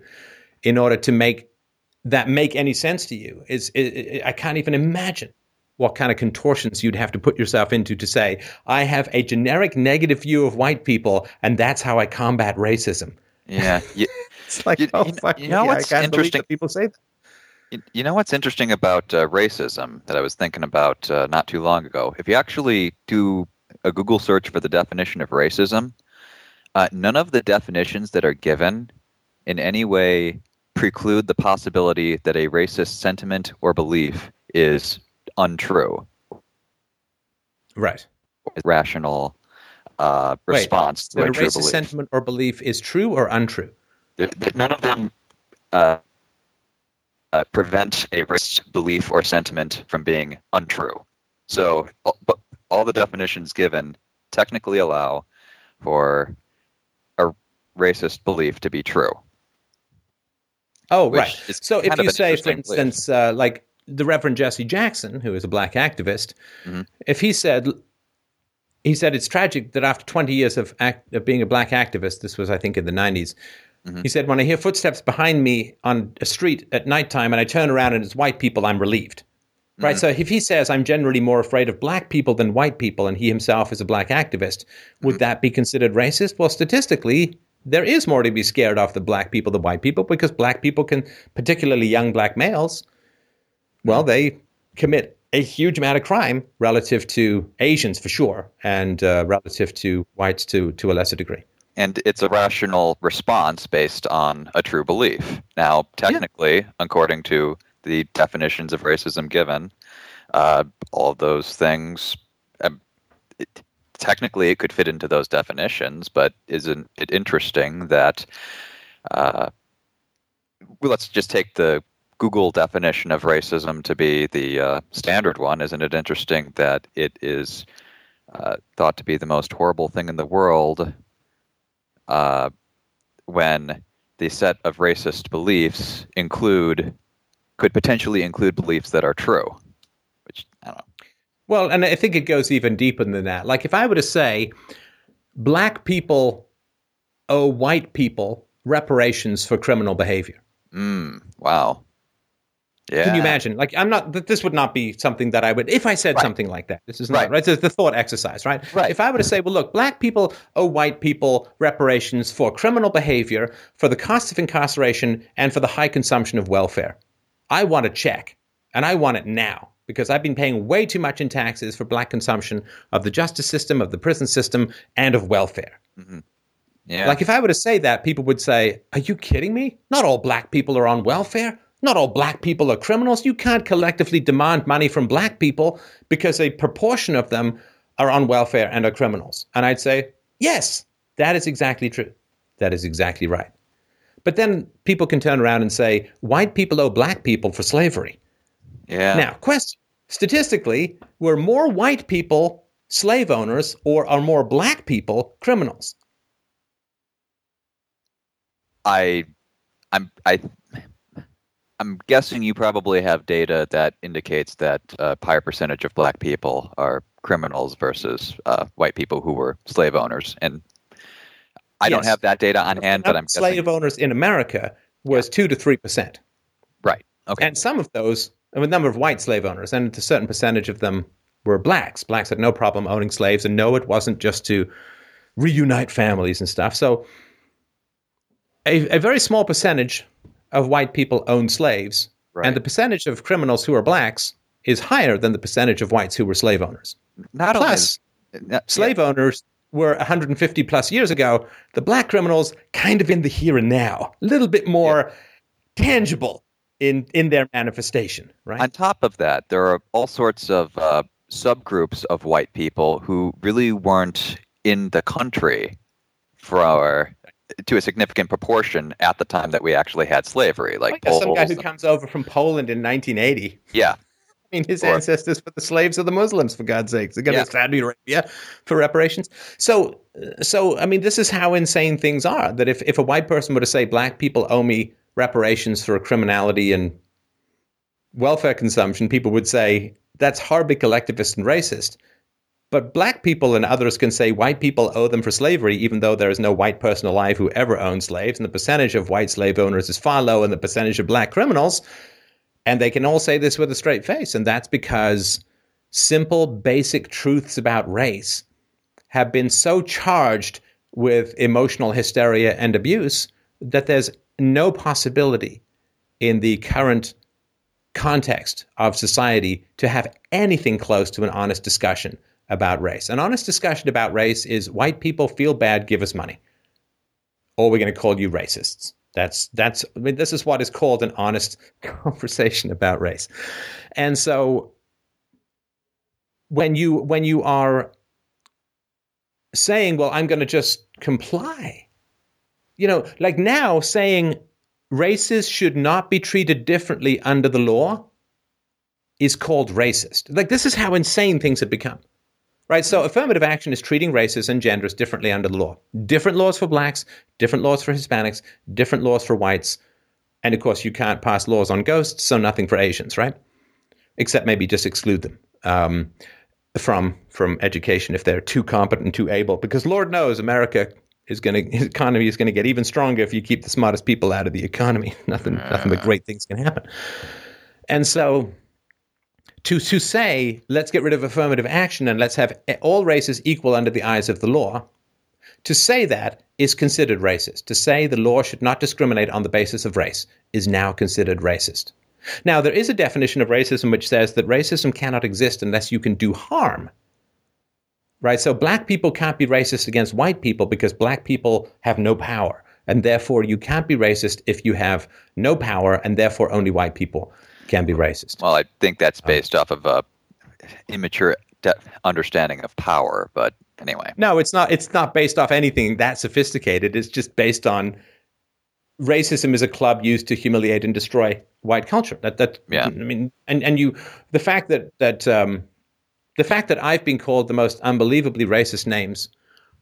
in order to make that make any sense to you is, i I I can't even imagine what kind of contortions you'd have to put yourself into to say, I have a generic negative view of white people, and that's how I combat racism. Yeah, you, It's like, You- oh, you know- fuck you know yeah, I what's can't interesting? people say that. you- you know what's interesting about uh, racism that I was thinking about uh, not too long ago? If you actually do a Google search for the definition of racism, uh, none of the definitions that are given in any way preclude the possibility that a racist sentiment or belief is untrue, Right. rational uh, Wait, response to That a a racist belief. sentiment or belief is true or untrue. none of them uh, uh, prevent a racist belief or sentiment from being untrue. So, all- but all the definitions given technically allow for a racist belief to be true. Oh, right. So if you say, for instance, uh, like the Reverend Jesse Jackson, who is a black activist, Mhm. if he said, he said it's tragic that after 20 years of, act, of being a black activist, this was, I think, in the 90s, Mm-hmm. he said, when I hear footsteps behind me on a street at nighttime and I turn around and it's white people, I'm relieved. Mm-hmm. Right. So if he says, I'm generally more afraid of black people than white people, and he himself is a black activist, would Mm-hmm. that be considered racist? Well, statistically, there is more to be scared of the black people than white people because black people can, particularly young black males, well, they commit a huge amount of crime relative to Asians for sure, and uh, relative to whites to to a lesser degree. And it's a rational response based on a true belief. Now, technically, according to the definitions of racism given, uh, all of those things, um, it, technically, it could fit into those definitions. But isn't it interesting that? Uh, well, let's just take the Google definition of racism to be the uh, standard one. Isn't it interesting that it is uh, thought to be the most horrible thing in the world? uh, when the set of racist beliefs include could potentially include beliefs that are true, which I don't know. Well, and I think it goes even deeper than that. Like if I were to say, black people owe white people reparations for criminal behavior. Mm, wow. Yeah. Can you imagine? Like, I'm not. that This would not be something that I would. If I said Right. something like that, this is not Right. right. It's the thought exercise, right? Right. If I were to say, well, look, black people owe white people reparations for criminal behavior, for the cost of incarceration, and for the high consumption of welfare, I want a check, and I want it now because I've been paying way too much in taxes for black consumption of the justice system, of the prison system, and of welfare. Mm-hmm. Yeah. Like if I were to say that, people would say, "Are you kidding me? Not all black people are on welfare. Not all black people are criminals. You can't collectively demand money from black people because a proportion of them are on welfare and are criminals." And I'd say, "Yes, that is exactly true. That is exactly right." But then people can turn around and say, "White people owe black people for slavery." yeah. Now, question: statistically, were more white people slave owners or are more black people criminals? I, I'm I, I'm guessing you probably have data that indicates that a higher percentage of black people are criminals versus uh, white people who were slave owners, and I don't have that data on hand, but I'm slave guessing. owners in America was two to three percent, Right. Okay. and some of those, a number of white slave owners, and a certain percentage of them were blacks. Blacks had no problem owning slaves, and no, it wasn't just to reunite families and stuff. So, a, a very small percentage of white people owned slaves, Right. and the percentage of criminals who are blacks is higher than the percentage of whites who were slave owners. Not Plus, only not- slave owners were 150 plus years ago. The black criminals kind of in the here and now, a little bit more tangible in in their manifestation, right? On top of that, there are all sorts of uh, subgroups of white people who really weren't in the country for to a significant proportion at the time that we actually had slavery, like some guy who comes over from Poland in 1980. yeah, I mean, his Or- ancestors were the slaves of the Muslims, for God's sakes. They're going Yeah. to Saudi Arabia for reparations. So, uh, so I mean, this is how insane things are. That if, if a white person were to say, black people owe me reparations for criminality and welfare consumption, people would say, that's horribly collectivist and racist. But black people and others can say white people owe them for slavery, even though there is no white person alive who ever owned slaves. And the percentage of white slave owners is far lower than the percentage of black criminals. And they can all say this with a straight face. And that's because simple, basic truths about race have been so charged with emotional hysteria and abuse that there's no possibility in the current context of society to have anything close to an honest discussion about race. An honest discussion about race is white people feel bad, give us money. Or we're going to call you racists. That's that's I mean this is what is called an honest conversation about race. And so when you when you are saying, well, I'm going to just comply. You know, like now saying races should not be treated differently under the law is called racist. Like this is how insane things have become. Right? So affirmative action is treating races and genders differently under the law. Different laws for blacks, different laws for Hispanics, different laws for whites. And of course, you can't pass laws on ghosts, so nothing for Asians, right? Except maybe just exclude them um, from from education if they're too competent and too able. Because Lord knows America is going to economy is going to get even stronger if you keep the smartest people out of the economy. nothing, nothing but great things can happen. And so to to say let's get rid of affirmative action and let's have all races equal under the eyes of the law to say that is considered racist. To say the law should not discriminate on the basis of race is now considered racist. Now there is a definition of racism which says that racism cannot exist unless you can do harm. Right? So black people can't be racist against white people because black people have no power. And therefore you can't be racist if you have no power and therefore only white people can be racist Well, I think that's based off of a immature de- understanding of power. But anyway, No, it's not. It's not based off anything that sophisticated. It's just based on racism is a club used to humiliate and destroy white culture. That that Yeah. I mean, and and you the fact that that um, the fact that I've been called the most unbelievably racist names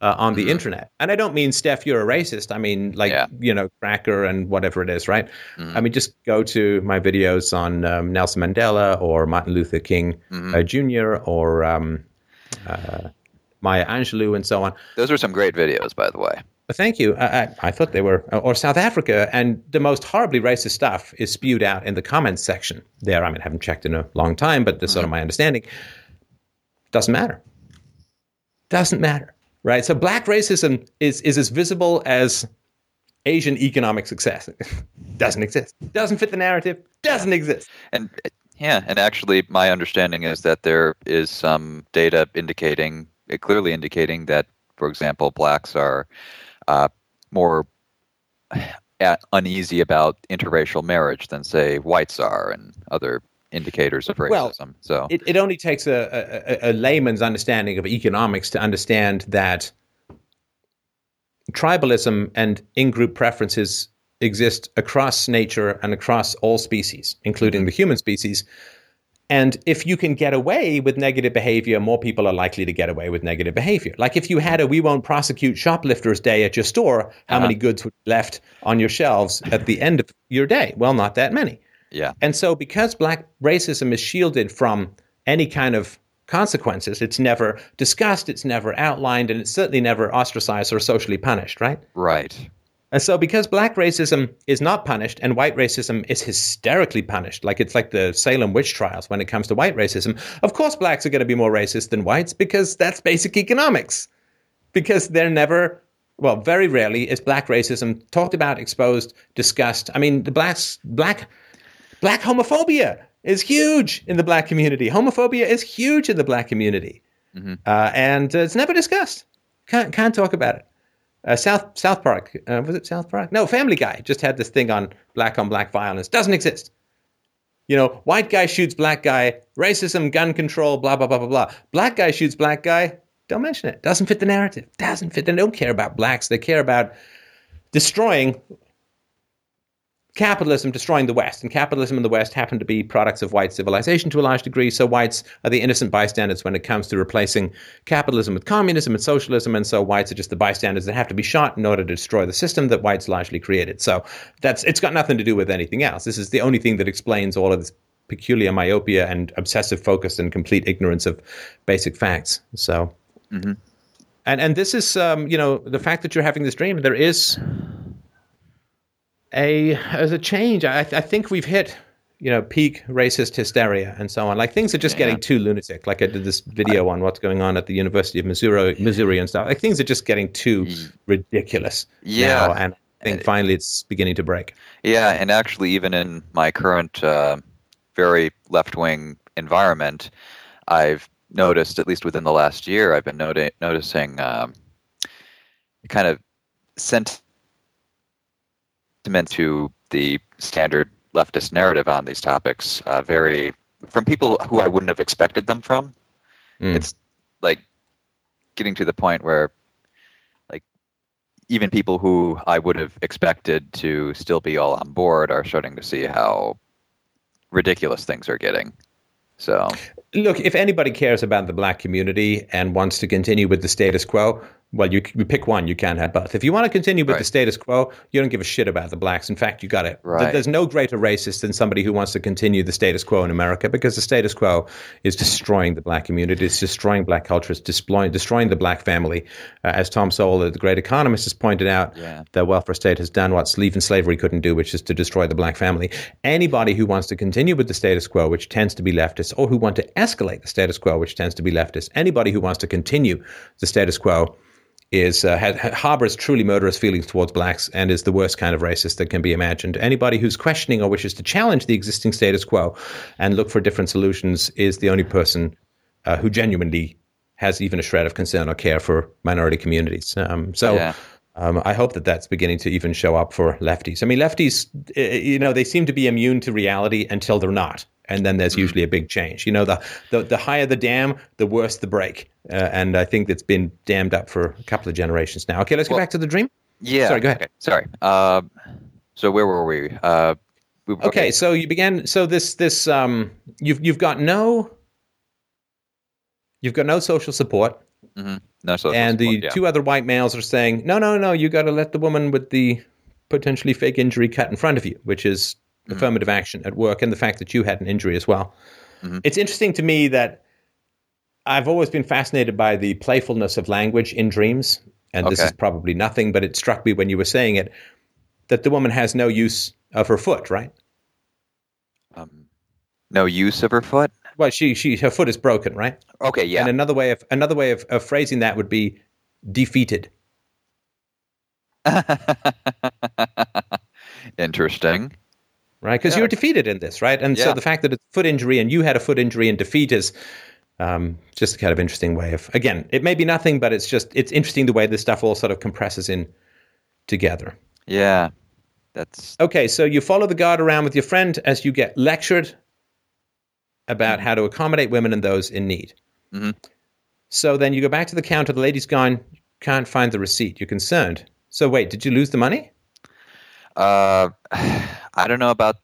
uh, on the internet, and I don't mean Steph, you're a racist. I mean like Yeah. you know cracker and whatever it is, right? I mean just go to my videos on um, Nelson Mandela or Martin Luther King uh, Jr. or um, uh, Maya Angelou and so on. those are some great videos, by the way. Thank you. I, I, I thought they were, or South Africa, and the most horribly racist stuff is spewed out in the comments section there. I mean, I haven't checked in a long time, but that's sort of my understanding. Doesn't matter. Doesn't matter, right? So black racism is is as visible as Asian economic success. doesn't exist. Doesn't fit the narrative. Doesn't exist. And yeah, and actually, my understanding is that there is some data indicating, uh, clearly indicating that, for example, blacks are uh, more uh, uneasy about interracial marriage than, say, whites are, and other indicators of Well, racism. so It, it only takes a, a, a layman's understanding of economics to understand that tribalism and in group preferences exist across nature and across all species, including the human species. And if you can get away with negative behavior, more people are likely to get away with negative behavior. Like if you had a we won't prosecute shoplifters day at your store, how Uh-huh. many goods would be left on your shelves at the end of your day? Well, not that many. Yeah. And so, because black racism is shielded from any kind of consequences, it's never discussed, it's never outlined, and it's certainly never ostracized or socially punished, right? Right. And so, because black racism is not punished and white racism is hysterically punished, like it's like the Salem witch trials when it comes to white racism, of course, blacks are going to be more racist than whites because that's basic economics. Because they're never, well, very rarely is black racism talked about, exposed, discussed. I mean, the blacks, black, black homophobia is huge in the black community. Homophobia is huge in the black community, uh, and uh, it's never discussed. Can't can't talk about it. Uh, South South Park uh, was it South Park? No, Family Guy just had this thing on black on black violence. Doesn't exist. You know, white guy shoots black guy, racism, gun control, blah blah blah blah blah. Black guy shoots black guy. Don't mention it. Doesn't fit the narrative. Doesn't fit. They don't care about blacks. They care about destroying capitalism destroying the West, and capitalism and the West happen to be products of white civilization to a large degree. So whites are the innocent bystanders when it comes to replacing capitalism with communism and socialism, and so whites are just the bystanders that have to be shot in order to destroy the system that whites largely created. So that's it's got nothing to do with anything else. This is the only thing that explains all of this peculiar myopia and obsessive focus and complete ignorance of basic facts. So. And and this is um, you know the fact that you're having this dream. There is a as a change. I, I think we've hit you know peak racist hysteria and so on. Like things are just Yeah. getting too lunatic. Like I did this video on what's going on at the University of Missouri, Missouri and stuff. Like things are just getting too ridiculous. Yeah. now, and I think finally it's beginning to break. Yeah, and actually, even in my current uh, very left wing environment, I've noticed, at least within the last year, I've been noti- noticing um, kind of sentiment to the standard leftist narrative on these topics, uh, very from people who I wouldn't have expected them from. Mm. It's like getting to the point where like even people who I would have expected to still be all on board are starting to see how ridiculous things are getting. So Look, if anybody cares about the black community and wants to continue with the status quo, well, you, you pick one. You can't have both. If you want to continue with the status quo, you don't give a shit about the blacks. In fact, you got it. Right. There's no greater racist than somebody who wants to continue the status quo in America because the status quo is destroying the black community. It's destroying black culture. It's destroying, destroying the black family. Uh, as Tom Sowell, the great economist, has pointed out, Yeah. the welfare state has done what even slavery couldn't do, which is to destroy the black family. Anybody who wants to continue with the status quo, which tends to be leftist, or who want to escalate the status quo, which tends to be leftist, anybody who wants to continue the status quo is uh, ha- harbors truly murderous feelings towards blacks and is the worst kind of racist that can be imagined. Anybody who's questioning or wishes to challenge the existing status quo and look for different solutions is the only person uh, who genuinely has even a shred of concern or care for minority communities. Um, so. Yeah. Um, I hope that that's beginning to even show up for lefties. I mean, lefties, uh, you know, they seem to be immune to reality until they're not, and then there's usually a big change. You know, the the, the higher the dam, the worse the break, uh, and I think that's been dammed up for a couple of generations now. Okay, let's go back to the dream. yeah. Sorry, go ahead. Okay, sorry. Uh, so where were we? Uh, we Okay, so you began. So this this um, you've you've got no. You've got no social support, No social and the support, yeah. two other white males are saying, "No, no, no, you got to let the woman with the potentially fake injury cut in front of you," which is Mm-hmm. affirmative action at work, and the fact that you had an injury as well. Mm-hmm. It's interesting to me that I've always been fascinated by the playfulness of language in dreams, and this is probably nothing, but it struck me when you were saying it that the woman has no use of her foot, right? um, no use of her foot. Well, she she her foot is broken, right? Okay, yeah. And another way of another way of, of phrasing that would be defeated. Interesting. Right? Because Yeah. you're defeated in this, right? And so the fact that it's foot injury and you had a foot injury and defeat is um, just a kind of interesting way of. Again, it may be nothing, but it's just it's interesting the way this stuff all sort of compresses in together. Yeah, that's Okay, so you follow the guard around with your friend as you get lectured about how to accommodate women and those in need. Mhm. So then you go back to the counter. The lady's gone. Can't find the receipt. You're concerned. So wait, did you lose the money? Uh, I don't know about.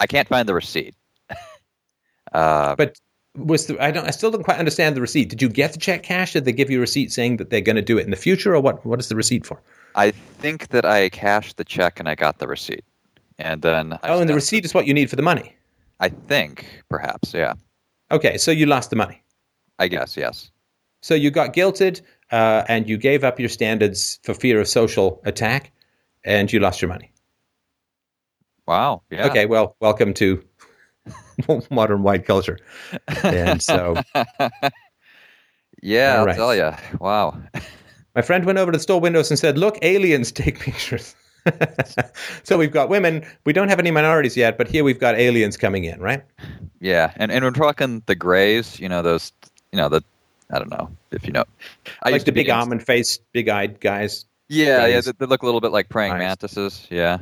I can't find the receipt. Uh, But was the I don't I still don't quite understand the receipt. Did you get the check cash? Did they give you a receipt saying that they're going to do it in the future, or what? What is the receipt for? I think that I cashed the check and I got the receipt, and then I oh, and the receipt is what you need for the money. I think perhaps, yeah. Okay, so you lost the money. I guess yes. So you got guilted, uh, and you gave up your standards for fear of social attack, and you lost your money. Wow. Yeah. Okay, well, welcome to modern white culture. And so yeah, I'll tell you. Wow. my friend went over to the store windows and said, "Look, aliens take pictures." so we've got women. We don't have any minorities yet, but here we've got aliens coming in, right? Yeah, and and we're talking the grays. You know those. You know the. I don't know if you know. I like used the to be big almond faced, big eyed guys. Yeah, yeah. They, they look a little bit like praying Eyes. mantises. Yeah,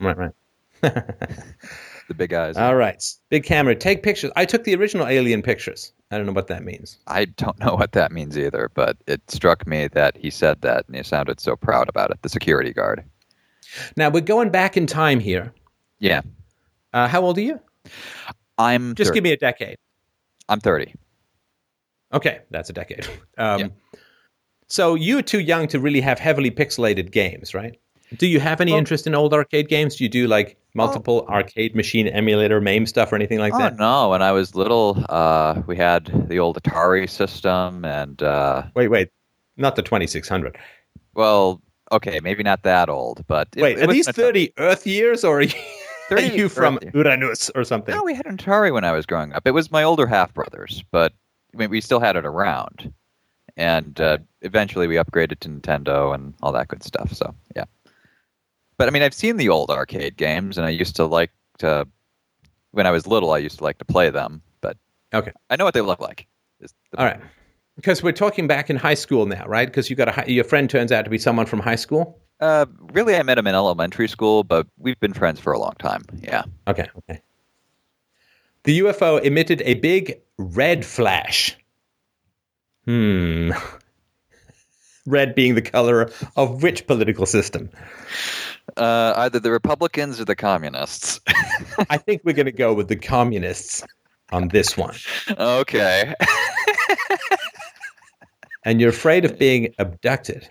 Right, right. the big eyes. All right. Big camera. Take pictures. I took the original alien pictures. I don't know what that means. I don't know what that means either, but it struck me that he said that and he sounded so proud about it. The security guard. Now we're going back in time here. Yeah, Uh, how old are you? I'm. Just 30. give me a decade. I'm thirty. Okay, that's a decade. Um, Yeah. So you're too young to really have heavily pixelated games, right? Do you have any Well- interest in old arcade games? Do you do like multiple arcade machine emulator MAME stuff or anything like oh that? no! When I was little, uh, we had the old Atari system, and uh, Wait, wait, not the 2600. well, okay, maybe not that old, but it- wait, it are these an Atari. 30 Earth years or are you, are 30 you from Uranus or something? No, we had an Atari when I was growing up. It was my older half brothers, but I mean, we still had it around. And uh, eventually we upgraded to Nintendo and all that good stuff. So, yeah. But I mean, I've seen the old arcade games, and I used to like to, when I was little, I used to like to play them. But Okay. I know what they look like. the All right. Because we're talking back in high school now, right? Because you got a hi- your friend turns out to be someone from high school. Uh, really, I met him in elementary school, but we've been friends for a long time. Yeah. Okay, okay. The UFO emitted a big red flash. Hmm. Red being the color of which political system? Uh, either the Republicans or the communists. I think we're going to go with the communists on this one. okay. And you're afraid of being abducted.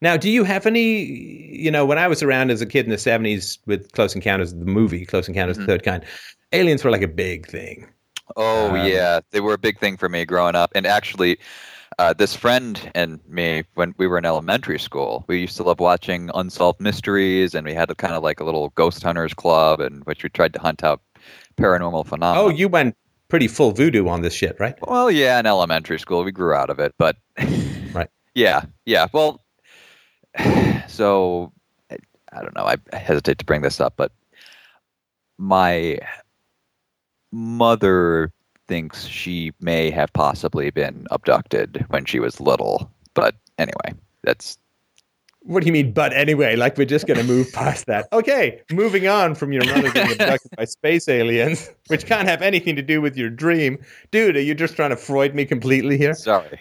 Now, do you have any, you know, when I was around as a kid in the 70s with Close Encounters, the movie Close Encounters of the Third Kind, aliens were like a big thing. Oh Um, yeah, they were a big thing for me growing up. And actually, uh, this friend and me, when we were in elementary school, we used to love watching unsolved mysteries, and we had a kind of like a little ghost hunters club, in which we tried to hunt out paranormal phenomena. Oh, you went pretty full voodoo on this shit, right? Well, yeah, in elementary school, we grew out of it, but Right. Yeah, yeah. Well, so I, I don't know. I hesitate to bring this up, but my mother thinks she may have possibly been abducted when she was little. But anyway, that's What do you mean, but anyway? Like we're just going to move past that. Okay, moving on from your mother being abducted by space aliens, which can't have anything to do with your dream. Dude, are you just trying to Freud me completely here? sorry.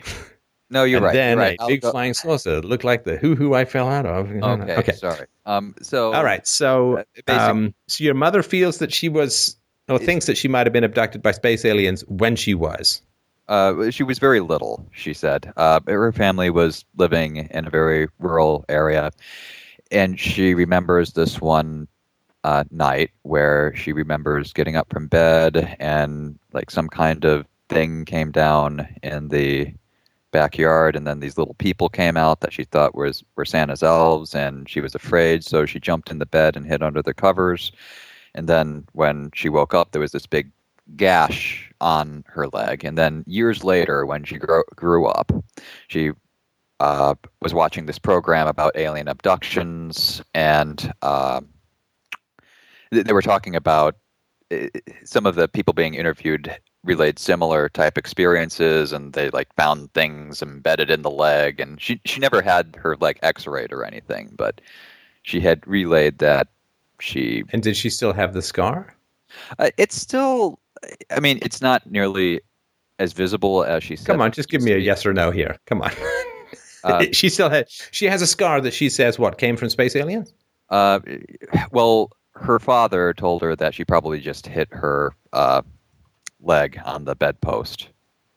No, you're and right. then right. a big go- flying saucer looked like the hoo hoo I fell out of. Okay, okay. sorry. Um, so All right. So, Uh, um, so your mother feels that she was, or thinks that she might have been abducted by space aliens when she was. Uh, she was very little, she said. Uh, her family was living in a very rural area, and she remembers this one uh, night where she remembers getting up from bed and like some kind of thing came down in the backyard, and then these little people came out that she thought was were Santa's elves, and she was afraid, so she jumped in the bed and hid under the covers. And then when she woke up, there was this big gash on her leg. And then years later, when she grew, grew up, she uh, was watching this program about alien abductions, and uh, they were talking about uh, some of the people being interviewed relayed similar type experiences and they like found things embedded in the leg and she she never had her leg x-rayed or anything but she had relayed that she And did she still have the scar? uh, it's still, I mean, it's not nearly as visible as she said. Come on, just give me a yes or no here. Come on. Uh, she still had. She has a scar that she says what came from space aliens. Uh, well, her father told her that she probably just hit her uh, leg on the bedpost,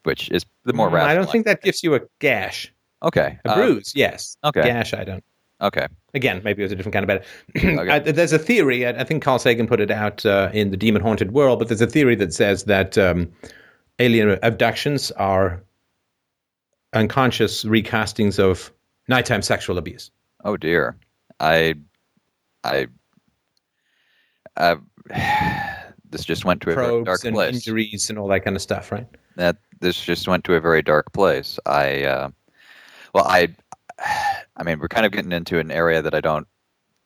which is the more Mm, rational. I don't think that gives you a gash. Okay. A uh, bruise, yes. okay. Gash, I don't. Okay. Again, maybe it was a different kind of bed. Okay. I, there's a theory. I, I think Carl Sagan put it out uh, in the Demon Haunted World, but there's a theory that says that um, alien abductions are unconscious recastings of nighttime sexual abuse. Oh dear. I. I. Uh, this just went to a very dark and place. injuries and all that kind of stuff, right? that this just went to a very dark place. I, uh, well, I, I mean, we're kind of getting into an area that I don't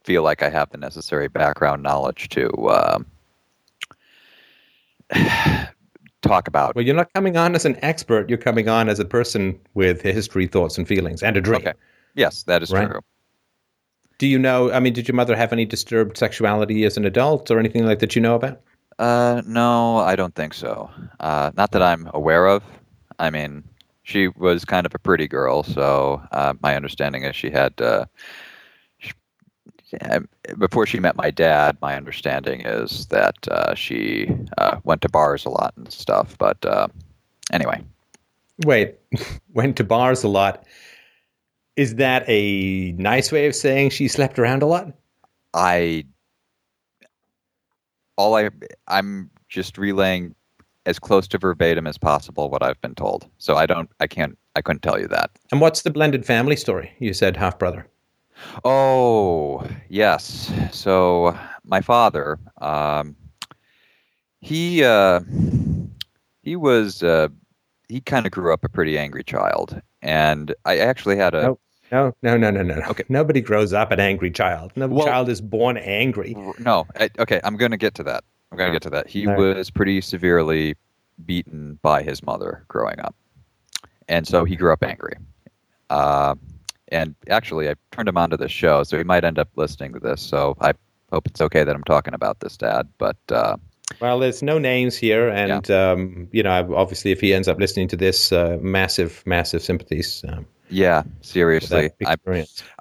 feel like I have the necessary background knowledge to um talk about. Well, you're not coming on as an expert. You're coming on as a person with history, thoughts, and feelings, and a dream. Okay. Yes, that is Right. true. Do you know? I mean, did your mother have any disturbed sexuality as an adult, or anything like that you know about? Uh, no, I don't think so. Uh, not that I'm aware of. I mean, she was kind of a pretty girl, so uh, my understanding is she had. Uh, sh yeah, before she met my dad, my understanding is that uh, she uh, went to bars a lot and stuff. But uh, anyway, Wait, went to bars a lot. Is that a nice way of saying she slept around a lot? I all I I'm just relaying as close to verbatim as possible what I've been told. So I don't I can't I couldn't tell you that. And what's the blended family story? You said half brother. Oh, yes. So my father, um, he uh, he was uh, he kind of grew up a pretty angry child, and I actually had a. No, no, no, no, no. no. Okay. Nobody grows up an angry child. No Well- child is born angry. no. I, okay, I'm going to get to that. I'm going to get to that. He right. was pretty severely beaten by his mother growing up, and so he grew up angry. Uh, and actually, I turned him onto this show, so he might end up listening to this. So I hope it's okay that I'm talking about this, Dad. But uh, Well, there's no names here, and um, you know, obviously, if he ends up listening to this, uh, massive, massive sympathies um, yeah, seriously, I.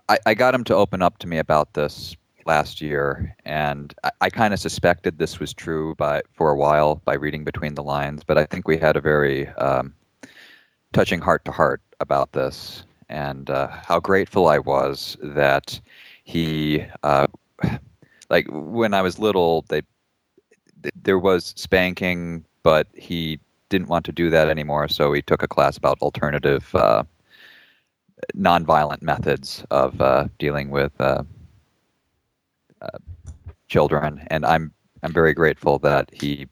I, I got him to open up to me about this last year, and I, I kind of suspected this was true by for a while by reading between the lines. But I think we had a very um, touching heart to heart about this, and uh, how grateful I was that he, uh, like when I was little, they th- there was spanking, but he didn't want to do that anymore, so he took a class about alternative. Uh, nonviolent methods of uh, dealing with uh, children, and I'm I'm very grateful that he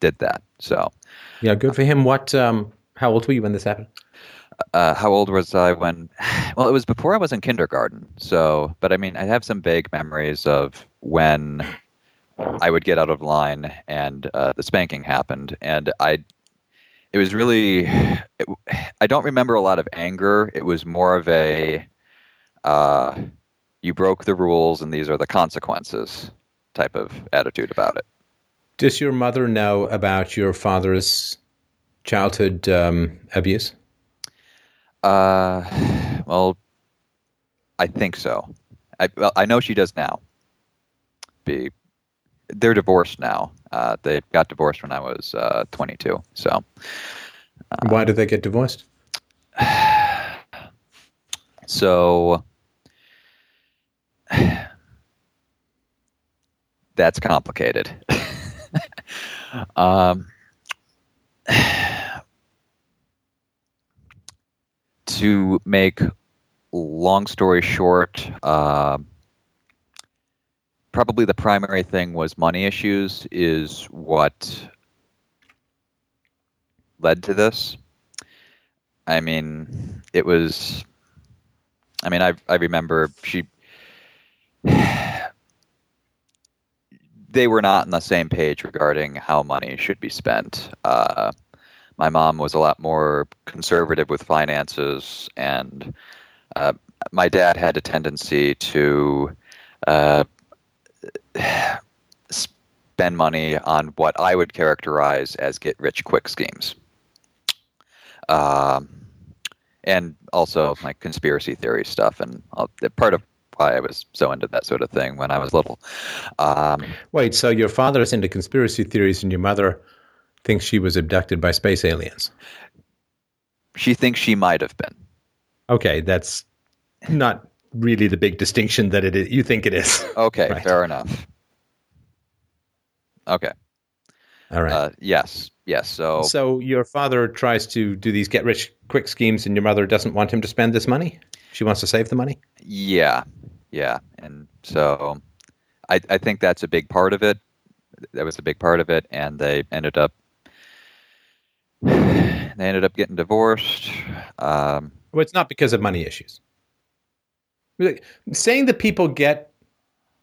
did that. So, Yeah, good for him. What? Um, how old were you when this happened? uh, how old was I when? Well, it was before I was in kindergarten. So, but I mean, I have some vague memories of when I would get out of line and uh, the spanking happened, and I. It was really. It, I don't remember a lot of anger. It was more of a. Uh, you broke the rules, and these are the consequences type of attitude about it. Does your mother know about your father's childhood um, abuse? Uh, well, I think so. I well, I know she does now. Be, they're divorced now. Uh, they got divorced when I was uh, 22. So Why did they get divorced? so that's complicated. um, to make long story short, uh, probably the primary thing was money issues is what led to this. I mean, it was. I mean, I I remember she. They were not on the same page regarding how money should be spent. Uh, my mom was a lot more conservative with finances, and uh, my dad had a tendency to uh, spend money on what I would characterize as get rich quick schemes. Um, and also like conspiracy theory stuff, and part of why I was so into that sort of thing when I was little. Um, Wait, so your father is into conspiracy theories and your mother thinks she was abducted by space aliens. She thinks she might have been. Okay, that's not really the big distinction that it is, you think it is. Okay, Right. fair enough. Okay. All right. Uh, yes. Yes. So, so your father tries to do these get rich quick schemes, and your mother doesn't want him to spend this money. She wants to save the money. yeah, yeah, and so I I think that's a big part of it. That was a big part of it, and they ended up they ended up getting divorced. Um, Well, it's not because of money issues. Saying that people get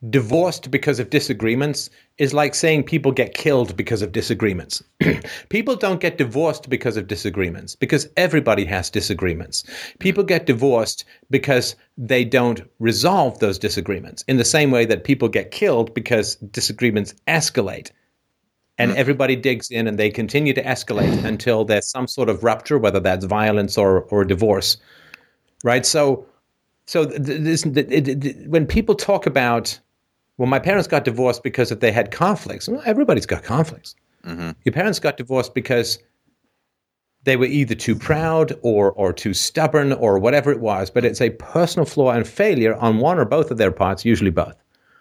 divorced because of disagreements is like saying people get killed because of disagreements. people don't get divorced because of disagreements, because everybody has disagreements. People get divorced because they don't resolve those disagreements, in the same way that people get killed because disagreements escalate. And hmm. everybody digs in and they continue to escalate until there's some sort of rupture, whether that's violence or, or divorce right? So, so th- th- this, th- it- th- when people talk about, well, my parents got divorced because if they had conflicts. Well, everybody's got conflicts. Your parents got divorced because they were either too proud or or too stubborn or whatever it was. But it's a personal flaw and failure on one or both of their parts, usually both.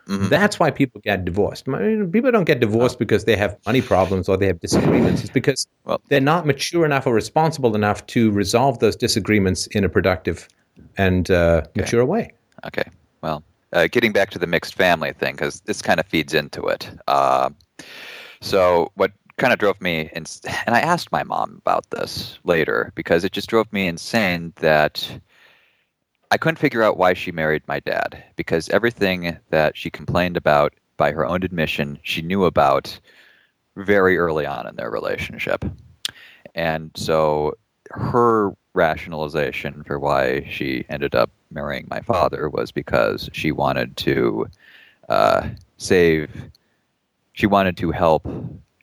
That's why people get divorced. I mean, people don't get divorced because they have money problems or they have disagreements. It's because Well- they're not mature enough or responsible enough to resolve those disagreements in a productive and uh, mature way. Okay. Well, uh, getting back to the mixed family thing, because this kind of feeds into it. Uh, so, what kind of drove me, ins- and I asked my mom about this later, because it just drove me insane that I couldn't figure out why she married my dad, because everything that she complained about, by her own admission, she knew about very early on in their relationship. And so her rationalization for why she ended up marrying my father was because she wanted to uh, save, she wanted to help,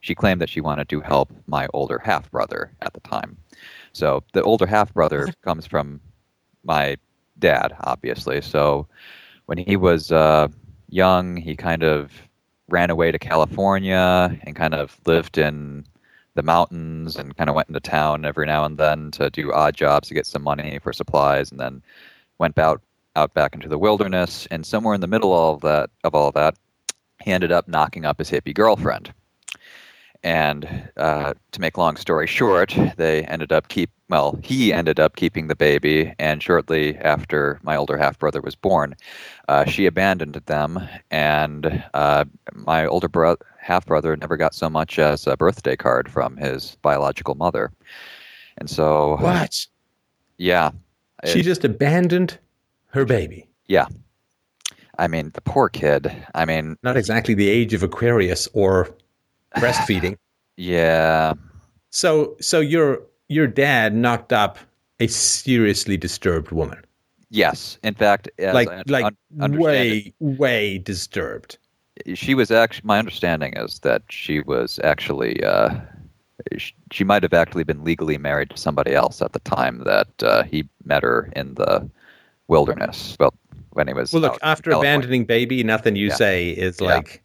she claimed that she wanted to help my older half brother at the time. So the older half brother comes from my dad, obviously. So when he was uh, young, he kind of ran away to California and kind of lived in the mountains and kind of went into town every now and then to do odd jobs to get some money for supplies and then went out out back into the wilderness and somewhere in the middle of all of that of all of that he ended up knocking up his hippie girlfriend. And uh, to make long story short they ended up keep well he ended up keeping the baby and shortly after my older half brother was born uh, she abandoned them and uh, my older bro- half brother never got so much as a birthday card from his biological mother. And so What? yeah She it- just abandoned her baby. yeah i mean the poor kid i mean Not exactly the age of Aquarius or breastfeeding. yeah So, so your your dad knocked up a seriously disturbed woman, yes in fact like like un- way way disturbed. she was actually my understanding is that she was actually uh, she might have actually been legally married to somebody else at the time that uh, he met her in the wilderness well when he was Well, look, after abandoning baby, nothing you Yeah. say is Yeah. like,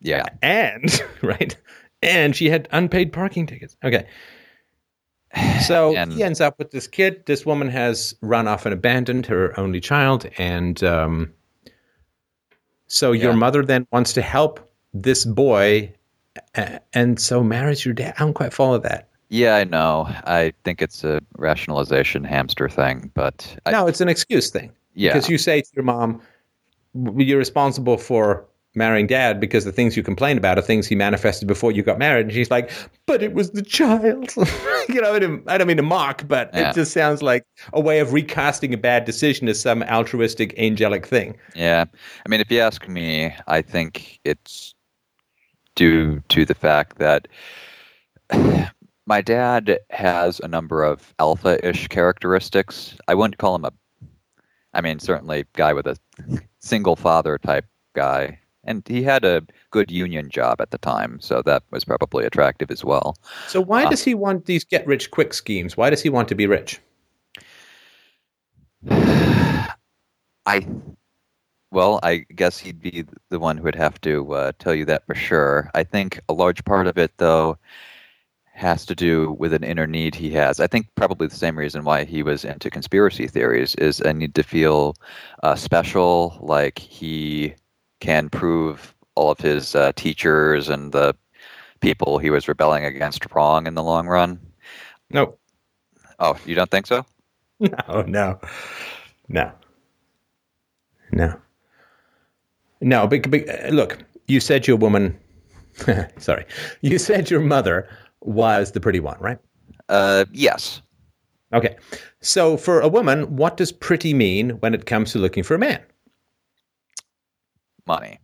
yeah and right, and she had unpaid parking tickets. Okay. So And- he ends up with this kid. This woman has run off and abandoned her only child, and um, so your Yeah. mother then wants to help this boy, and so marries your dad. I don't quite follow that. yeah i know i think it's a rationalization hamster thing but I, no, it's an excuse thing. yeah Because you say to your mom, "W- you're responsible for marrying dad because the things you complain about are things he manifested before you got married. And she's like, but it was the child. you know, I don't, I don't mean to mock, but Yeah. it just sounds like a way of recasting a bad decision as some altruistic, angelic thing. Yeah. I mean, if you ask me, I think it's due to the fact that my dad has a number of alpha ish characteristics. I wouldn't call him a, I mean, certainly guy with a single father type guy. And he had a good union job at the time, so that was probably attractive as well. So why Ah. does he want these get rich quick schemes? Why does he want to be rich? I, well, I guess he'd be the one who would have to uh, tell you that for sure. I think a large part of it, though, has to do with an inner need he has. I think probably the same reason why he was into conspiracy theories is a need to feel uh, special, like he can prove all of his uh, teachers and the people he was rebelling against wrong in the long run. No, Oh, you don't think so? no, no, no, no, no. But, but uh, look, you said your woman. sorry, you said your mother was the pretty one, right? Uh, yes. Okay. So for a woman, what does pretty mean when it comes to looking for a man? Money.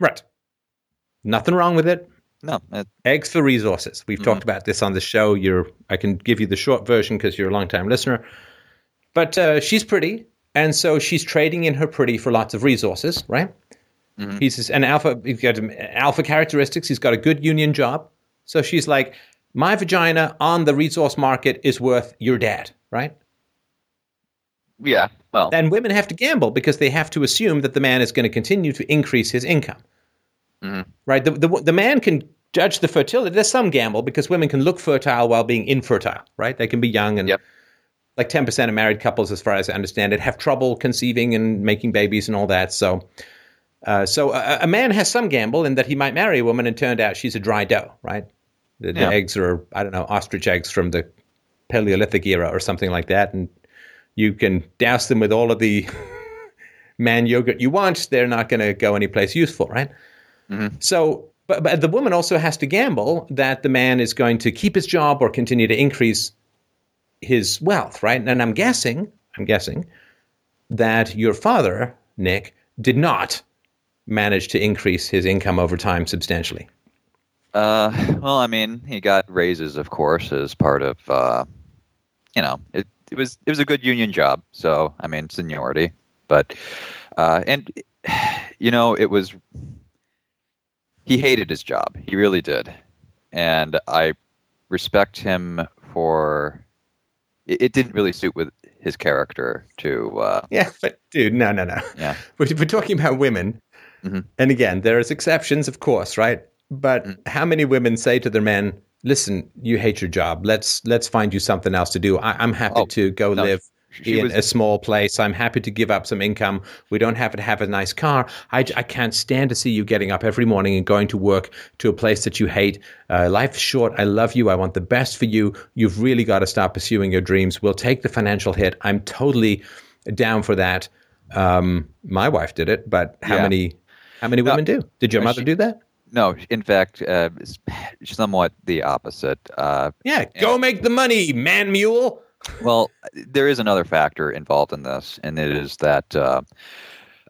Right. Nothing wrong with it. No. It, Eggs for resources. We've talked about this on the show. You're I can give you the short version because you're a long-time listener. But uh, she's pretty, and so she's trading in her pretty for lots of resources, right? Mm-hmm. He's an alpha. He's got alpha characteristics. He's got a good union job. So she's like, my vagina on the resource market is worth your dad, right? yeah. Well. And women have to gamble because they have to assume that the man is going to continue to increase his income. Mm-hmm. Right? The, the, the man can judge the fertility. There's some gamble because women can look fertile while being infertile, right? They can be young and Yep. Like 10% of married couples, as far as I understand it, have trouble conceiving and making babies and all that. So, uh, so a, a man has some gamble in that he might marry a woman and turned out she's a dry dough, right? The, the eggs are, I don't know, ostrich eggs from the Paleolithic era or something like that. And you can douse them with all of the man yogurt you want. They're not going to go anyplace useful, right? So, but, but the woman also has to gamble that the man is going to keep his job or continue to increase his wealth, right? And I'm guessing, I'm guessing that your father, Nick, did not manage to increase his income over time substantially. Uh, well, I mean, he got raises, of course, as part of, uh, you know, it, it was it was a good union job. So, I mean, seniority, but, uh, and you know, it was he hated his job. He really did, and I respect him for. It, it didn't really suit with his character to. Uh, Yeah, but dude, no, no, no. yeah. We're, we're talking about women. Mhm. And again, there's exceptions, of course, right? But Mm. how many women say to their men, "Listen, you hate your job. Let's let's find you something else to do. I, I'm happy Oh, to go no, live she in was- a small place. I'm happy to give up some income. We don't have to have a nice car. I, I can't stand to see you getting up every morning and going to work to a place that you hate. Uh, life's short. I love you. I want the best for you. You've really got to stop pursuing your dreams. We'll take the financial hit. I'm totally down for that. Um, my wife did it, but how Yeah. many how many women do? Did your no, mother she- do that? No, in fact, uh, somewhat the opposite. Uh, Yeah, go make the money, man mule. Well, there is another factor involved in this, and it is that uh,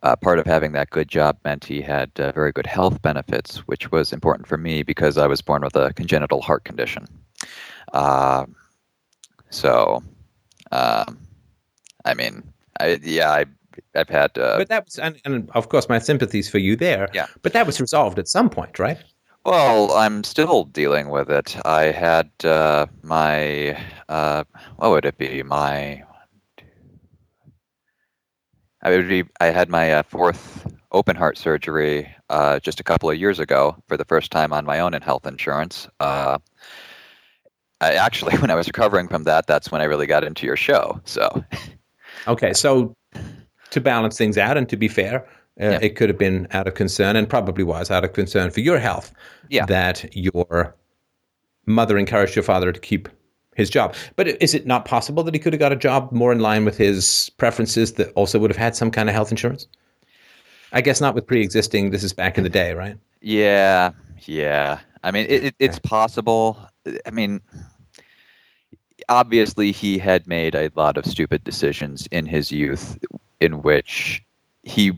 uh, part of having that good job meant he had uh, very good health benefits, which was important for me because I was born with a congenital heart condition. Uh, so, um, I mean, I, yeah, I, I've had. Uh, But that was, and, and of course, my sympathies for you there. Yeah. But that was resolved at some point, right? Well, I'm still dealing with it. I had uh, my uh, what would it be? My I would be. I had my uh, fourth open heart surgery uh, just a couple of years ago for the first time on my own in health insurance. Uh, I actually, when I was recovering from that, that's when I really got into your show. So, Okay, so to balance things out and to be fair, uh, Yeah. it could have been out of concern and probably was out of concern for your health Yeah. that your mother encouraged your father to keep his job. But is it not possible that he could have got a job more in line with his preferences that also would have had some kind of health insurance? I guess not with pre-existing. This is back in the day, right? Yeah, yeah. I mean, it, it, it's possible. I mean, obviously, he had made a lot of stupid decisions in his youth, in which he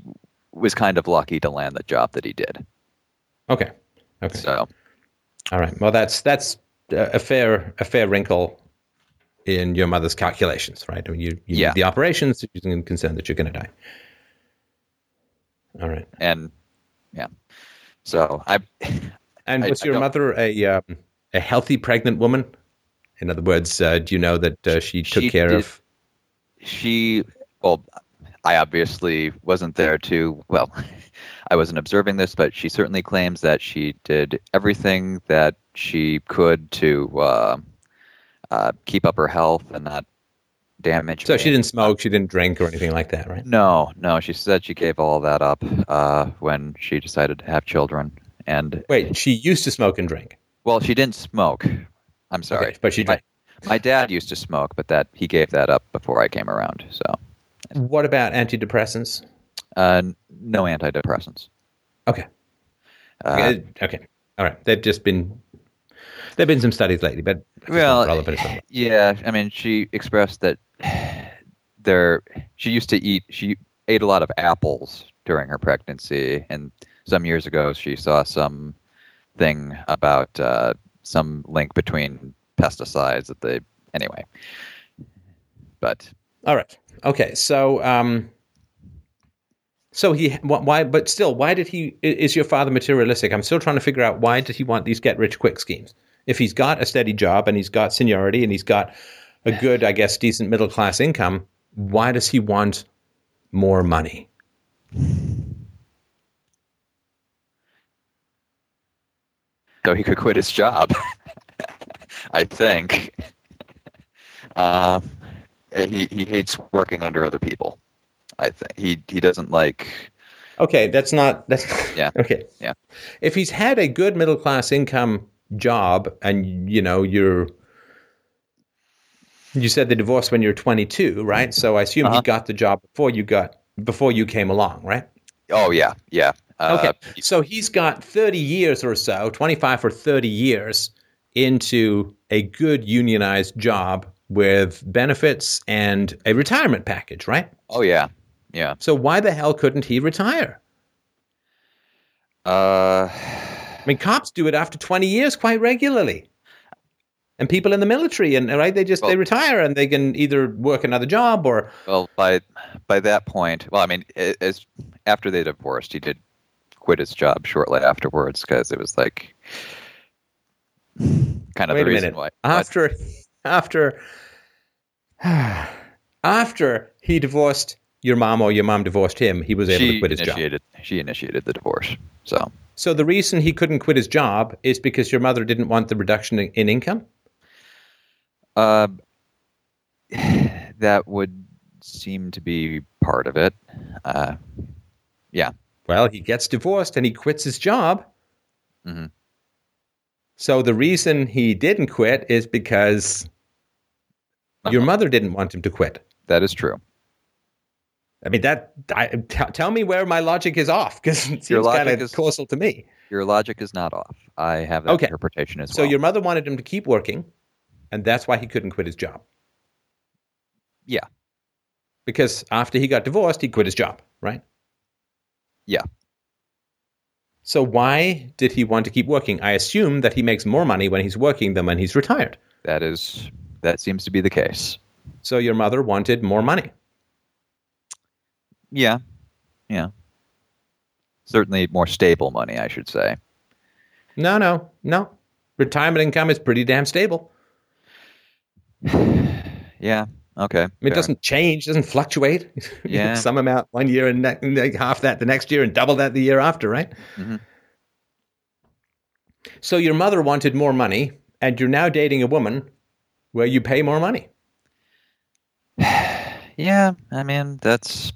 was kind of lucky to land the job that he did. Okay. Okay. So, All right. Well, that's that's a fair a fair wrinkle in your mother's calculations, right? I mean, you, you Yeah. the operations, you're concerned that you're going to die. All right. and yeah. So I, And was I your don't- mother a um, a healthy pregnant woman? In other words, uh, do you know that uh, she took She care did- of? she, well, I obviously wasn't there to, well, I wasn't observing this, but she certainly claims that she did everything that she could to uh, uh, keep up her health and not damage. So me. she didn't smoke, she didn't drink or anything like that, right? No, no. She said she gave all that up uh, when she decided to have children. And Wait, she used to smoke and drink. well, she didn't smoke. I'm sorry, Okay, but she my, my dad used to smoke, but that he gave that up before I came around. So What about antidepressants? uh, no antidepressants. Okay. Uh, okay. All right. They've just been there've been some studies lately, but well. Yeah, I mean, she expressed that there she used to eat. She ate a lot of apples during her pregnancy, and some years ago she saw some thing about uh, some link between pesticides that they anyway. But All right. Okay. So, um, so he why? But still, why did he? Is your father materialistic? I'm still trying to figure out why did he want these get rich quick schemes? If he's got a steady job and he's got seniority and he's got a good, I guess, decent middle class income, why does he want more money? so he could quit his job. I think. Uh, and he he hates working under other people. I think he he doesn't like. Okay, that's not that's Yeah. Okay. Yeah. If he's had a good middle class income job and you know you're you said the divorce when you're 22, right? So I assume Uh-huh. he got the job before you got before you came along, right? Oh yeah, yeah. Uh, Okay. So he's got 30 years or so, 25 or 30 years into a good unionized job with benefits and a retirement package, right? Oh yeah, yeah. So why the hell couldn't he retire? Uh, I mean, cops do it after 20 years quite regularly. And people in the military, and right, they just they retire and they can either work another job or well, by by that point, well, I mean, as after they divorced, he did quit his job shortly afterwards because it was like kind of wait the reason minute. why. After after after he divorced your mom or your mom divorced him, he was able she to quit his job. she initiated the divorce. So So the reason he couldn't quit his job is because your mother didn't want the reduction in, in income. uh, that would seem to be part of it. Uh, yeah, Well, he gets divorced and he quits his job. Mhm. So the reason he didn't quit is because your mother didn't want him to quit. that is true. I mean, that I, t- tell me where my logic is off because it seems kind of causal to me. Your logic is not off. I have that Okay. interpretation as So well. So your mother wanted him to keep working, and that's why he couldn't quit his job. Yeah. Because after he got divorced, he quit his job, right? Yeah. So why did he want to keep working? I assume that he makes more money when he's working than when he's retired. That is that seems to be the case. So your mother wanted more money. Yeah, yeah. Certainly more stable money, I should say. No, no, no. Retirement income is pretty damn stable. Yeah. Okay. I mean, it doesn't change, doesn't fluctuate. Yeah. Some amount one year and ne- half that the next year and double that the year after, right? Mhm. So your mother wanted more money, and you're now dating a woman where you pay more money. Yeah. I mean, that's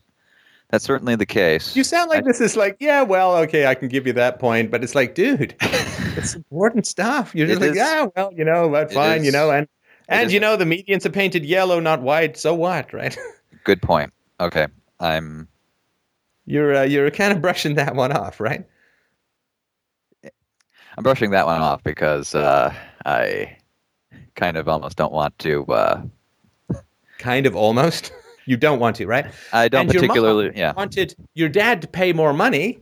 that's certainly the case. You sound like I- this is like, yeah, well, okay, I can give you that point, but it's like, dude, it's important stuff. You're just like, is- yeah, well, you know, but fine, you know, and and you know, the medians are painted yellow, not white. So what, right? Good point. Okay. I'm you're uh, you're kind of brushing that one off, right? I'm brushing that one off because uh, I kind of almost don't want to. Uh, Kind of almost. you don't want to, right? I don't And your mom particularly. Yeah. wanted your dad to pay more money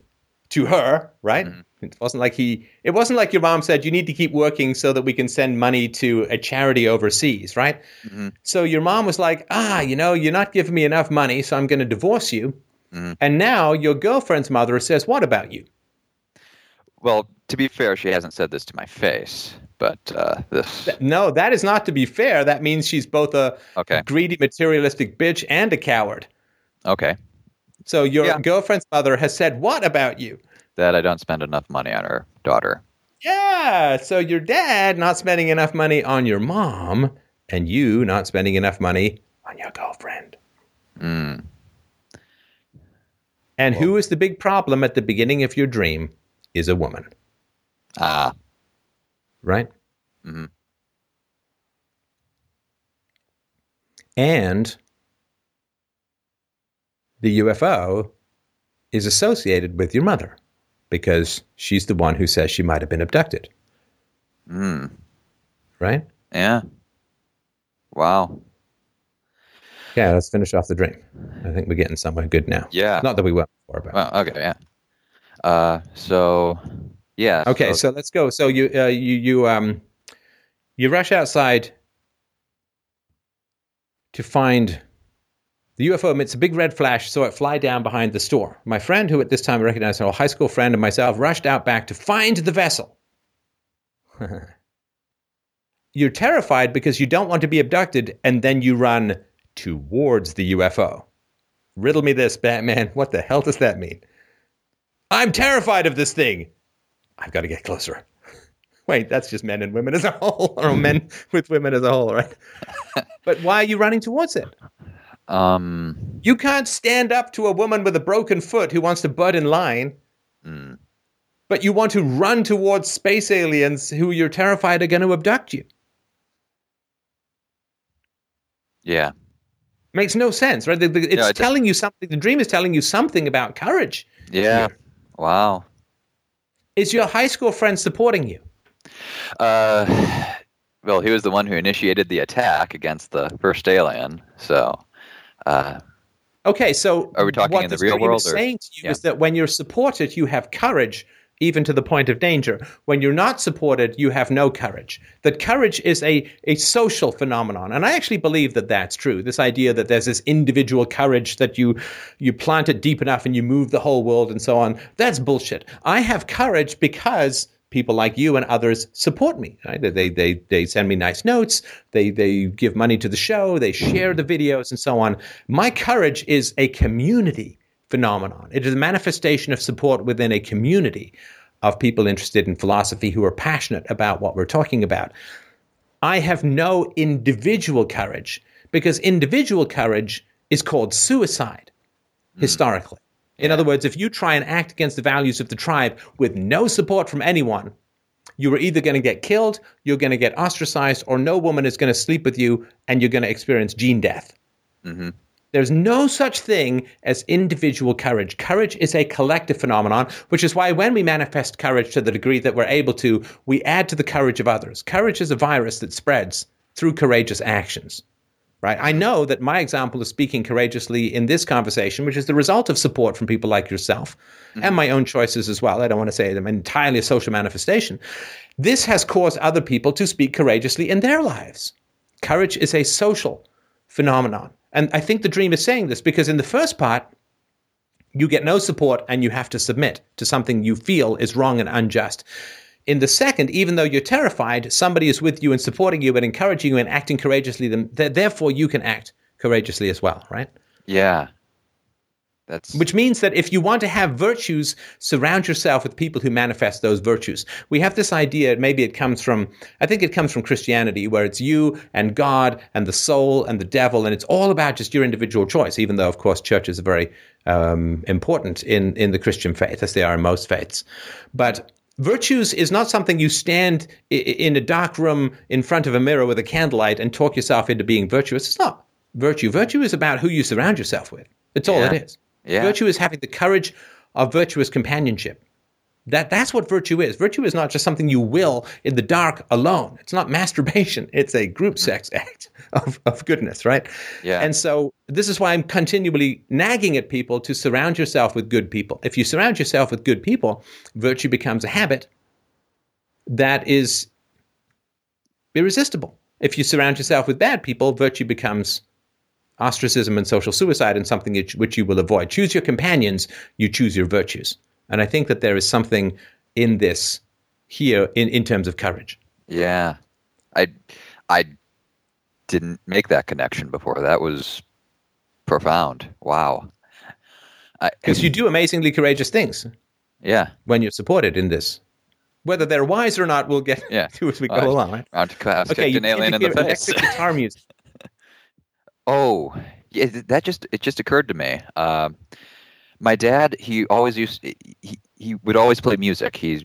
to her, right? Mhm. It wasn't like he. It wasn't like your mom said you need to keep working so that we can send money to a charity overseas, right? Mhm. So your mom was like, ah, you know, you're not giving me enough money, so I'm going to divorce you. Mhm. And now your girlfriend's mother says, what about you? Well, to be fair, she hasn't said this to my face, but uh, this. No, that is not to be fair. That means she's both a Okay. greedy, materialistic bitch and a coward. Okay. So your Yeah. girlfriend's mother has said, what about you? That I don't spend enough money on her daughter. Yeah. So your dad not spending enough money on your mom, and you not spending enough money on your girlfriend. Mm. And who is the big problem at the beginning of your dream? Is a woman, Ah. Right? Mhm. And the UFO is associated with your mother because she's the one who says she might have been abducted, Mm. right? Yeah. Wow. Yeah, let's finish off the dream. I think we're getting somewhere good now. Yeah. Not that we weren't before, but Well, okay. Yeah. Uh. So. Yeah. okay. So let's go. So you uh, you you um you rush outside to find the UFO emits a big red flash, saw it fly down behind the store. My friend, who at this time I recognized a high school friend, and myself rushed out back to find the vessel. You're terrified because you don't want to be abducted, and then you run towards the UFO. Riddle me this, Batman. What the hell does that mean? I'm terrified of this thing. I've got to get closer. Wait, that's just men and women as a whole, or men with women as a whole, right? but why are you running towards it? Um. You can't stand up to a woman with a broken foot who wants to butt in line, mm, but you want to run towards space aliens who you're terrified are going to abduct you. Yeah. Makes no sense, right? It's Yeah, I d- telling you something. The dream is telling you something about courage. Yeah. Wow. Is your high school friend supporting you? Uh. Well, he was the one who initiated the attack against the first alien. So. Uh. Okay, so Are we talking what in the real world is or- saying to you yeah. is that when you're supported, you have courage, even to the point of danger. When you're not supported, you have no courage. That courage is a, a social phenomenon, and I actually believe that that's true. This idea that there's this individual courage that you you plant it deep enough and you move the whole world and so on. That's bullshit. I have courage because people like you and others support me. Right? They, they, they, send me nice notes. They, they give money to the show. They share the videos and so on. My courage is a community phenomenon. It is a manifestation of support within a community of people interested in philosophy who are passionate about what we're talking about. I have no individual courage because individual courage is called suicide historically. In other words, if you try and act against the values of the tribe with no support from anyone, you are either going to get killed, you're going to get ostracized, or no woman is going to sleep with you and you're going to experience gene death. Mhm. There's no such thing as individual courage. Courage is a collective phenomenon, which is why when we manifest courage to the degree that we're able to, we add to the courage of others. Courage is a virus that spreads through courageous actions. Right? I know that my example of speaking courageously in this conversation, which is the result of support from people like yourself mm-hmm. and my own choices as well. I don't want to say I'm entirely a social manifestation. This has caused other people to speak courageously in their lives. Courage is a social phenomenon. And I think the dream is saying this because in the first part, you get no support and you have to submit to something you feel is wrong and unjust. In the second, even though you're terrified, somebody is with you and supporting you and encouraging you and acting courageously. Then, therefore, you can act courageously as well, right? Yeah. That's. Which means that if you want to have virtues, surround yourself with people who manifest those virtues. We have this idea, maybe it comes from, I think it comes from Christianity, where it's you and God and the soul and the devil, and it's all about just your individual choice, even though, of course, churches are very um, important in, in the Christian faith, as they are in most faiths. But virtues is not something you stand in a dark room in front of a mirror with a candlelight and talk yourself into being virtuous. It's not virtue. Virtue is about who you surround yourself with. It's all Yeah. it is. Yeah. Virtue is having the courage of virtuous companionship. That that's what virtue is. Virtue is not just something you will in the dark alone. It's not masturbation. It's a group mm. sex act of, of goodness, right? Yeah. And so this is why I'm continually nagging at people to surround yourself with good people. If you surround yourself with good people, virtue becomes a habit that is irresistible. If you surround yourself with bad people, virtue becomes ostracism and social suicide and something which, you will avoid. Choose your companions, you choose your virtues. And I think that there is something in this here in, in terms of courage. Yeah. I. I didn't make that connection before. That was profound. Wow. Because you do amazingly courageous things yeah. when you're supported in this Whether they're wise or not, we'll get Yeah. to as we go right. along. Right? Round to class, Okay, you an alien in the face. guitar music. Oh, yeah, that just it just occurred to me. Um, my dad, he always used he, he would always play music. He's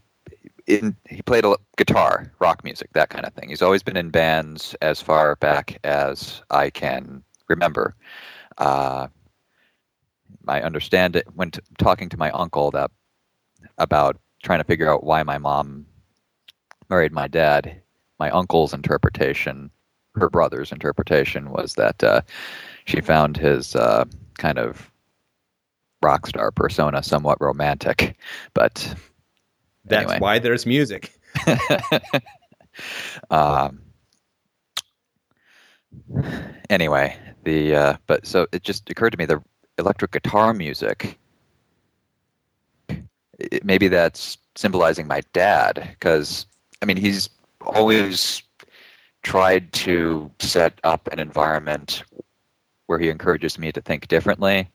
in he played a guitar, rock music, that kind of thing. He's always been in bands as far back as I can remember. Uh, I understand it when t- talking to my uncle that about trying to figure out why my mom married my dad. My uncle's interpretation, her brother's interpretation, was that uh, she found his uh, kind of rock star persona somewhat romantic. But That's Anyway. why there's music. um, anyway, the uh, but so it just occurred to me the electric guitar music. It, maybe that's symbolizing my dad because I mean he's always tried to set up an environment where he encourages me to think differently,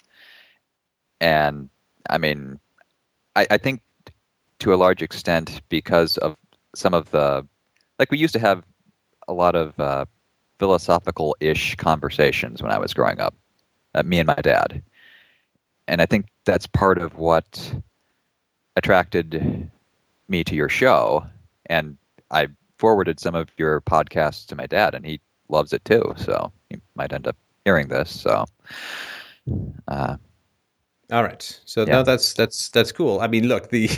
and I mean, I, I think to a large extent because of some of the like we used to have a lot of uh, philosophical-ish conversations when I was growing up, uh, me and my dad, and I think that's part of what attracted me to your show. And I forwarded some of your podcasts to my dad, and he loves it too. So he might end up hearing this. So, uh, All right. So Yeah. no, that's that's that's cool. I mean, look, the,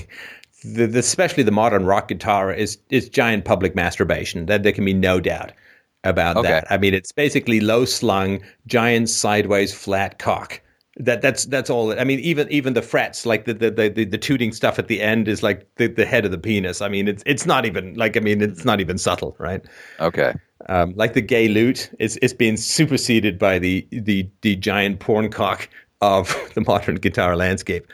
the, the especially the modern rock guitar is is giant public masturbation. That there can be no doubt about Okay. that. I mean, it's basically low slung, giant sideways flat cock. That that's that's all. It I mean, even even the frets, like the the, the, the, tooting stuff at the end, is like the, the head of the penis. I mean, it's it's not even like I mean, it's not even subtle, right? okay. um, like the gay lute is is being superseded by the the the giant porn cock of the modern guitar landscape.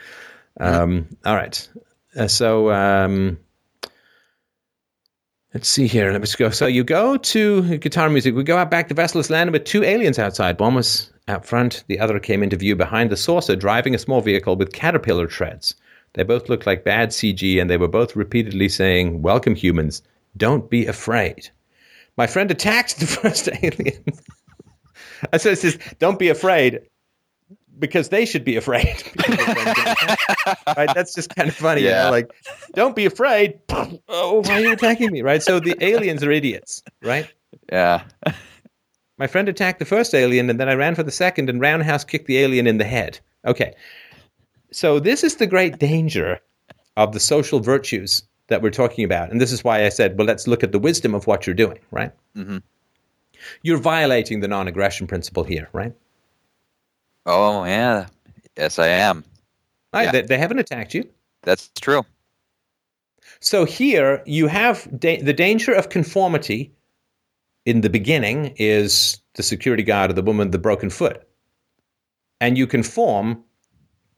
Um, all right, uh, so um, let's see here. Let me just go. So you go to guitar music. We go out back. The vessel is landed with two aliens outside. One was out front. The other came into view behind the saucer, driving a small vehicle with caterpillar treads. They both looked like bad CG, and they were both repeatedly saying, "Welcome, humans. Don't be afraid." My friend attacked the first alien. so it says, don't be afraid because they should be afraid. Because your friend's gonna attack. right? That's just kind of funny. you know, Like, don't be afraid. oh, why are you attacking me? Right? So the aliens are idiots, right? Yeah. My friend attacked the first alien, and then I ran for the second, and Roundhouse kicked the alien in the head. Okay. So this is the great danger of the social virtues that we're talking about. And this is why I said, well, let's look at the wisdom of what you're doing, right? Mm-hmm. You're violating the non aggression principle here, right? Oh yeah. Yes, I am. Right, Yeah. They, they haven't attacked you. That's true. So here you have da- the danger of conformity in the beginning is the security guard or the woman with the broken foot. And you conform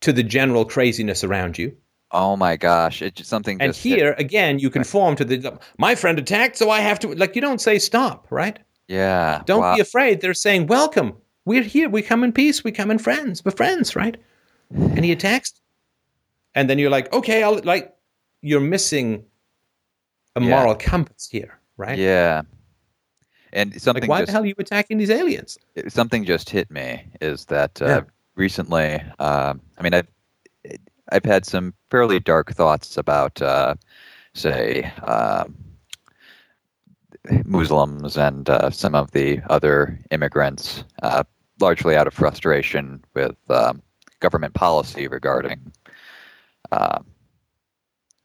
to the general craziness around you. Oh my gosh! It's just something. And just hit- here again, you conform to the my friend attacked, so I have to like you don't say stop, right? yeah. Don't wow. be afraid. They're saying welcome. We're here. We come in peace. We come in friends. We're friends, right? And he attacks, and then you're like, okay, I'll like you're missing a Yeah. moral compass here, right? Yeah. And something Like, why just the hell are you attacking these aliens? something just hit me is that uh, Yeah. recently. Uh, I mean, I've I've had some fairly dark thoughts about, uh, say, um Muslims and uh, some of the other immigrants, uh, largely out of frustration with um, government policy regarding uh,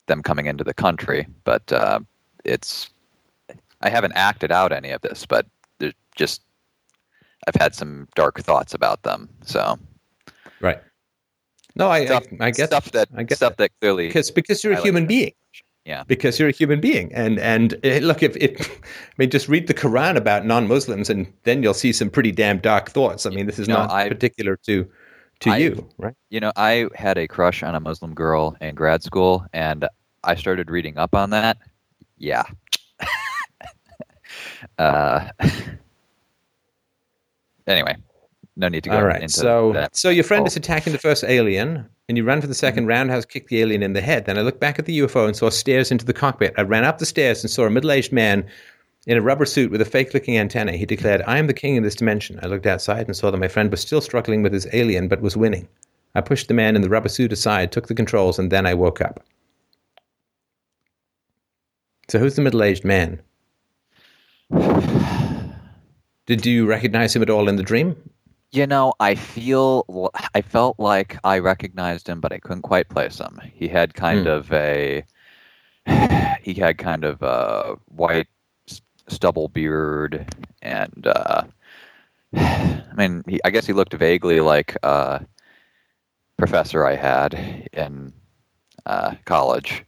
them coming into the country. But uh, it's I haven't acted out any of this, but there's just I've had some dark thoughts about them. So Right. No, I stuff, I, I get stuff that I get stuff that, clearly because because you're a human it. being. Yeah. Because you're a human being, and and uh, look, if it, I mean, just read the Quran about non-Muslims, and then you'll see some pretty damn dark thoughts. I mean, this is No, not I- particular to to I- you, right? You know, I had a crush on a Muslim girl in grad school, and I started reading up on that. Yeah. Uh, anyway, no need to go All right. into So, that. so your friend Oh. is attacking the first alien, and you run for the 2nd roundhouse, kick the alien in the head. Then I looked back at the UFO and saw stairs into the cockpit. I ran up the stairs and saw a middle-aged man in a rubber suit with a fake-looking antenna. He declared, "I am the king in this dimension." I looked outside and saw that my friend was still struggling with his alien, but was winning. I pushed the man in the rubber suit aside, took the controls, and then I woke up. So, who's the middle-aged man? Did you recognize him at all in the dream? You know, I feel I felt like I recognized him, but I couldn't quite place him. He had kind Hmm. of a he had kind of a white stubble beard, and uh, I mean, he, I guess he looked vaguely like a professor I had in uh, college.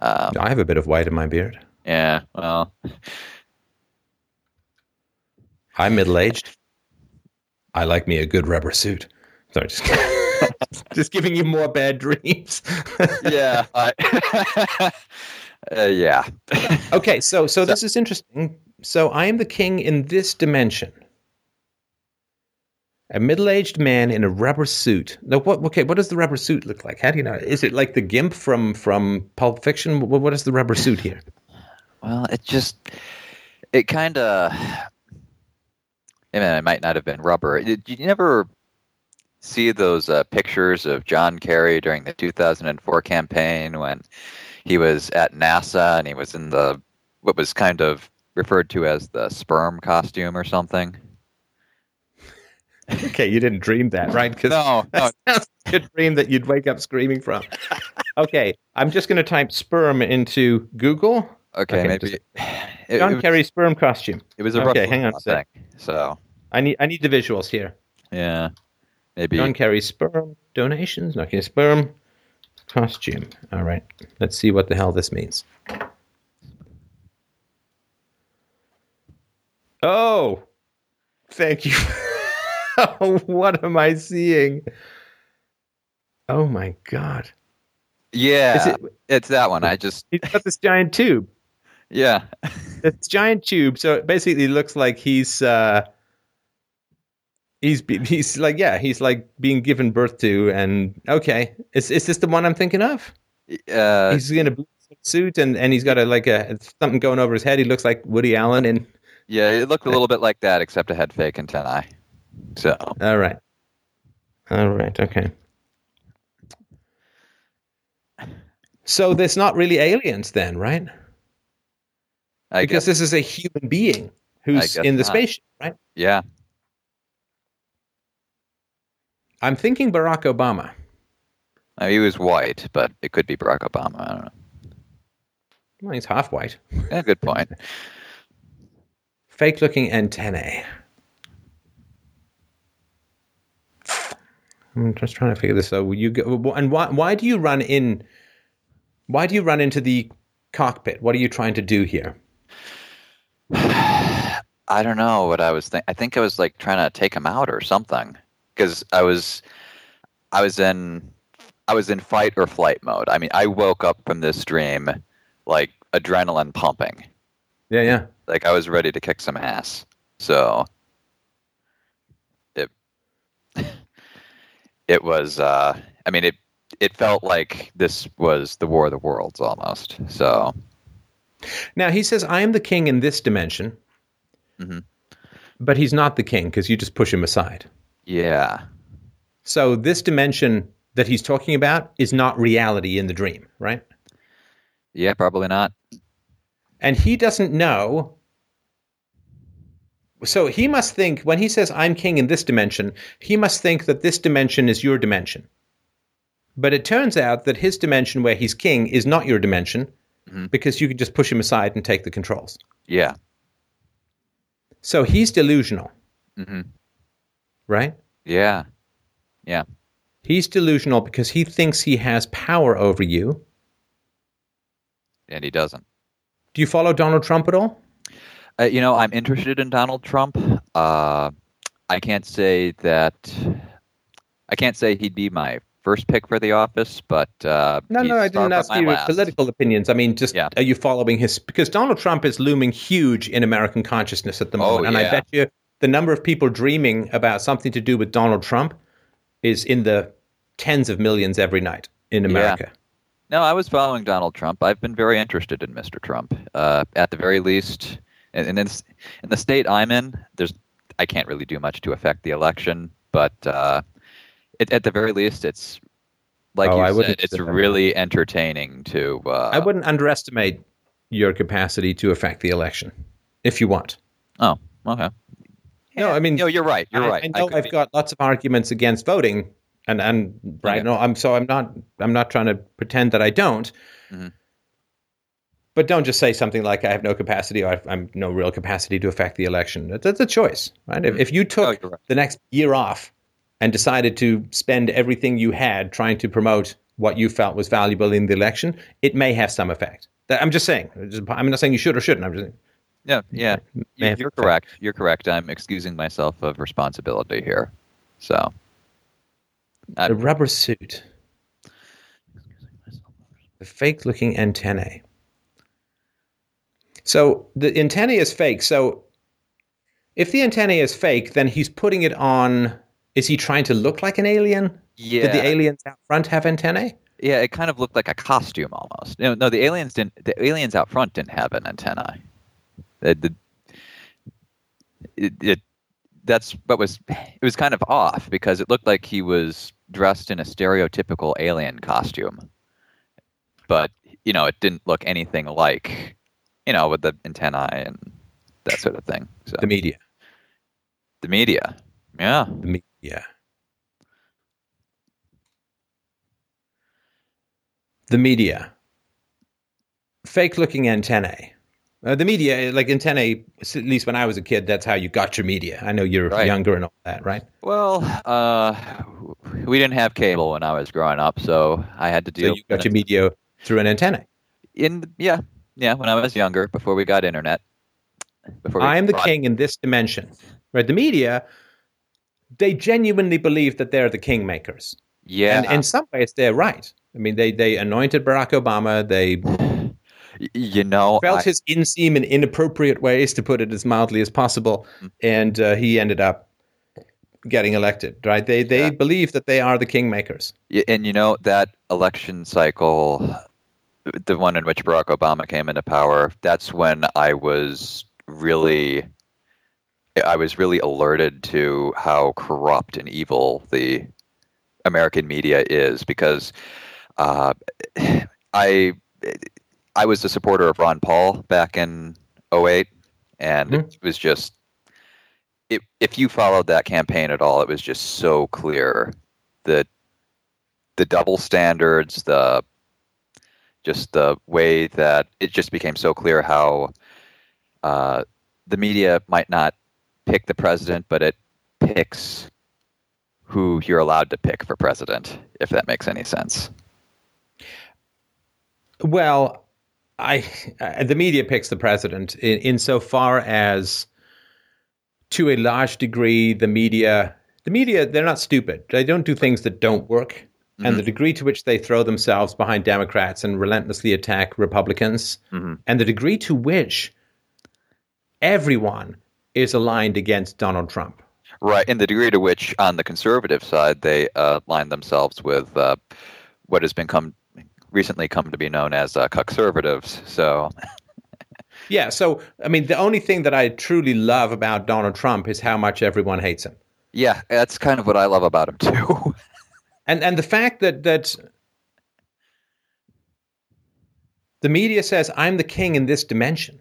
Um, I have a bit of white in my beard. yeah, well, I'm middle aged. I like me a good rubber suit. Sorry, just, just giving you more bad dreams. yeah, I, uh, yeah. okay, so so this is interesting. So I am the king in this dimension. A middle-aged man in a rubber suit. Now, what? Okay, what does the rubber suit look like? How do you know? Is it like the gimp from from Pulp Fiction? What, what is the rubber suit here? Well, it just it kind of. I mean, it might not have been rubber. Did you never see those uh, pictures of John Kerry during the 2004 campaign when he was at NASA and he was in the what was kind of referred to as the sperm costume or something? Okay, you didn't dream that, right? Because No, no. that sounds a dream that you'd wake up screaming from. Okay, I'm just going to type sperm into Google. Okay, Okay, maybe it, John it was, Kerry sperm costume. it was a Okay, hang on a sec. So I need I need the visuals here. yeah, maybe John Kerry sperm donations. Okay, sperm costume. All right, let's see what the hell this means. Oh, thank you. what am I seeing? Oh my god! yeah, it? it's that one. I just He's got this giant tube. Yeah. it's giant tube. So it basically looks like he's uh, he's be- he's like yeah, he's like being given birth to. And okay, is is this the one I'm thinking of? Uh, he's in a blue suit and and he's got a like a something going over his head. He looks like Woody Allen. And Yeah, it looked a little bit like that, except it had fake and antennae. So all right, all right, okay. So there's not really aliens then, right? I because guess, this is a human being who's in the not. spaceship, right? yeah, I'm thinking Barack Obama. Uh, he was white, but it could be Barack Obama. I don't know. Well, he's half white. Yeah, good point. Fake looking antennae. I'm just trying to figure this out. You go, and why? Why do you run in? Why do you run into the cockpit? What are you trying to do here? I don't know what I was think. I think I was like trying to take him out or something because I was, I was in, I was in fight or flight mode. I mean, I woke up from this dream like adrenaline pumping, Yeah, yeah. like I was ready to kick some ass. So it, it was. uh I mean, it it felt like this was the War of the Worlds almost. So Now he says, "I am the king in this dimension," mm-hmm. but he's not the king because you just push him aside. yeah, So this dimension that he's talking about is not reality in the dream, right? yeah, probably not. and he doesn't know. So he must think when he says I'm king in this dimension, he must think that this dimension is your dimension. But it turns out that his dimension where he's king is not your dimension Mhm. because you can just push him aside and take the controls. Yeah. So he's delusional, hmm right? Yeah. Yeah. He's delusional because he thinks he has power over you. And he doesn't. Do you follow Donald Trump at all? Uh, you know, I'm interested in Donald Trump. Uh, I can't say that. I can't say he'd be my first pick for the office, but uh, No, no, I didn't ask you last. political opinions. I mean, just Yeah. are you following his? Because Donald Trump is looming huge in American consciousness at the Oh, moment, and I bet you the number of people dreaming about something to do with Donald Trump is in the tens of millions every night in America. No, I was following Donald Trump. I've been very interested in Mr. Trump. Uh, at the very least, and, and in, in the state I'm in, there's I can't really do much to affect the election, but uh, it, at the very least, it's like Oh, you wouldn't said, it's say that. really entertaining to. Uh, I wouldn't underestimate your capacity to affect the election if you want. Oh, okay. No, I mean, no, you're right. You're I, right. I know I've be- got lots of arguments against voting, and and right. Okay. No, I'm so I'm not I'm not trying to pretend that I don't. Mhm. But don't just say something like I have no capacity or I've, I'm no real capacity to affect the election. That- That's a choice, right? If, if you Oh, took you're right. the next year off and decided to spend everything you had trying to promote what you felt was valuable in the election, it may have some effect. I'm just saying. I'm not saying you should or shouldn't. I'm just saying. Yeah, yeah. You- have You're correct. You're correct. I'm excusing myself of responsibility here. So, A rubber suit. The fake looking antennae. So the antennae is fake. So if the antennae is fake, then he's putting it on. Is he trying to look like an alien? yeah, Did the aliens out front have antennae? yeah, it kind of looked like a costume almost. No, no, the aliens didn't. The aliens out front didn't have an the, it, it that's what was it was kind of off because it looked like he was dressed in a stereotypical alien costume, but you know it didn't look anything like you know with the antennae and that sort of thing. So The media. the media, yeah, The media. The media. Fake looking antennae. Uh, the media, like antennae, at least when I was a kid, that's how you got your media. I know you're Right. younger and all that, right? Well, uh, we didn't have cable when I was growing up, so I had to So deal. you got your media through an antenna. in yeah, yeah. When I was younger, before we got internet, before we I am the king in this dimension. Right? The media, they genuinely believe that they're the kingmakers. Yeah, And in some ways, they're right. I mean, they, they anointed Barack Obama. They you know, felt I- his inseam in inappropriate ways, to put it as mildly as possible, Mm. and uh, he ended up getting elected. Right? They they Yeah. believe that they are the kingmakers. and you know that election cycle, the one in which Barack Obama came into power. That's when I was really, I was really alerted to how corrupt and evil the American media is because uh, I I was a supporter of Ron Paul back in 08 and it was just it, if you followed that campaign at all it was just so clear that the double standards the just the way that it just became so clear how uh, the media might not pick the president but it picks who you're allowed to pick for president, if that makes any sense. Well, I uh, the media picks the president in, insofar as, to a large degree, the media the media they're not stupid. They don't do things that don't work. And the degree to which they throw themselves behind Democrats and relentlessly attack Republicans, Mhm. and the degree to which everyone is aligned against Donald Trump. Right, and the degree to which, on the conservative side, they uh, line themselves with uh, what has been come recently come to be known as uh, conservatives. So, Yeah, so I mean, the only thing that I truly love about Donald Trump is how much everyone hates him. yeah, that's kind of what I love about him too. and and the fact that that the media says I'm the king in this dimension,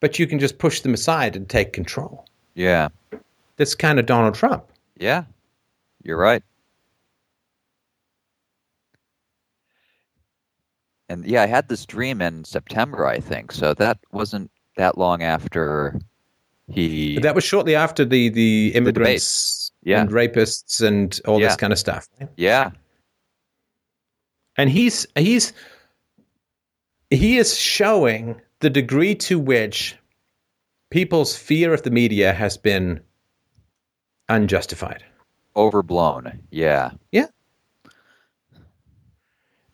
but you can just push them aside and take control. yeah, That's kind of Donald Trump. yeah, you're right. And yeah, I had this dream in September, I think. So that wasn't that long after he. But that was shortly after the the immigrants Yeah. and rapists and all Yeah. this kind of stuff. yeah, And he's he's he is showing the degree to which people's fear of the media has been unjustified. overblown. Yeah. Yeah.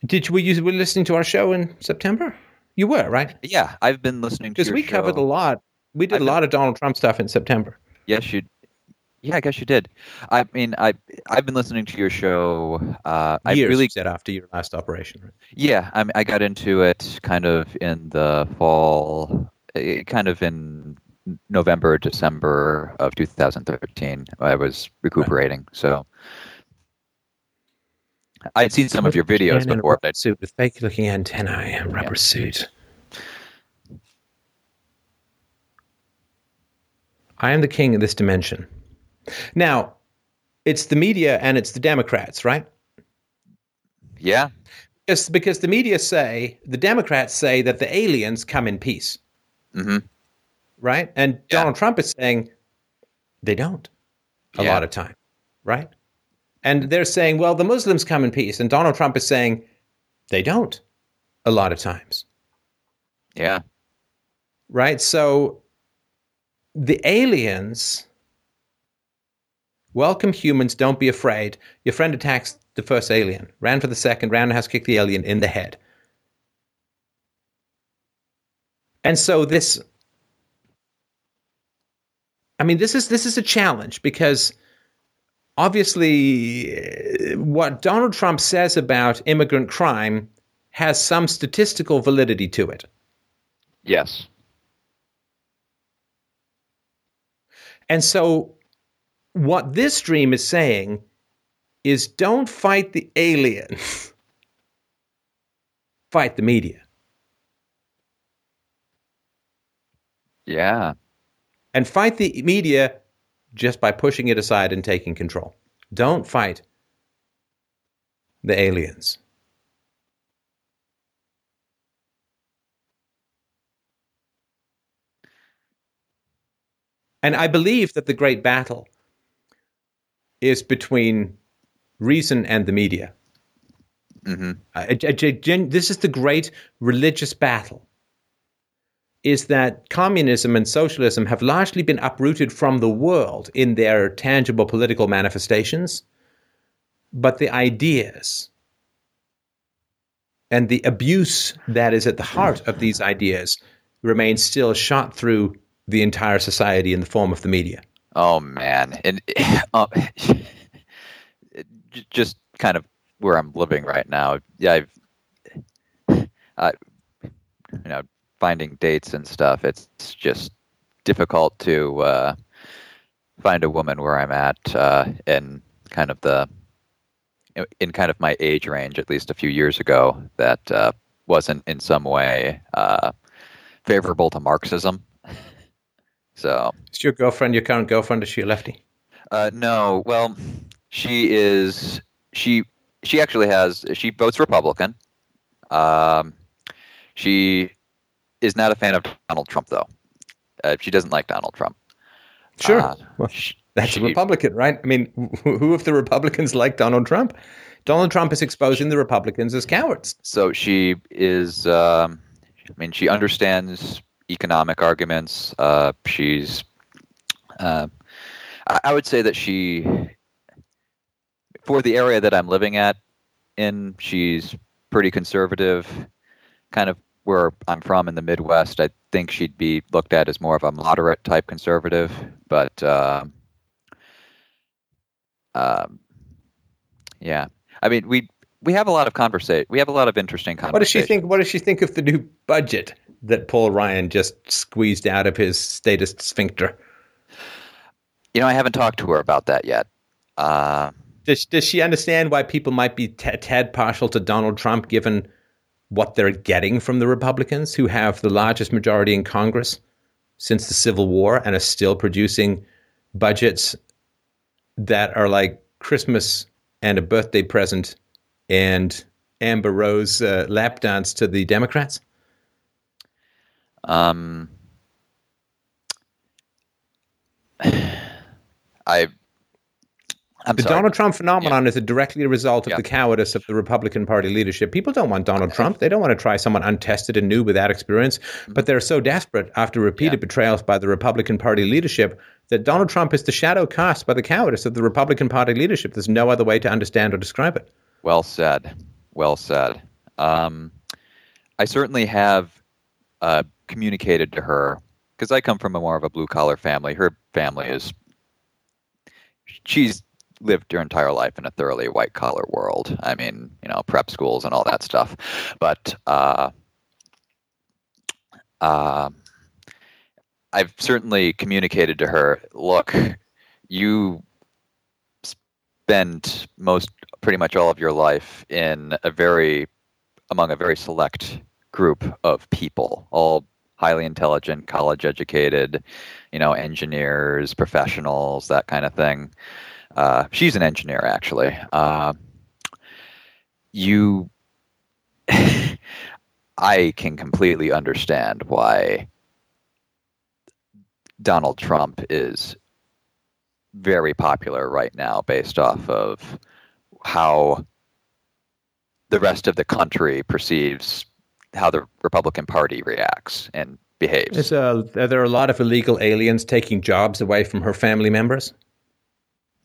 Did you, were you were listening to our show in September? You were right Yeah, I've been listening to because we covered a lot We did I've a been- lot of Donald Trump stuff in September. Yes, you. Yeah, I guess you did. I mean, I I've been listening to your show. Uh, I Years really you said after your last operation. right? Yeah, I, I got into it kind of in the fall, eh, kind of in November, December of 2013. I was recuperating, so I'd seen some of your videos Man in a before. But suit with fake looking antennae and rubber suit. I am the king of this dimension. Now, it's the media and it's the Democrats, right? yeah, It's because the media say, the Democrats say that the aliens come in peace, hmm right? And Yeah. Donald Trump is saying they don't a Yeah. lot of time, right? And they're saying, well, the Muslims come in peace. And Donald Trump is saying they don't a lot of times. yeah, right? So the aliens welcome humans, don't be afraid. Your friend attacks the first alien, ran for the second, roundhouse kicked the alien in the head. And so this I mean this is this is a challenge because obviously eh, what Donald Trump says about immigrant crime has some statistical validity to it. yes, And so, what this dream is saying is don't fight the aliens, fight the media. yeah, And fight the media just by pushing it aside and taking control. Don't fight the aliens. And I believe that the great battle is between reason and the media. hmm I- I- I- this is the great religious battle is that communism and socialism have largely been uprooted from the world in their tangible political manifestations but the ideas and the abuse that is at the heart of these ideas remains still shot through the entire society in the form of the media Oh man, and uh, just kind of where I'm living right now. Yeah, I've, you know, finding dates and stuff. It's just difficult to uh, find a woman where I'm at uh, in kind of the in kind of my age range, at least a few years ago, that uh, wasn't in some way uh, favorable to Marxism. So. is your girlfriend your current girlfriend is she a lefty Uh, no, well, she is she she actually has she votes Republican. Um, she is not a fan of Donald Trump though. Uh, she doesn't like Donald Trump. sure Uh, well, That's she- a Republican, right? I mean, who who of the Republicans like Donald Trump? Donald Trump is exposing the Republicans as cowards. So she is. Um, I mean, she understands economic arguments. Uh, she's. Uh, I, I would say that she, for the area that I'm living at, in she's pretty conservative. Kind of where I'm from in the Midwest, I think she'd be looked at as more of a moderate type conservative. But um um, yeah, I mean, we we have a lot of conversation. We have a lot of interesting conversations. What does she think? What does she think of the new budget that Paul Ryan just squeezed out of his statist sphincter? You know, I haven't talked to her about that yet. Uh, Does does she understand why people might be t- tad partial to Donald Trump, given what they're getting from the Republicans, who have the largest majority in Congress since the Civil War and are still producing budgets that are like Christmas and a birthday present and Amber Rose uh, lap dance to the Democrats? Um, I. I'm The sorry. Donald Trump phenomenon is a directly a result of Yeah. the cowardice of the Republican Party leadership. People don't want Donald Trump. They don't want to try someone untested and new without experience. But they're so desperate after repeated Yeah. betrayals by the Republican Party leadership that Donald Trump is the shadow cast by the cowardice of the Republican Party leadership. There's no other way to understand or describe it. Well said. Well said. Um, I certainly have uh, communicated to her because I come from a more of a blue collar family. Her family is she's lived her entire life in a thoroughly white collar world. I mean, you know, prep schools and all that stuff. But uh, uh, I've certainly communicated to her, look, you spend most pretty much all of your life in a very among a very select group of people, all highly intelligent, college educated, you know, engineers, professionals, that kind of thing. Uh, she's an engineer, actually. Uh, you, I can completely understand why Donald Trump is very popular right now based off of how the rest of the country perceives how the Republican Party reacts and behaves. A, are there a lot of illegal aliens taking jobs away from her family members?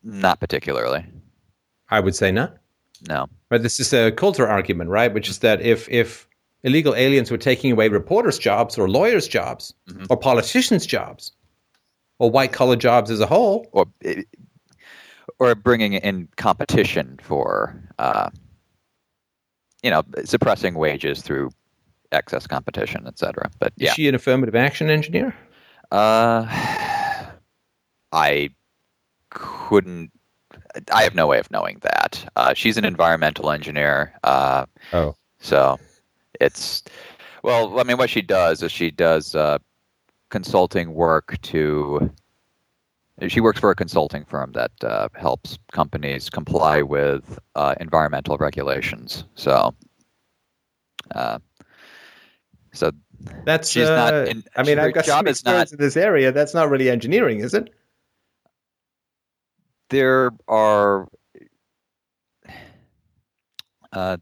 Not particularly. I would say not. No. But this is a Coulter argument, right? Which is that if if illegal aliens were taking away reporters' jobs or lawyers' jobs mm-hmm. or politicians' jobs or white collar jobs as a whole, or or bringing in competition for, uh, you know, suppressing wages through excess competition, et cetera. But yeah, is she an affirmative action engineer? Uh, I couldn't. I have no way of knowing that. Uh, she's an environmental engineer. Uh, oh, so it's well. I mean, what she does is she does uh, consulting work to. She works for a consulting firm that uh, helps companies comply with uh, environmental regulations. So, uh, so that's she's not. Uh, in, I mean, I've got some experience not, in this area. That's not really engineering, is it? There are. Uh,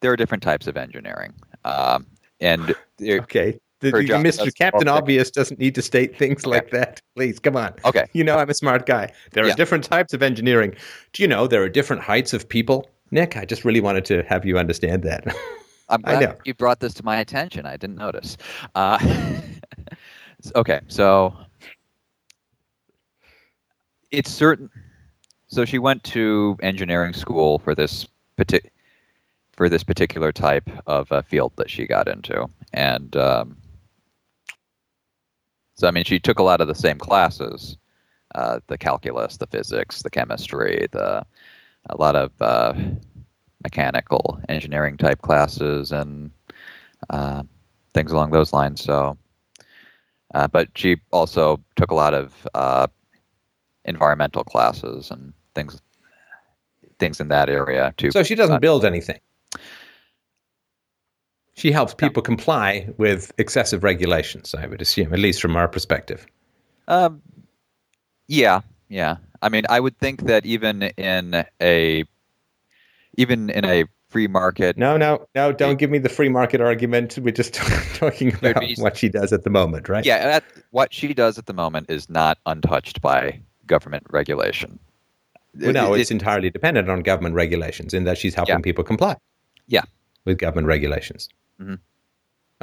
there are different types of engineering, um, and okay, the, the, Mr. Captain Obvious doesn't need to state things okay. like that. Please, come on. Okay, you know I'm a smart guy. There are yeah. different types of engineering. Do you know there are different heights of people? Nick, I just really wanted to have you understand that. I'm glad you brought this to my attention. I didn't notice. Uh, okay, so it's certain. So she went to engineering school for this particular for this particular type of uh, field that she got into, and um, so I mean she took a lot of the same classes, uh, the calculus, the physics, the chemistry, the a lot of uh, mechanical engineering type classes and uh, things along those lines. So, uh, but she also took a lot of uh, environmental classes and things things in that area too. So she doesn't build anything. She helps people no. comply with excessive regulations. I would assume, at least from our perspective. Um, yeah, yeah. I mean, I would think that even in a even in a free market. No, no, no! Don't give me the free market argument. We're just talking about be, what she does at the moment, right? Yeah, that, what she does at the moment is not untouched by government regulation. Well, no, it, it's it, entirely dependent on government regulations in that she's helping yeah. people comply. Yeah, with government regulations. Mm-hmm.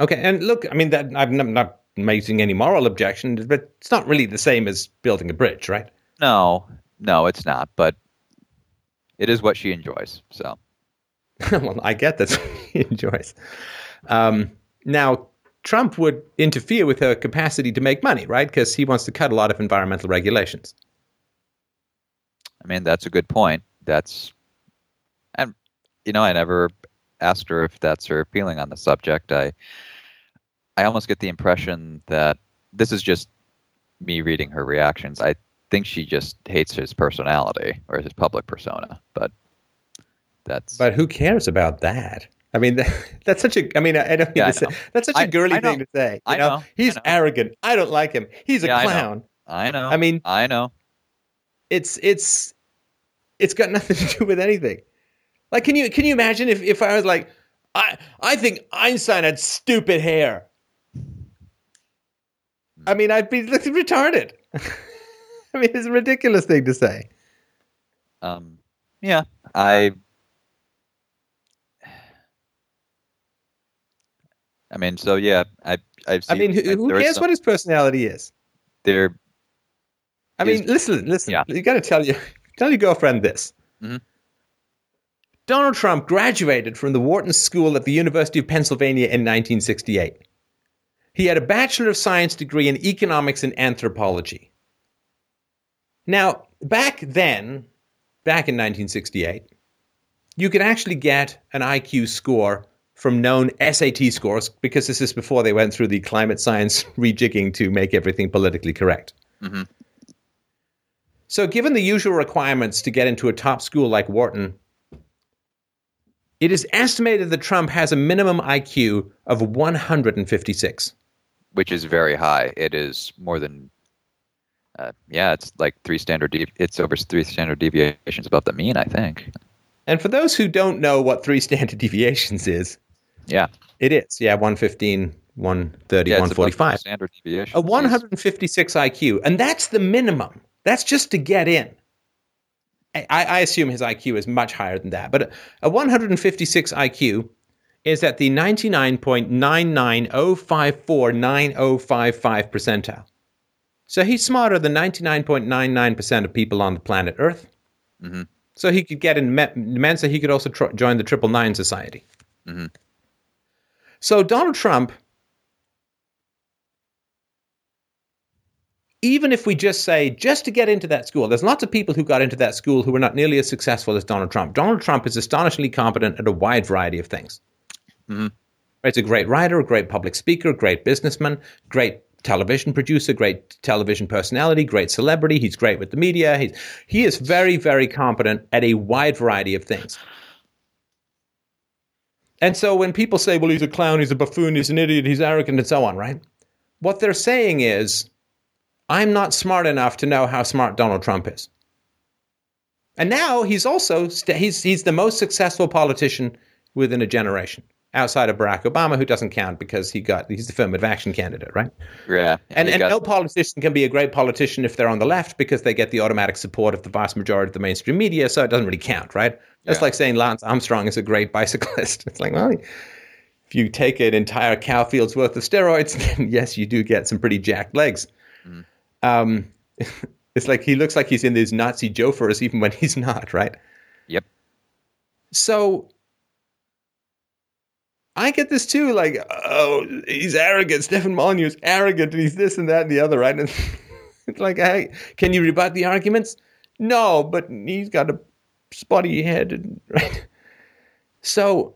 Okay, and look, I mean that I'm not making any moral objection, but it's not really the same as building a bridge, right? No, no, it's not. But it is what she enjoys. So, well, I get that she enjoys. Um, now, Trump would interfere with her capacity to make money, right? Because he wants to cut a lot of environmental regulations. I mean, that's a good point. That's, and you know, I never asked her if that's her feeling on the subject. I, I almost get the impression that this is just me reading her reactions. I think she just hates his personality or his public persona. But that's. But who cares about that? I mean, that's such a. I mean, I don't mean yeah, say, that's such a girly I, I thing to say. You I know, know he's know. arrogant. I don't like him. He's a yeah, clown. I know. I mean, I know. It's it's it's got nothing to do with anything. Like, can you can you imagine if if I was like, I I think Einstein had stupid hair. Hmm. I mean, I'd be retarded. I mean, it's a ridiculous thing to say. Um, yeah, I. I mean, so yeah, I I've I mean, who, who cares some- what his personality is? there? I is- mean, listen, listen. Yeah. You got to tell you, tell your girlfriend this. Mhm. Donald Trump graduated from the Wharton School at the University of Pennsylvania in 1968. He had a Bachelor of Science degree in economics and anthropology. Now, back then, back in 1968, you could actually get an IQ score from known SAT scores because this is before they went through the climate science rejigging to make everything politically correct. Mhm. So, given the usual requirements to get into a top school like Wharton, it is estimated that Trump has a minimum IQ of 156. which is very high. It is more than, uh, yeah, it's like three standard. De- it's over three standard deviations above the mean, I think. And for those who don't know what three standard deviations is, Yeah, it is. Yeah, 115, 130, yeah, 145. standard deviation. A 156 IQ. And that's the minimum. That's just to get in. I, I assume his IQ is much higher than that. But a 156 IQ is at the 99.990549055 percentile. So he's smarter than 99.99% of people on the planet Earth. Mhm. So he could get in Me- Mensa. He could also tr- join the Triple Nine Society. Mhm. So Donald Trump even if we just say just to get into that school, there's lots of people who got into that school who were not nearly as successful as Donald Trump. Donald Trump is astonishingly competent at a wide variety of things. Mhm. He's a great writer, a great public speaker, great businessman, great television producer, great television personality, great celebrity. He's great with the media. He's, he is very, very competent at a wide variety of things. And so when people say, well, he's a clown, he's a buffoon, he's an idiot, he's arrogant, and so on, right? What they're saying is, I'm not smart enough to know how smart Donald Trump is. And now he's also st- he's he's the most successful politician within a generation outside of Barack Obama, who doesn't count because he got he's the affirmative action candidate, right? Yeah, And and got- no politician can be a great politician if they're on the left because they get the automatic support of the vast majority of the mainstream media, so it doesn't really count, right? That's Yeah. like saying Lance Armstrong is a great bicyclist. It's like, well, if you take an entire cow field's worth of steroids, then yes, you do get some pretty jacked legs. Mm. Um, it's like he looks like he's in these Nazi jodhpurs even when he's not, right? Yep. So I get this too, like, oh, he's arrogant. Stefan Molyneux is arrogant, and he's this and that and the other, right? And it's like, hey, can you rebut the arguments? No, but he's got a spotty head, right? So,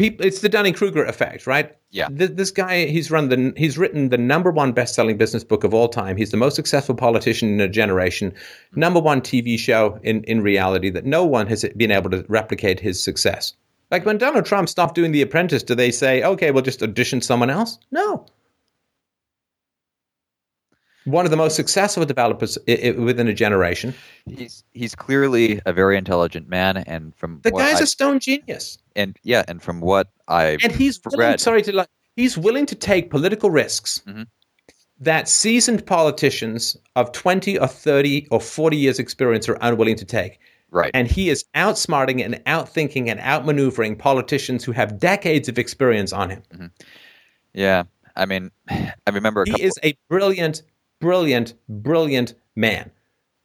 people, it's the Dunning Kruger effect, right? Yeah. Th- this guy, he's run the, he's written the number one best-selling business book of all time. He's the most successful politician in a generation. Number one TV show in in reality that no one has been able to replicate his success. Like when Donald Trump stopped doing The Apprentice, do they say, okay, we'll just audition someone else? No. One of the most successful developers i- i- within a generation. he's he's clearly a very intelligent man, and from The guy's I- a stone genius. and yeah, and from what I and he's willing, read. sorry to like, he's willing to take political risks Mhm. that seasoned politicians of 20 or 30 or 40 years experience are unwilling to take right, and he is outsmarting and outthinking and outmaneuvering politicians who have decades of experience on him yeah. I mean, I remember a he is a brilliant brilliant brilliant man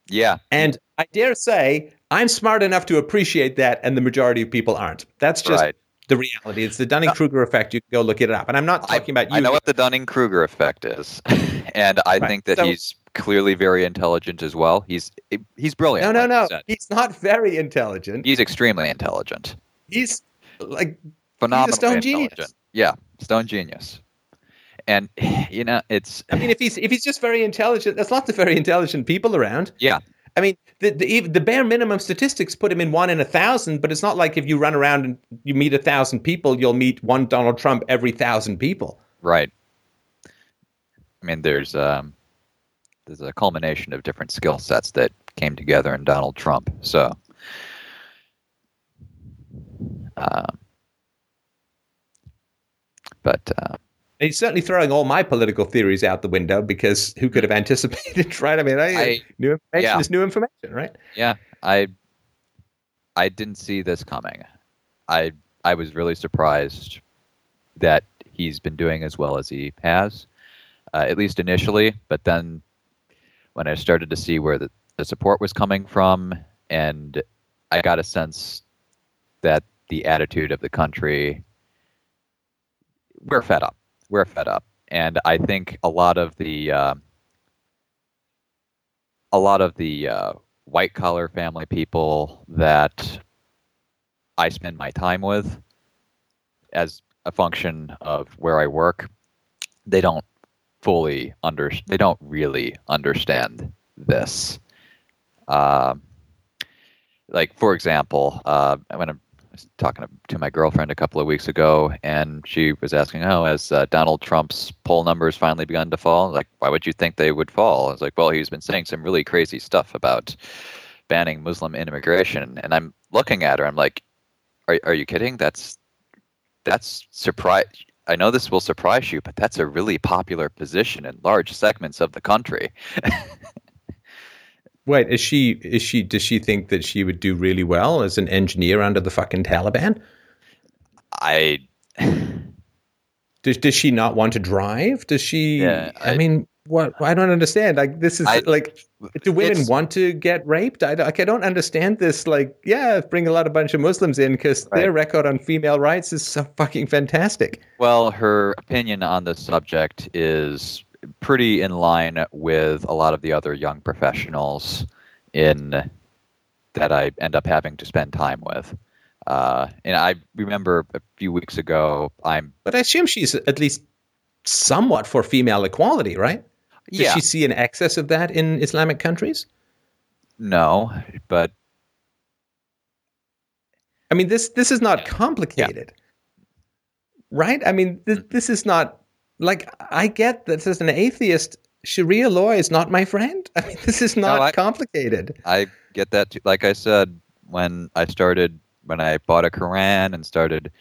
yeah, and i dare say i'm smart enough to appreciate that and the majority of people aren't that's just right. the reality it's the dunning-kruger effect you can go look it up and i'm not talking about you I know what the Dunning Kruger effect is, and I Right. think that So- he's clearly very intelligent as well. He's he's brilliant. No, no, like no. He's not very intelligent. He's extremely intelligent, He's like phenomenally stone genius. Yeah, stone genius. And you know, it's I mean, if he's if he's just very intelligent, there's lots of very intelligent people around. yeah, I mean, the the, the bare minimum statistics put him in one in a thousand, but it's not like if you run around and you meet a thousand people, you'll meet one Donald Trump every thousand people. right. I mean, there's um, there's a culmination of different skill sets that came together in Donald Trump. So, um, but uh, he's certainly throwing all my political theories out the window because who could have anticipated, right? I mean, I, I- new information yeah. is new information, right? Yeah, I I didn't see this coming. I I was really surprised that he's been doing as well as he has, uh, at least initially. But then when I started to see where the, the support was coming from, and I got a sense that the attitude of the country, we're fed up. We're fed up. And I think a lot of the uh, a lot of the uh, white collar family people that I spend my time with as a function of where I work, they don't fully under they don't really understand this. Uh, like for example, uh, when I was talking to my girlfriend a couple of weeks ago, and she was asking, "Oh, has uh, Donald Trump's poll numbers finally begun to fall?" Like, why would you think they would fall? I was like, "Well, he's been saying some really crazy stuff about banning Muslim immigration," and I'm looking at her, I'm like, "Are are you kidding? That's that's surprise." I know this will surprise you, but that's a really popular position in large segments of the country. Wait, is she is she does she think that she would do really well as an engineer under the fucking Taliban? I Does does she not want to drive? Does she Yeah, I, I- mean what I don't understand. Like this is I- like do women want to get raped? I, don't- like, I don't understand this. Like, yeah, bring a lot of bunch of Muslims in because their record on female rights is so fucking fantastic. Well, her opinion on the subject is pretty in line with a lot of the other young professionals in that I end up having to spend time with. Uh, and I remember a few weeks ago, I'm But I assume she's at least somewhat for female equality, right? Does yeah she see an excess of that in Islamic countries? no, but I mean, this this is not complicated, right? I mean, this Mm-hmm. this is not like I get that as an atheist, Sharia law is not my friend. I mean, this is not I- complicated. I get that. Too. Like I said, when I started, when I bought a Quran and started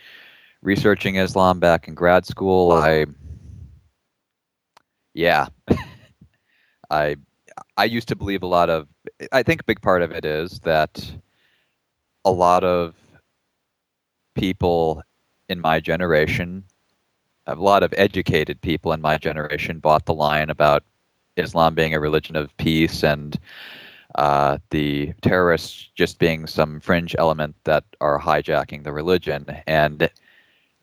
researching Islam back in grad school, I, yeah, I, I used to believe a lot of. I think a big part of it is that a lot of people in my generation, a lot of educated people in my generation, bought the line about Islam being a religion of peace and uh, the terrorists just being some fringe element that are hijacking the religion, and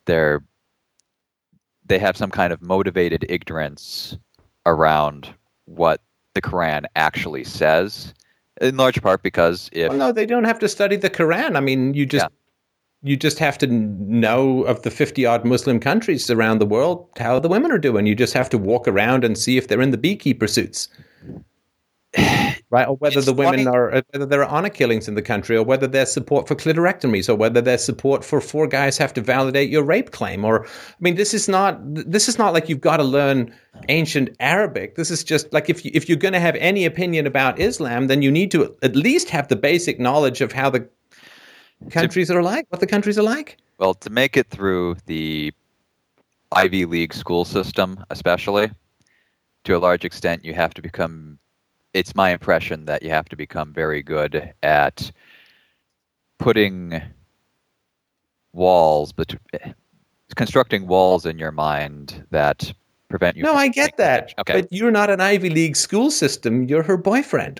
they're they have some kind of motivated ignorance around what the Quran actually says, in large part because if Well, no, they don't have to study the Quran. I mean, you just you just have to know of the fifty odd Muslim countries around the world how the women are doing. You just have to walk around and see if they're in the beekeeper suits. Right, or whether It's the women funny- are, uh, whether there are honor killings in the country, or whether there's support for clitorectomies, or whether there's support for four guys have to validate your rape claim. Or, I mean, this is not this is not like you've got to learn ancient Arabic. This is just like if you, if you're going to have any opinion about Islam, then you need to at least have the basic knowledge of how the countries are like, what the countries are like. Well, to make it through the Ivy League school system, especially, to a large extent, you have to become. It's my impression that you have to become very good at putting walls, but constructing walls in your mind that prevent you. No, I get that. Okay, but you're not an Ivy League school system. You're her boyfriend.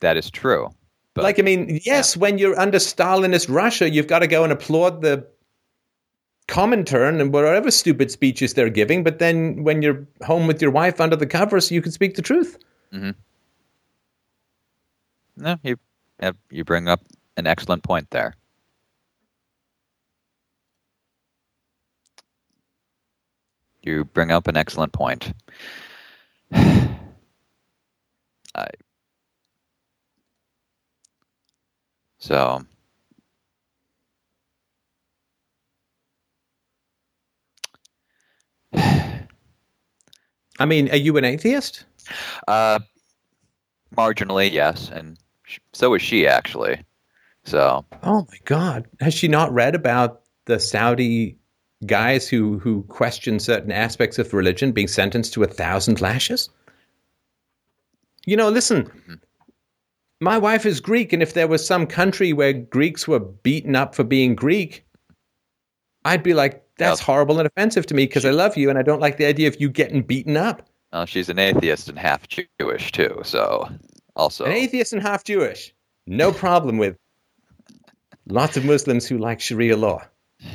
that is true. But like, I mean, yes, when you're under Stalinist Russia, you've got to go and applaud the Comintern and whatever stupid speeches they're giving. But then when you're home with your wife under the covers, you can speak the truth. Mm-hmm. no, you you bring up an excellent point there. You bring up an excellent point. I so I mean, are you an atheist? uh marginally yes and sh- so is she actually. So Oh my God. Has she not read about the Saudi guys who, who question certain aspects of religion being sentenced to a thousand lashes? You know, listen, my wife is Greek, and if there was some country where Greeks were beaten up for being Greek, I'd be like, that's Yep. horrible and offensive to me because I love you and I don't like the idea of you getting beaten up. Well, she's an atheist and half Jewish too, so also An atheist and half Jewish. No problem with lots of Muslims who like Sharia law.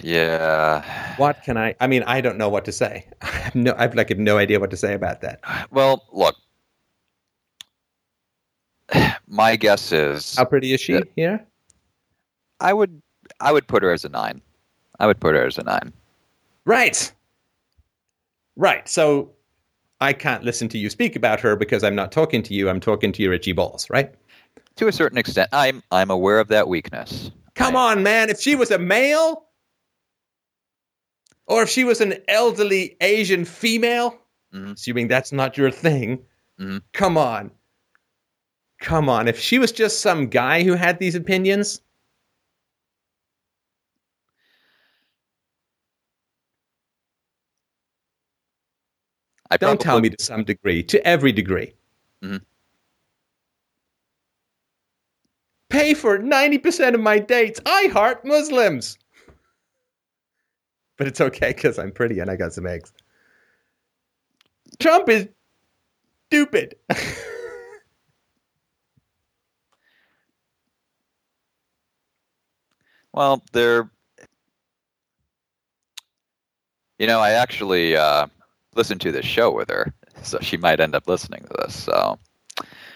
yeah. What can I? I mean, I don't know what to say. I have no, I've like have no idea what to say about that. Well, look. My guess is How pretty is she Yeah. here? I would I would put her as a nine. I would put her as a nine. Right. Right. So I can't listen to you speak about her because I'm not talking to you. I'm talking to your itchy balls, right? To a certain extent, I'm I'm aware of that weakness. Come I- on, man. If she was a male, or if she was an elderly Asian female, Mhm. assuming that's not your thing, Mhm. come on. Come on. If she was just some guy who had these opinions, I don't tell me to some degree, to every degree. Mhm. Pay for 90% of my dates. I heart Muslims. But it's okay because I'm pretty and I got some eggs. Trump is stupid. Well, they're. You know, I actually uh, listened to this show with her, so she might end up listening to this. So,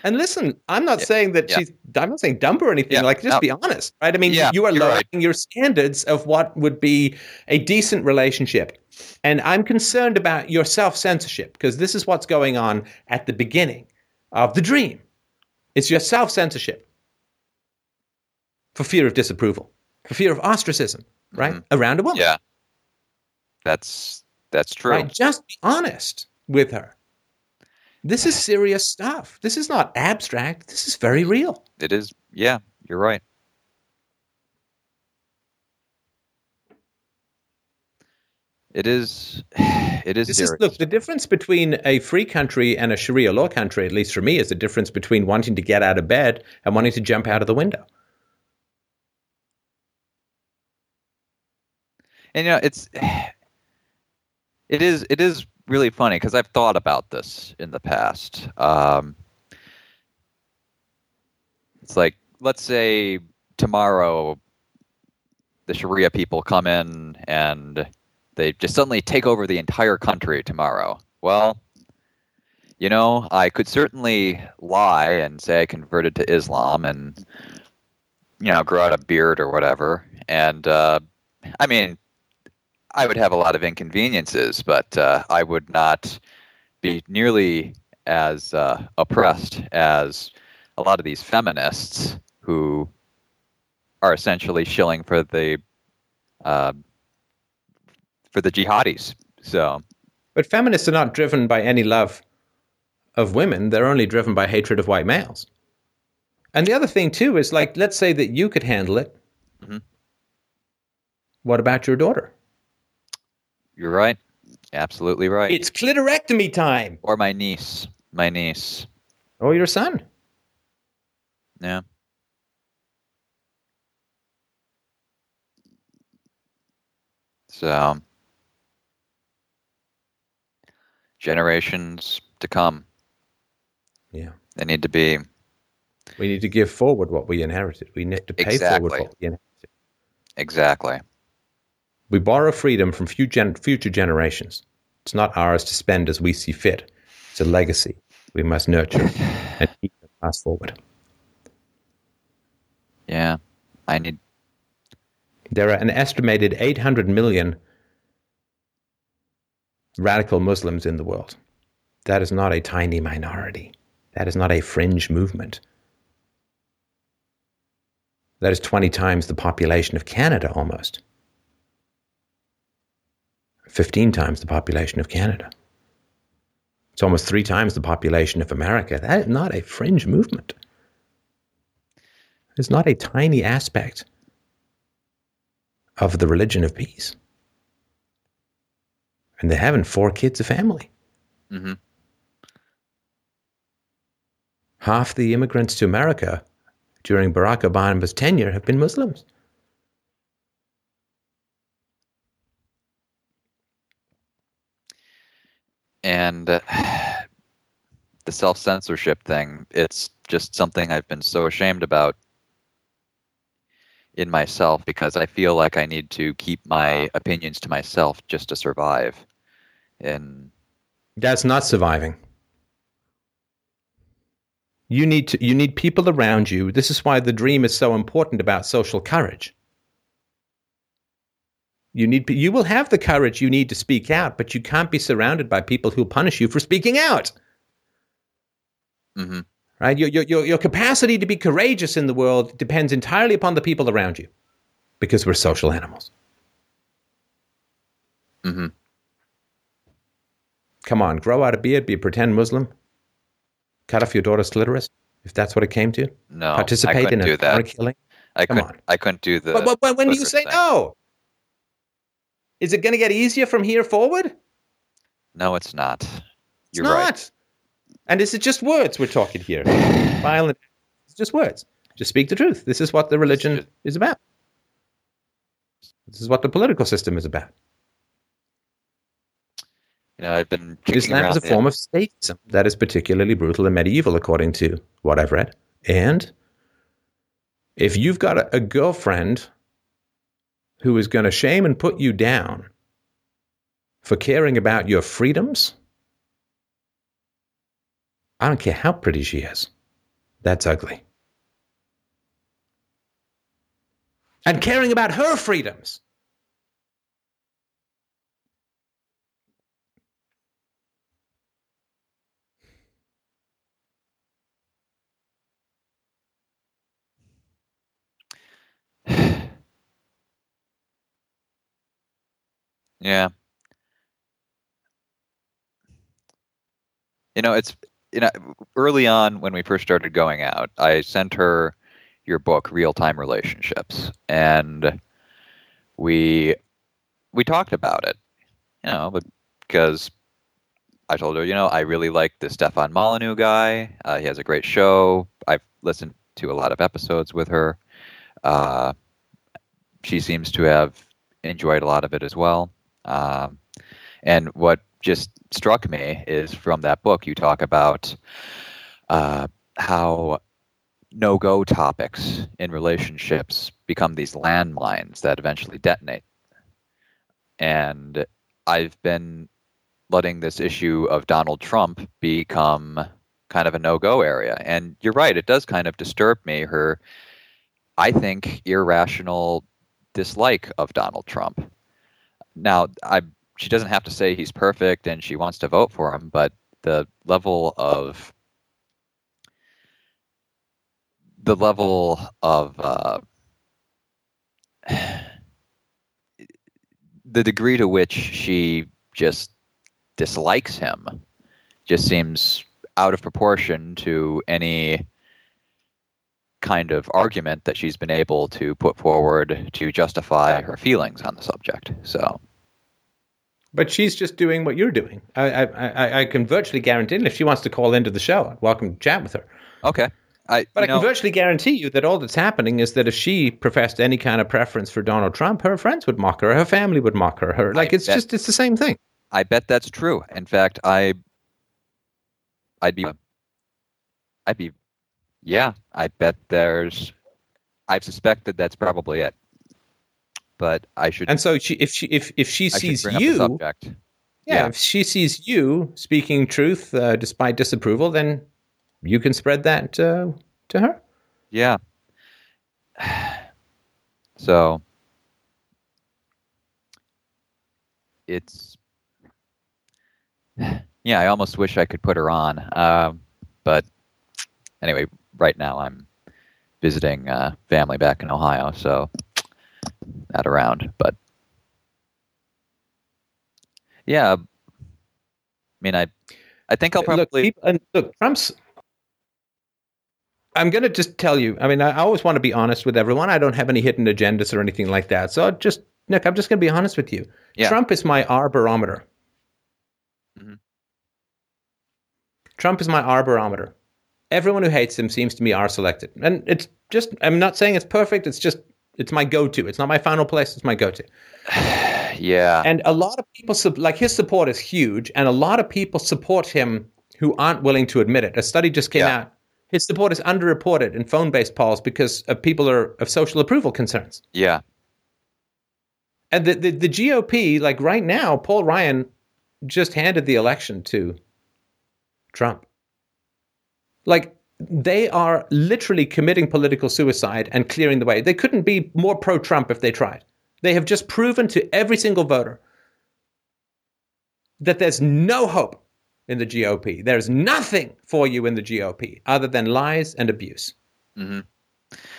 and listen, I'm not Yeah, saying that yeah. she's, I'm not saying dumb or anything. Yeah, Like, just no. be honest, right? I mean, you are lowering right. your standards of what would be a decent relationship. And I'm concerned about your self censorship because this is what's going on at the beginning of the dream. It's your self censorship for fear of disapproval, for fear of ostracism, right? Around a woman. Mm-hmm. yeah, that's that's true. Right? Just be honest with her. This is serious stuff. This is not abstract. This is very real. It is. Yeah, you're right. It is. It is. This is look the difference between a free country and a Sharia law country, at least for me, is the difference between wanting to get out of bed and wanting to jump out of the window. And you know, it's it is it is really funny because I've thought about this in the past. Um, it's like let's say tomorrow the Sharia people come in and they just suddenly take over the entire country tomorrow. Well, you know, I could certainly lie and say I converted to Islam and you know grow out a beard or whatever. And uh, I mean, I would have a lot of inconveniences, but uh, I would not be nearly as uh, oppressed as a lot of these feminists who are essentially shilling for the uh, for the jihadis. So But feminists are not driven by any love of women. They're only driven by hatred of white males. And the other thing too is like, let's say that you could handle it. Mhm. What about your daughter? You're right, absolutely right. It's clitorectomy time. or my niece, my niece. Or your son. Yeah. So, generations to come, Yeah. they need to be We need to give forward what we inherited. We need to pay Exactly. forward what we inherited. exactly. We borrow freedom from future generations. It's not ours to spend as we see fit. It's a legacy we must nurture and keep it pass forward. Yeah. I need. There are an estimated 800 million radical Muslims in the world. That is not a tiny minority. That is not a fringe movement. That is 20 times the population of Canada almost. 15 times the population of Canada. It's almost three times the population of America. That is not a fringe movement. It's not a tiny aspect of the religion of peace. And they're having four kids a family. hmm Half the immigrants to America during Barack Obama's tenure have been Muslims. And uh, the self censorship thing, it's just something I've been so ashamed about in myself because I feel like I need to keep my opinions to myself just to survive. And That's not surviving. You need to you need people around you. This is why the dream is so important about social courage. You need you will have the courage you need to speak out, but you can't be surrounded by people who punish you for speaking out. mhm. Right? Your, your, your, capacity to be courageous in the world depends entirely upon the people around you because we're social animals. Mhm. Come on, grow out a beard, be a pretend Muslim, cut off your daughter's clitoris, if that's what it came to. no, I Participate couldn't in do that. killing. I Come couldn't. on. I couldn't do the. But, but, but when you say thing. no, is it going to get easier from here forward? No, it's not. You're it's not. right. And is it just words we're talking here? Violent. It's just words. Just speak the truth. This is what the religion is about. This is what the political system is about. You know, I've been Islam is a the- form of statism that is particularly brutal and medieval, according to what I've read. And if you've got a, a girlfriend who is going to shame and put you down for caring about your freedoms, I don't care how pretty she is. That's ugly. And caring about her freedoms. Yeah. You know, it's you know, early on when we first started going out, I sent her your book, Real Time Relationships, and we we talked about it. You know, because I told her, you know, I really like the Stefan Molyneux guy. Uh, he has a great show. I've listened to a lot of episodes with her. Uh, she seems to have enjoyed a lot of it as well. Um, and what just struck me is from that book, you talk about uh, how no go topics in relationships become these landmines that eventually detonate. And I've been letting this issue of Donald Trump become kind of a no go area. And you're right, it does kind of disturb me, her, I think, irrational dislike of Donald Trump. Now, I she doesn't have to say he's perfect and she wants to vote for him, but the level of the level of uh, the degree to which she just dislikes him just seems out of proportion to any kind of argument that she's been able to put forward to justify her feelings on the subject. So, But she's just doing what you're doing. I, I, I, I can virtually guarantee and if she wants to call into the show, I'd welcome to chat with her. okay. I, But I you can know, virtually guarantee you that all that's happening is that if she professed any kind of preference for Donald Trump, her friends would mock her, her family would mock her. Her like I it's bet- just it's the same thing. I bet that's true. In fact, I, I'd be, I'd be, yeah, I bet there's, I've suspected that's probably it. But I should, And so she, if she if if she I sees bring up the you, yeah, yeah. if she sees you speaking truth uh, despite disapproval, then you can spread that uh, to her. Yeah. So it's yeah, I almost wish I could put her on. Um, but anyway, right now I'm visiting uh, family back in Ohio, so not around. But yeah, I mean, I I think I'll Look, probably people, and look, Trump's. I'm going to just tell you. I mean, I always want to be honest with everyone. I don't have any hidden agendas or anything like that. So I just Nick, I'm just going to be honest with you. Yeah. Trump is my R barometer. Mhm. Trump is my R barometer. Everyone who hates him seems to be R selected, and it's just. I'm not saying it's perfect. It's just. It's my go-to. It's not my final place. It's my go-to. Yeah. And a lot of people, like his support is huge, and a lot of people support him who aren't willing to admit it. A study just came Yeah. out. His support is underreported in phone based polls because of people are of social approval concerns. yeah. And the, the, the GOP, like right now, Paul Ryan just handed the election to Trump. Like they are literally committing political suicide and clearing the way. They couldn't be more pro Trump if they tried. They have just proven to every single voter that there's no hope in the GOP. There's nothing for you in the GOP other than lies and abuse. hmm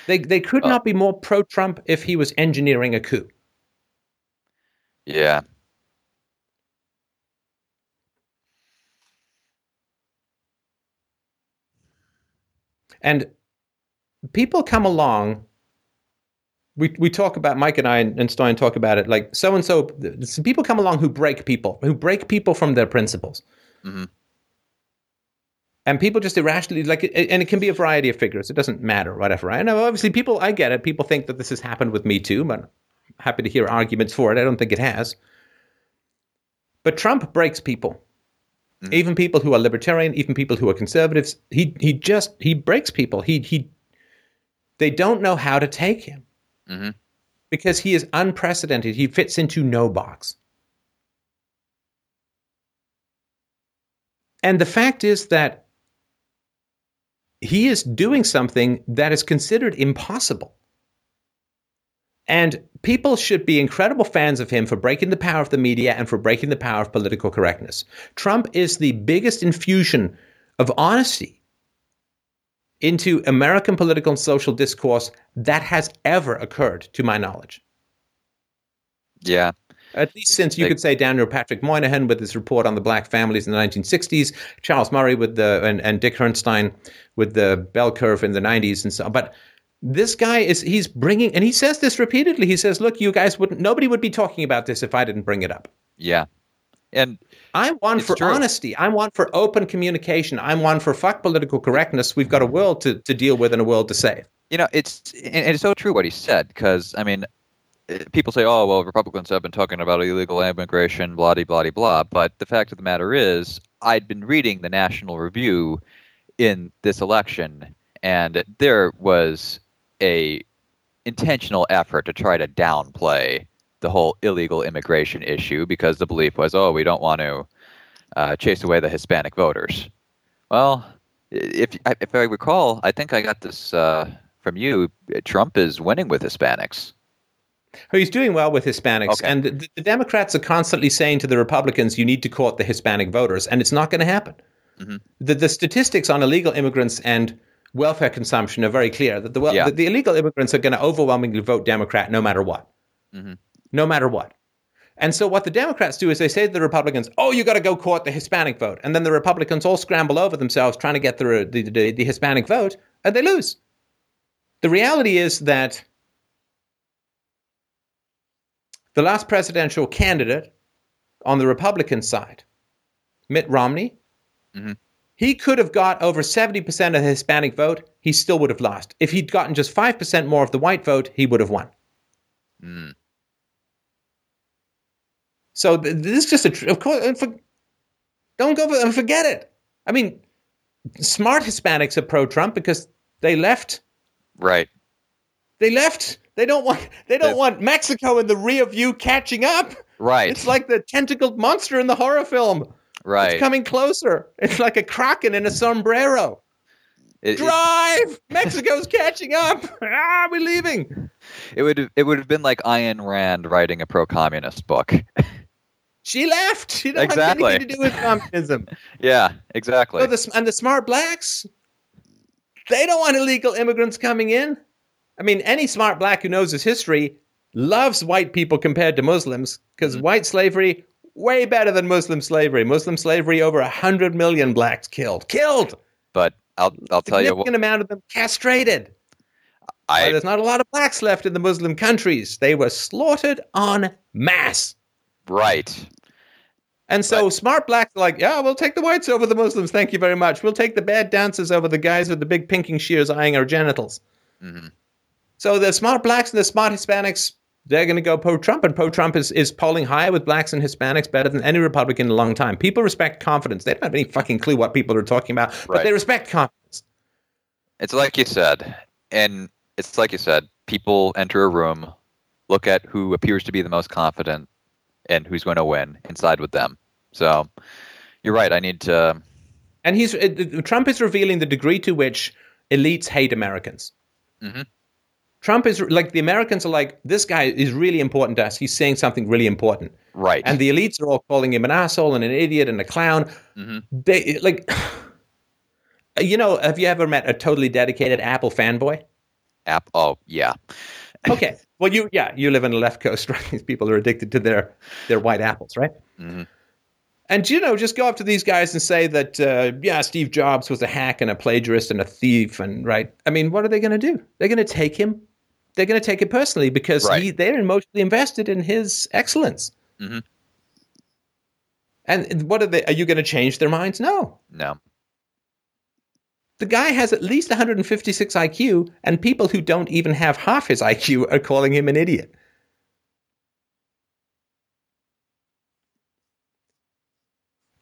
They, they could Uh, not be more pro Trump if he was engineering a coup. Yeah. And people come along. We, we talk about Mike and I and, Stein talk about it like so and so. People come along who break people, who break people from their principles, Mhm. and people just irrationally like. And it can be a variety of figures. It doesn't matter, whatever. I know. Obviously, people. I get it. People think that this has happened with me too, but I'm happy to hear arguments for it. I don't think it has. But Trump breaks people. Mhm. Even people who are libertarian, even people who are conservatives, he he just he breaks people. He he they don't know how to take him hmm because he is unprecedented. He fits into no box. And the fact is that he is doing something that is considered impossible. And people should be incredible fans of him for breaking the power of the media and for breaking the power of political correctness. Trump is the biggest infusion of honesty into American political and social discourse that has ever occurred, to my knowledge. Yeah. At least since you Like- could say Daniel Patrick Moynihan with his report on the black families in the 1960s, Charles Murray with the and, and Dick Herrnstein with the bell curve in the 90s and so on. But this guy is he's bringing and he says this repeatedly. He says, "Look, you guys wouldn't nobody would be talking about this if I didn't bring it up." Yeah. And I'm one for true. honesty. I'm one for open communication. I'm one for fuck political correctness. We've got a world to, to deal with and a world to save. you know, it's and it's so true what he said because I mean, eh, people say, "Oh, well, Republicans have been talking about illegal immigration, blah blah blah blah." But the fact of the matter is, I'd been reading the National Review in this election, and there was a intentional effort to try to downplay the whole illegal immigration issue because the belief was, "Oh, we don't want to uh, chase away the Hispanic voters." Well, if if I recall, I think I got this uh, from you. Trump is winning with Hispanics. He's doing well with Hispanics. Okay. And the, the Democrats are constantly saying to the Republicans, you need to court the Hispanic voters. And it's not going to happen. Mhm. The, the statistics on illegal immigrants and welfare consumption are very clear that the, wel- Yeah. the, the illegal immigrants are going to overwhelmingly vote Democrat no matter what. Mhm. No matter what. And so what the Democrats do is they say to the Republicans, "Oh, you got to go court the Hispanic vote," and then the Republicans all scramble over themselves trying to get the the, the, the Hispanic vote, and they lose. The reality is that the last presidential candidate on the Republican side, Mitt Romney, Mhm. He could have got over 70% of the Hispanic vote. He still would have lost. If he'd gotten just 5% more of the white vote, he would have won. Mm. So th- this is just a, tr- of course, and for, don't go for, and forget it. I mean, smart Hispanics are pro-Trump because they left. Right. They left. They don't want. They don't They- want Mexico in the rear view catching up. Right. It's like the tentacled monster in the horror film. Right. It's coming closer. It's like a kraken in a sombrero. It- it- Drive! Mexico's catching up. Ah, we're leaving. it would it would have been like Ayn Rand writing a pro-communist book. She left. She don't Exactly. have anything to do with communism. yeah. Exactly. So the, and the smart blacks, they don't want illegal immigrants coming in. I mean, any smart black who knows his history loves white people compared to Muslims because white slavery way better than Muslim slavery. Muslim slavery over a hundred million blacks killed, killed. but I'll I'll tell you Significant what. amount of them castrated. I there's not a lot of blacks left in the Muslim countries. They were slaughtered en masse. right. And so smart blacks are like, yeah, we'll take the whites over the Muslims. Thank you very much. We'll take the bad dancers over the guys with the big pinking shears eyeing our genitals. Mhm. So the smart blacks and the smart Hispanics they're going to go pro Trump, and pro Trump is, is polling higher with blacks and Hispanics better than any Republican in a long time. People respect confidence. They don't have any fucking clue what people are talking about, but Right. they respect confidence. It's like you said, and it's like you said. People enter a room, look at who appears to be the most confident, and who's going to win, and side with them. So, you're right. I need to. And he's Trump is revealing the degree to which elites hate Americans. Mhm. Trump is like the Americans are like this guy is really important to us. He's saying something really important, Right. and the elites are all calling him an asshole and an idiot and a clown. Mhm. They like, you know, have you ever met a totally dedicated Apple fanboy? app. Oh, yeah. Okay, well, you yeah, you live on the left coast, right? These people are addicted to their their white apples, right? Mhm. And you know, just go up to these guys and say that uh, yeah, Steve Jobs was a hack and a plagiarist and a thief, and right? I mean, what are they going to do? They're going to take him. They're going to take it personally because Right. he, they're emotionally invested in his excellence. Mhm. And what are they? Are you going to change their minds? No. No. The guy has at least 156 IQ, and people who don't even have half his IQ are calling him an idiot.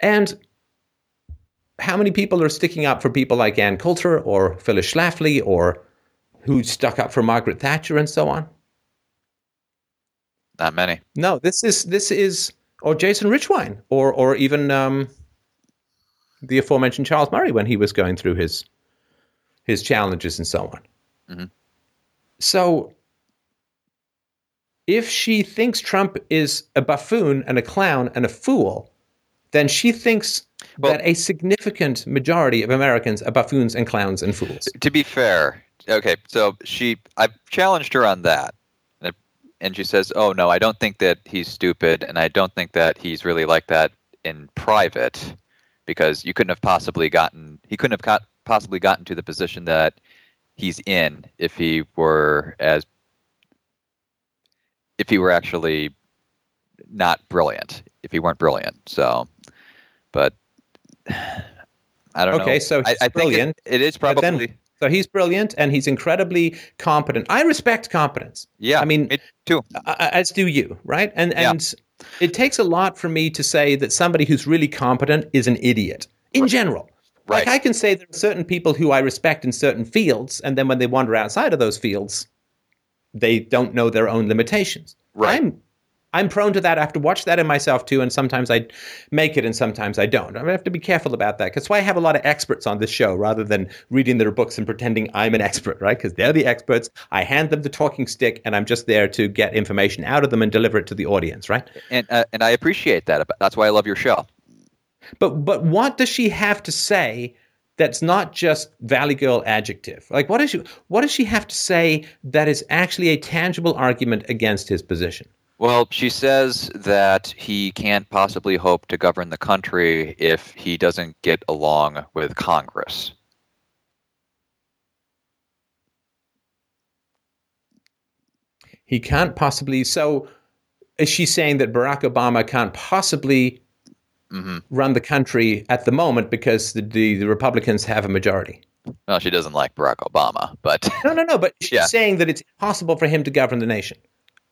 And how many people are sticking up for people like Ann Coulter or Phyllis Schlafly or who stuck up for Margaret Thatcher and so on? Not many. No, this is this is or Jason Richwine or or even um, the aforementioned Charles Murray when he was going through his his challenges and so on. Mhm. So if she thinks Trump is a buffoon and a clown and a fool, then she thinks Well- that a significant majority of Americans are buffoons and clowns and fools. To be fair, okay, so she, I've challenged her on that, and- she says, "Oh no, I don't think that he's stupid, and I don't think that he's really like that in private, because you couldn't have possibly gotten, he couldn't have got, possibly gotten to the position that he's in if he were as, if he were actually not brilliant, if he weren't brilliant. So, but I don't know. Okay, so I, I think it- brilliant, it is probably. So he's brilliant and he's incredibly competent. I respect competence. Yeah, I mean, me too. As do you, right? And Yeah. and it takes a lot for me to say that somebody who's really competent is an idiot in general. Right. Like I can say there are certain people who I respect in certain fields, and then when they wander outside of those fields, they don't know their own limitations. Right. I'm I'm prone to that. I have to watch that in myself too, and sometimes I make it, and sometimes I don't. I have to be careful about that. That's why I have a lot of experts on this show, rather than reading their books and pretending I'm an expert, right? Because they're the experts. I hand them the talking stick, and I'm just there to get information out of them and deliver it to the audience, right? and uh, and I appreciate that. That's why I love your show. But but what does she have to say that's not just Valley Girl adjective? Like what does she what does she have to say that is actually a tangible argument against his position? Well, she says that he can't possibly hope to govern the country if he doesn't get along with Congress. He can't possibly so is she saying that Barack Obama can't possibly hmm run the country at the moment because the, the, the Republicans have a majority? Well, she doesn't like Barack Obama, but No, no, no. But she's Yeah. saying that it's impossible for him to govern the nation.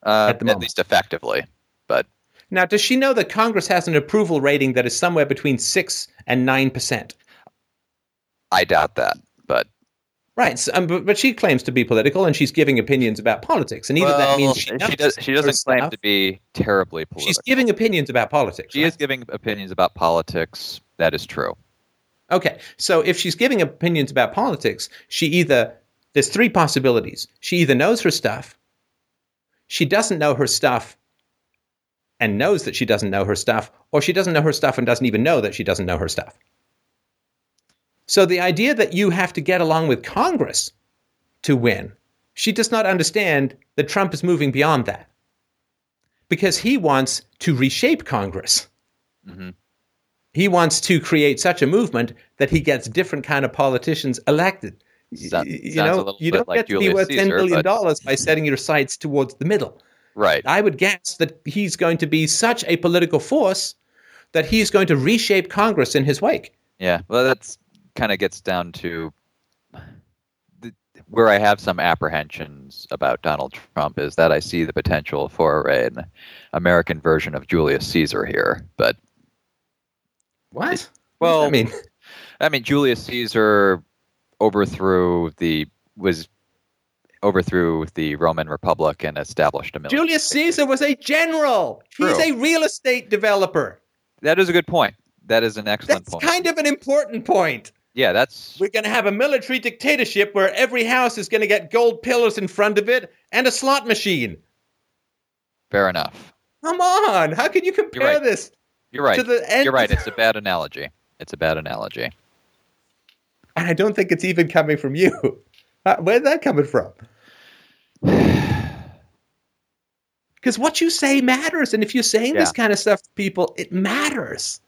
Uh, At the at least effectively. But Now, does she know that Congress has an approval rating that is somewhere between six and nine percent? I doubt that. But Right, so, um, but, but she claims to be political, and she's giving opinions about politics, and either that means she, she, does, she doesn't claim stuff, to be terribly political. She's giving opinions about politics. She right? is giving opinions about politics. That is true. Okay, so if she's giving opinions about politics, she either there's three possibilities. She either knows her stuff, she doesn't know her stuff, and knows that she doesn't know her stuff, or she doesn't know her stuff and doesn't even know that she doesn't know her stuff. So the idea that you have to get along with Congress to win, she does not understand that Trump is moving beyond that because he wants to reshape Congress hmm he wants to create such a movement that he gets different kind of politicians elected. You sounds a know, little you don't like get to be worth ten billion but- dollars by setting your sights towards the middle. Right. I would guess that he's going to be such a political force that he's going to reshape Congress in his wake. Yeah. Well, that's kind of gets down to the, where I have some apprehensions about Donald Trump is that I see the potential for an American version of Julius Caesar here. But What? well, I mean, I mean, Julius Caesar overthrew the was overthrew the Roman Republic and established a military. Julius Caesar was a general. He's a real estate developer. That is a good point. That is an excellent That's point. kind of an important point. yeah, that's We're going to have a military dictatorship where every house is going to get gold pillars in front of it and a slot machine. fair enough. Come on. How can you compare right. this You're right. to the end? You're right. It's a bad analogy. It's a bad analogy. And I don't think it's even coming from you. Uh, Where's that coming from? Because what you say matters. And if you're saying this kind of stuff to people, it matters.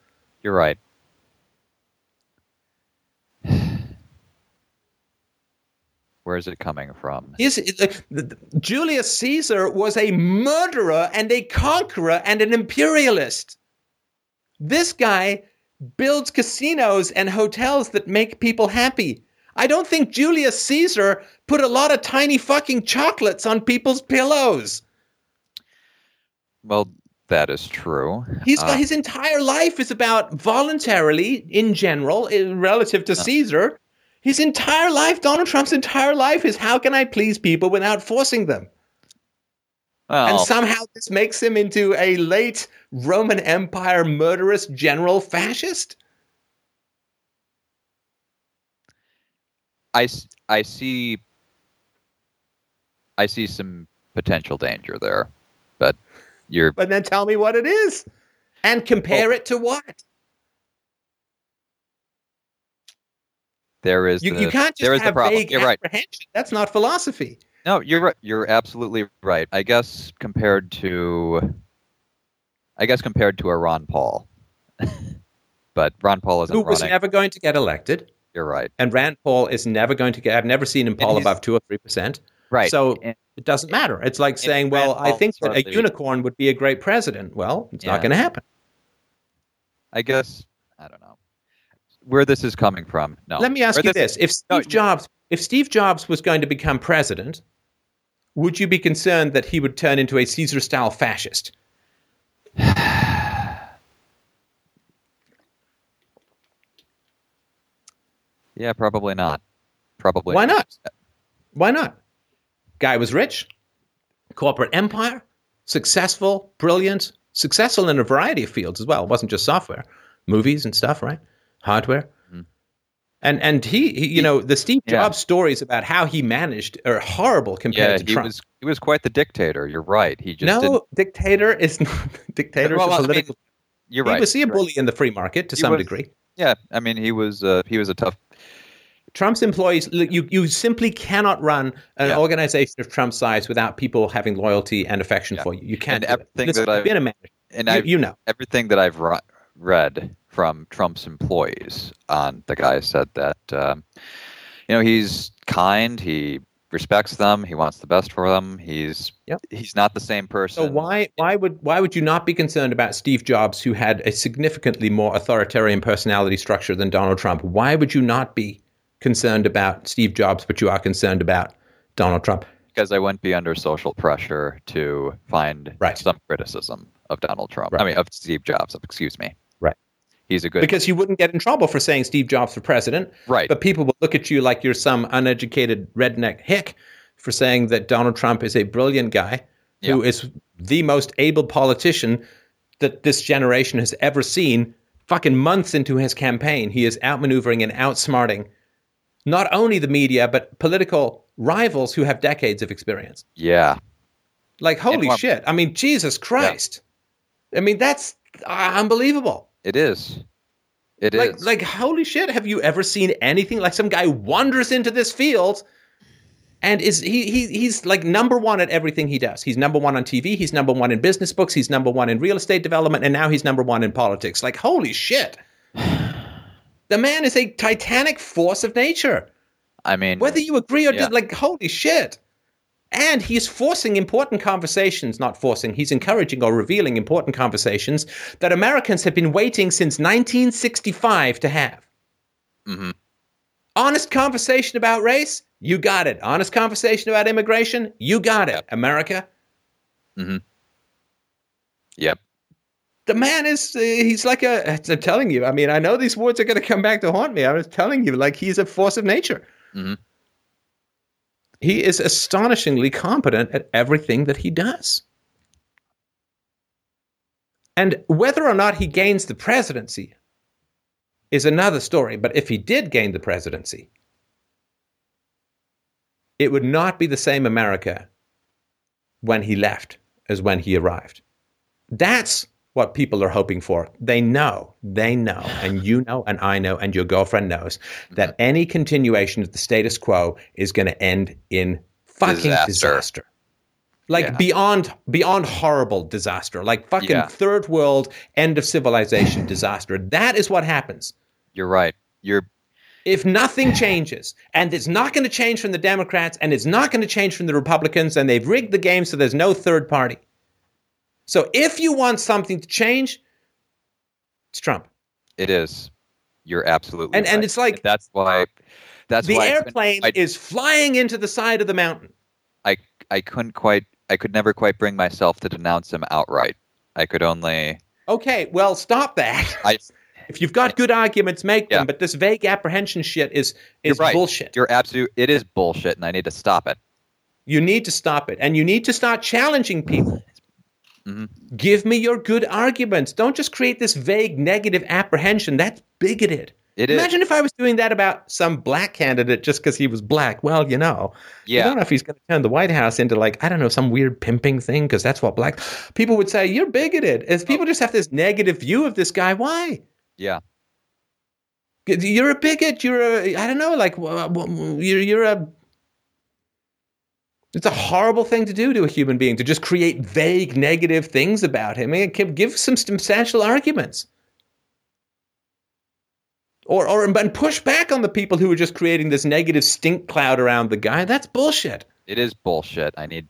You're right. Where is it coming from? He's, it- the- Julius Caesar was a murderer and a conqueror and an imperialist. This guy builds casinos and hotels that make people happy. I don't think Julius Caesar put a lot of tiny fucking chocolates on people's pillows. Well, that is true. He's got Uh, his entire life is about voluntarily, in general, relative to Caesar. His entire life, Donald Trump's entire life, is how can I please people without forcing them? Well, and somehow this makes him into a late Roman Empire murderous general fascist. I, I see I see some potential danger there, but you're But then tell me what it is, and compare it to what there is you, the, you can't there just is the have problem. vague You're right. apprehension. That's not philosophy. No, you're right. You're absolutely right. I guess compared to, I guess compared to a Ron Paul, but Ron Paul isn't Who was running. never going to get elected, You're right. and Rand Paul is never going to get. I've never seen him poll above two or three percent. Right. So And- it doesn't matter. It's like saying, Rand "Well, I think that a unicorn would be a great president." Well, it's Yeah. not going to happen. I guess I don't know where this is coming from. No. Let me ask Where you this: If No, Steve Jobs, if Steve Jobs was going to become president, would you be concerned that he would turn into a Caesar-style fascist? Yeah, probably not. Probably. Why not? Why not? Guy was rich, corporate empire, successful, brilliant, successful in a variety of fields as well. It wasn't just software, movies and stuff, right? Hardware. And and he, he you know, the Steve. Yeah. Jobs stories about how he managed are horrible compared Yeah, to he Trump. was he was quite the dictator. You're right. He just no, didn't. dictator is not dictator. Well, is a I mean. You're he right. was he a You're right. bully in the free market to He some was- degree. Yeah, I mean he was uh, he was a tough. Trump's employees, you, you simply cannot run an Yeah. organization of Trump's size without people having loyalty and affection Yeah. for you. You can't. And everything that I've been a manager. And You, you know. everything that I've read from Trump's employees on the guy said that um, you know he's kind, he respects them, he wants the best for them. He's Yep. he's not the same person. So why why would why would you not be concerned about Steve Jobs, who had a significantly more authoritarian personality structure than Donald Trump? Why would you not be concerned about Steve Jobs, but you are concerned about Donald Trump? Because I wouldn't be under social pressure to find Right. some criticism of Donald Trump. Right. I mean of Steve Jobs. Excuse me. He's a good Because you wouldn't get in trouble for saying Steve Jobs for president. right. But people will look at you like you're some uneducated redneck hick for saying that Donald Trump is a brilliant guy who Yeah. is the most able politician that this generation has ever seen. Fucking months into his campaign, he is outmaneuvering and outsmarting not only the media, but political rivals who have decades of experience. yeah. Like, holy shit. I mean, Jesus Christ. I mean, that's uh, unbelievable. It is. It is. like like holy shit have you ever seen anything like some guy wanders into this field and is he, he he's like number one at everything he does he's number one on tv he's number one in business books he's number one in real estate development and now he's number one in politics like holy shit the man is a titanic force of nature I mean whether you agree or Yeah. like holy shit and he's forcing important conversations, not forcing, he's encouraging or revealing important conversations that Americans have been waiting since 1965 to have. Mhm. Honest conversation about race, you got it. Honest conversation about immigration, you got it. America. Mm-hmm. Yep. The man is, uh, he's like a, I'm telling you, I mean, I know these words are going to come back to haunt me. I was telling you, like, he's a force of nature. Mm-hmm. He is astonishingly competent at everything that he does. And whether or not he gains the presidency is another story. But if he did gain the presidency, it would not be the same America when he left as when he arrived. That's what people are hoping for. They know, they know, and you know, and I know, and your girlfriend knows that mm-hmm. any continuation of the status quo is going to end in fucking Disaster. disaster. Like Yeah. beyond beyond horrible disaster, like fucking Yeah. third world end of civilization disaster. That is what happens You're right. You're if nothing changes, and it's not going to change from the Democrats, and it's not going to change from the Republicans, and they've rigged the game so there's no third party. So if you want something to change, it's Trump. it is. You're absolutely And- and it's like- that's why that's the why it's been- airplane I- is flying into the side of the mountain. I I couldn't quite I could never quite bring myself to denounce him outright. I could only Okay, well, stop that. I- if you've got good arguments, make them. But this vague apprehension shit is is You're right. bullshit. you're absolute it is bullshit and I need to stop it. You need to stop it, and you need to start challenging people. Mhm. Give me your good arguments. Don't just create this vague negative apprehension. That's bigoted. It is Imagine if I was doing that about some black candidate just because he was black. Well, you know, yeah. I don't know if he's going to turn the White House into like I don't know some weird pimping thing because that's what black people would say. You're bigoted. As people just have this negative view of this guy. Why? Yeah. You're a bigot. You're a I don't know. Like you're you're a. It's a horrible thing to do to a human being to just create vague negative things about him. Give- give some substantial arguments. Or, or and push back on the people who are just creating this negative stink cloud around the guy. That's bullshit. It is bullshit. I need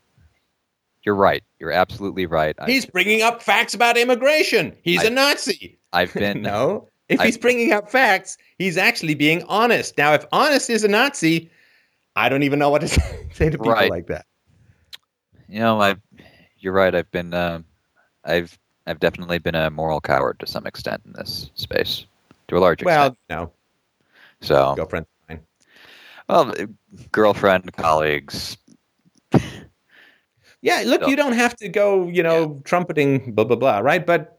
You're right. You're absolutely right. I, He's bringing up facts about immigration. He's I- a Nazi. I've been no. If I- he's bringing up facts, he's actually being honest. Now, if honest is a Nazi, I don't even know what to say to people Right. like that. you know, I you're right. I've been uh, I've I've definitely been a moral coward to some extent in this space. To a large extent. Well, no, so girlfriend. Fine. well girlfriend, colleagues. Yeah, look, So- you don't have to go, you know, trumpeting blah blah blah, right? But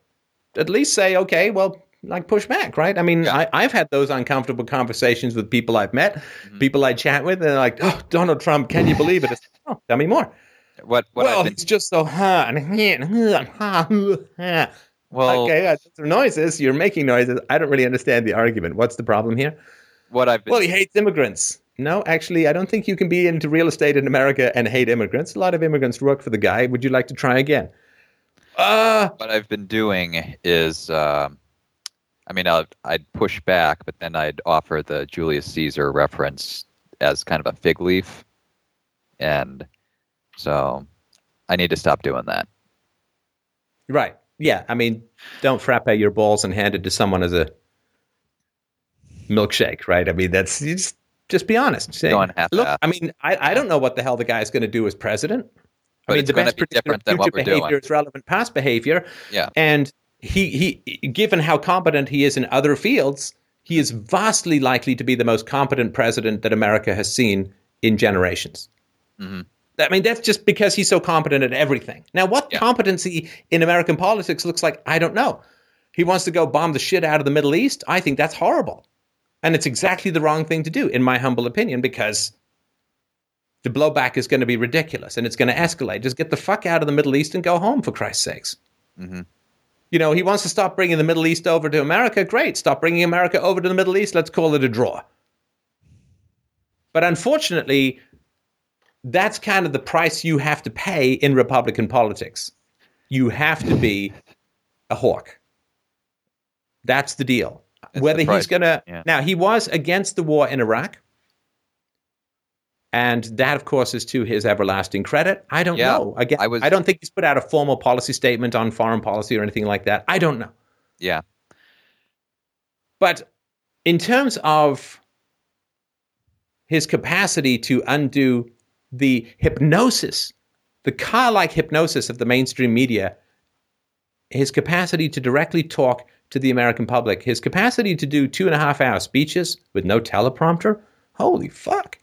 at least say, okay, well, like push back, right? I mean, I, I've had those uncomfortable conversations with people I've met, Mhm. people I chat with, and they're like, "Oh, Donald Trump, can you believe it?" It's, oh, tell me more. What what well, been it's just so huh. well okay, that's some noises. You're making noises. I don't really understand the argument. What's the problem here? what I've been Well, he hates immigrants. No, actually, I don't think you can be into real estate in America and hate immigrants. A lot of immigrants work for the guy. Would you like to try again? Uh, what I've been doing is, um I mean, I'd, I'd push back, but then I'd offer the Julius Caesar reference as kind of a fig leaf, and so I need to stop doing that. right. Yeah, I mean, don't frappe your balls and hand it to someone as a milkshake, right? I mean, that's just just be honest. Say, look. I mean, I, I don't know what the hell the guy's going to do as president. I mean, it's the best be different than what we're doing. behavior is relevant past behavior. Yeah. And he, he, given how competent he is in other fields, he is vastly likely to be the most competent president that America has seen in generations. Mhm. I mean, that's just because he's so competent at everything. Now, what Yeah. competency in American politics looks like, I don't know. He wants to go bomb the shit out of the Middle East. I think that's horrible. And it's exactly the wrong thing to do, in my humble opinion, because the blowback is going to be ridiculous and it's going to escalate. Just get the fuck out of the Middle East and go home, for Christ's sakes. hmm You know, he wants to stop bringing the Middle East over to America. Great. Stop bringing America over to the Middle East. Let's call it a draw. But unfortunately, that's kind of the price you have to pay in Republican politics. You have to be a hawk. That's the deal. Whether the he's going to. Yeah. Now, he was against the war in Iraq. And that, of course, is to his everlasting credit. I don't Yeah, know. Again, I was- I don't think he's put out a formal policy statement on foreign policy or anything like that. I don't know. Yeah. But in terms of his capacity to undo the hypnosis, the car like hypnosis of the mainstream media, his capacity to directly talk to the American public, his capacity to do two and a half hour speeches with no teleprompter. Holy fuck.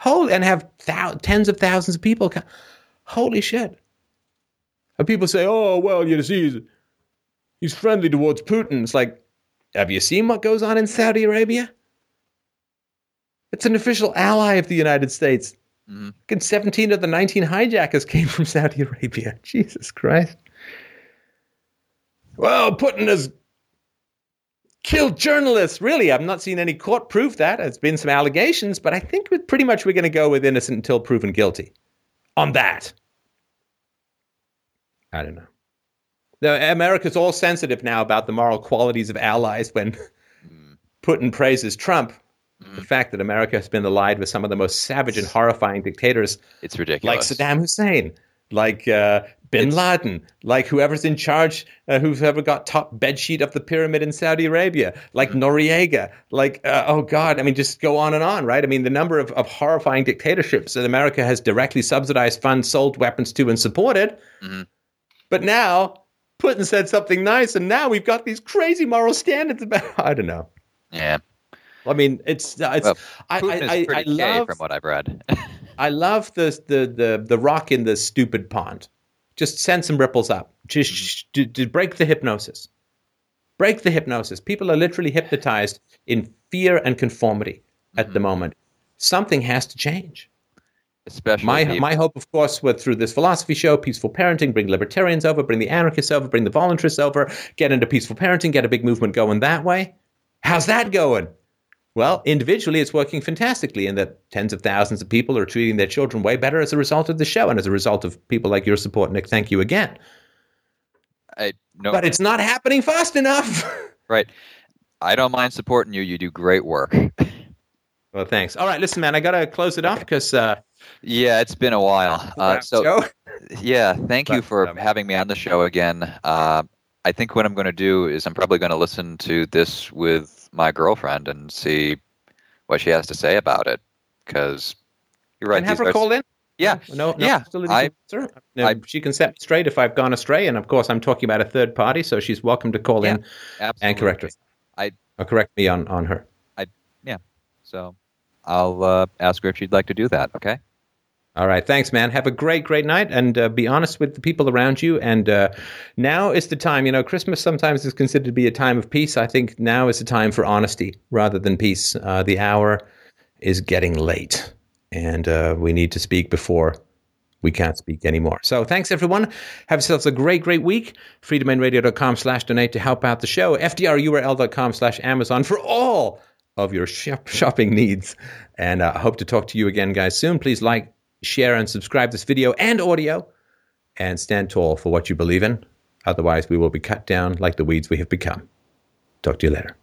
Holy, and have thou- tens of thousands of people. Come. Holy shit. And people say, oh, well, you see, he's, he's friendly towards Putin. It's like, have you seen what goes on in Saudi Arabia? It's an official ally of the United States. Mhm. And 17 of the 19 hijackers came from Saudi Arabia. Jesus Christ. Well, Putin has killed journalists. Really, I've not seen any court proof that. There's been some allegations, but I think with pretty much we're going to go with innocent until proven guilty on that. I don't know. The, America's all sensitive now about the moral qualities of allies when Putin praises Trump. The fact that America has been allied with some of the most savage and horrifying dictators It's ridiculous. like. Saddam Hussein, like uh, Bin Laden, like whoever's in charge, uh, whoever got top bedsheet of the pyramid in Saudi Arabia, like Noriega, like uh, oh god, I mean, just go on and on, right? I mean, the number of, of horrifying dictatorships that America has directly subsidized, funds, sold weapons to, and supported. Mhm. But now Putin said something nice, and now we've got these crazy moral standards about. I don't know. Yeah. I mean, it's uh, it's. Well, I, I, is I, I pretty gay love from what I've read. I love the, the the the rock in the stupid pond. Just send some ripples up. Just sh- to, to break the hypnosis. Break the hypnosis. People are literally hypnotized in fear and conformity at the mm-hmm. moment. Something has to change. Especially My my hope, of course, was through this philosophy show, peaceful parenting, bring libertarians over, bring the anarchists over, bring the voluntarists over, get into peaceful parenting, get a big movement going that way. How's that going? Well, individually, it's working fantastically, and that tens of thousands of people are treating their children way better as a result of the show and as a result of people like your support, Nick. Thank you again. I, no, But it's not happening fast enough. right. I don't mind supporting you. You do great work. well, thanks. All right, listen, man, I got to close it off because uh, Yeah, it's been a while. Uh, so yeah, thank you for um, having me on the show again. Uh, I think what I'm going to do is I'm probably going to listen to this with my girlfriend and see what she has to say about it. Because you're right. and have her call in. Yeah, No, no yeah, I- I- she can set me straight if I've gone astray, and of course, I'm talking about a third party, so she's welcome to call Yeah, in absolutely. and correct her. I- or correct me on on her. I yeah. So I'll uh, ask her if she'd like to do that. Okay. All right, thanks, man. Have a great, great night, and uh, be honest with the people around you. And uh, now is the time. You know, Christmas sometimes is considered to be a time of peace. I think now is the time for honesty rather than peace. Uh, the hour is getting late, and uh, we need to speak before we can't speak anymore. So thanks, everyone. Have yourselves a great, great week. freedomainradio.com slash donate to help out the show. fdrurl.com slash Amazon for all of your shop- shopping needs. And I uh, hope to talk to you again, guys, soon. Please like, share, and subscribe this video and audio. And stand tall for what you believe in. Otherwise, we will be cut down like the weeds we have become. Talk to you later.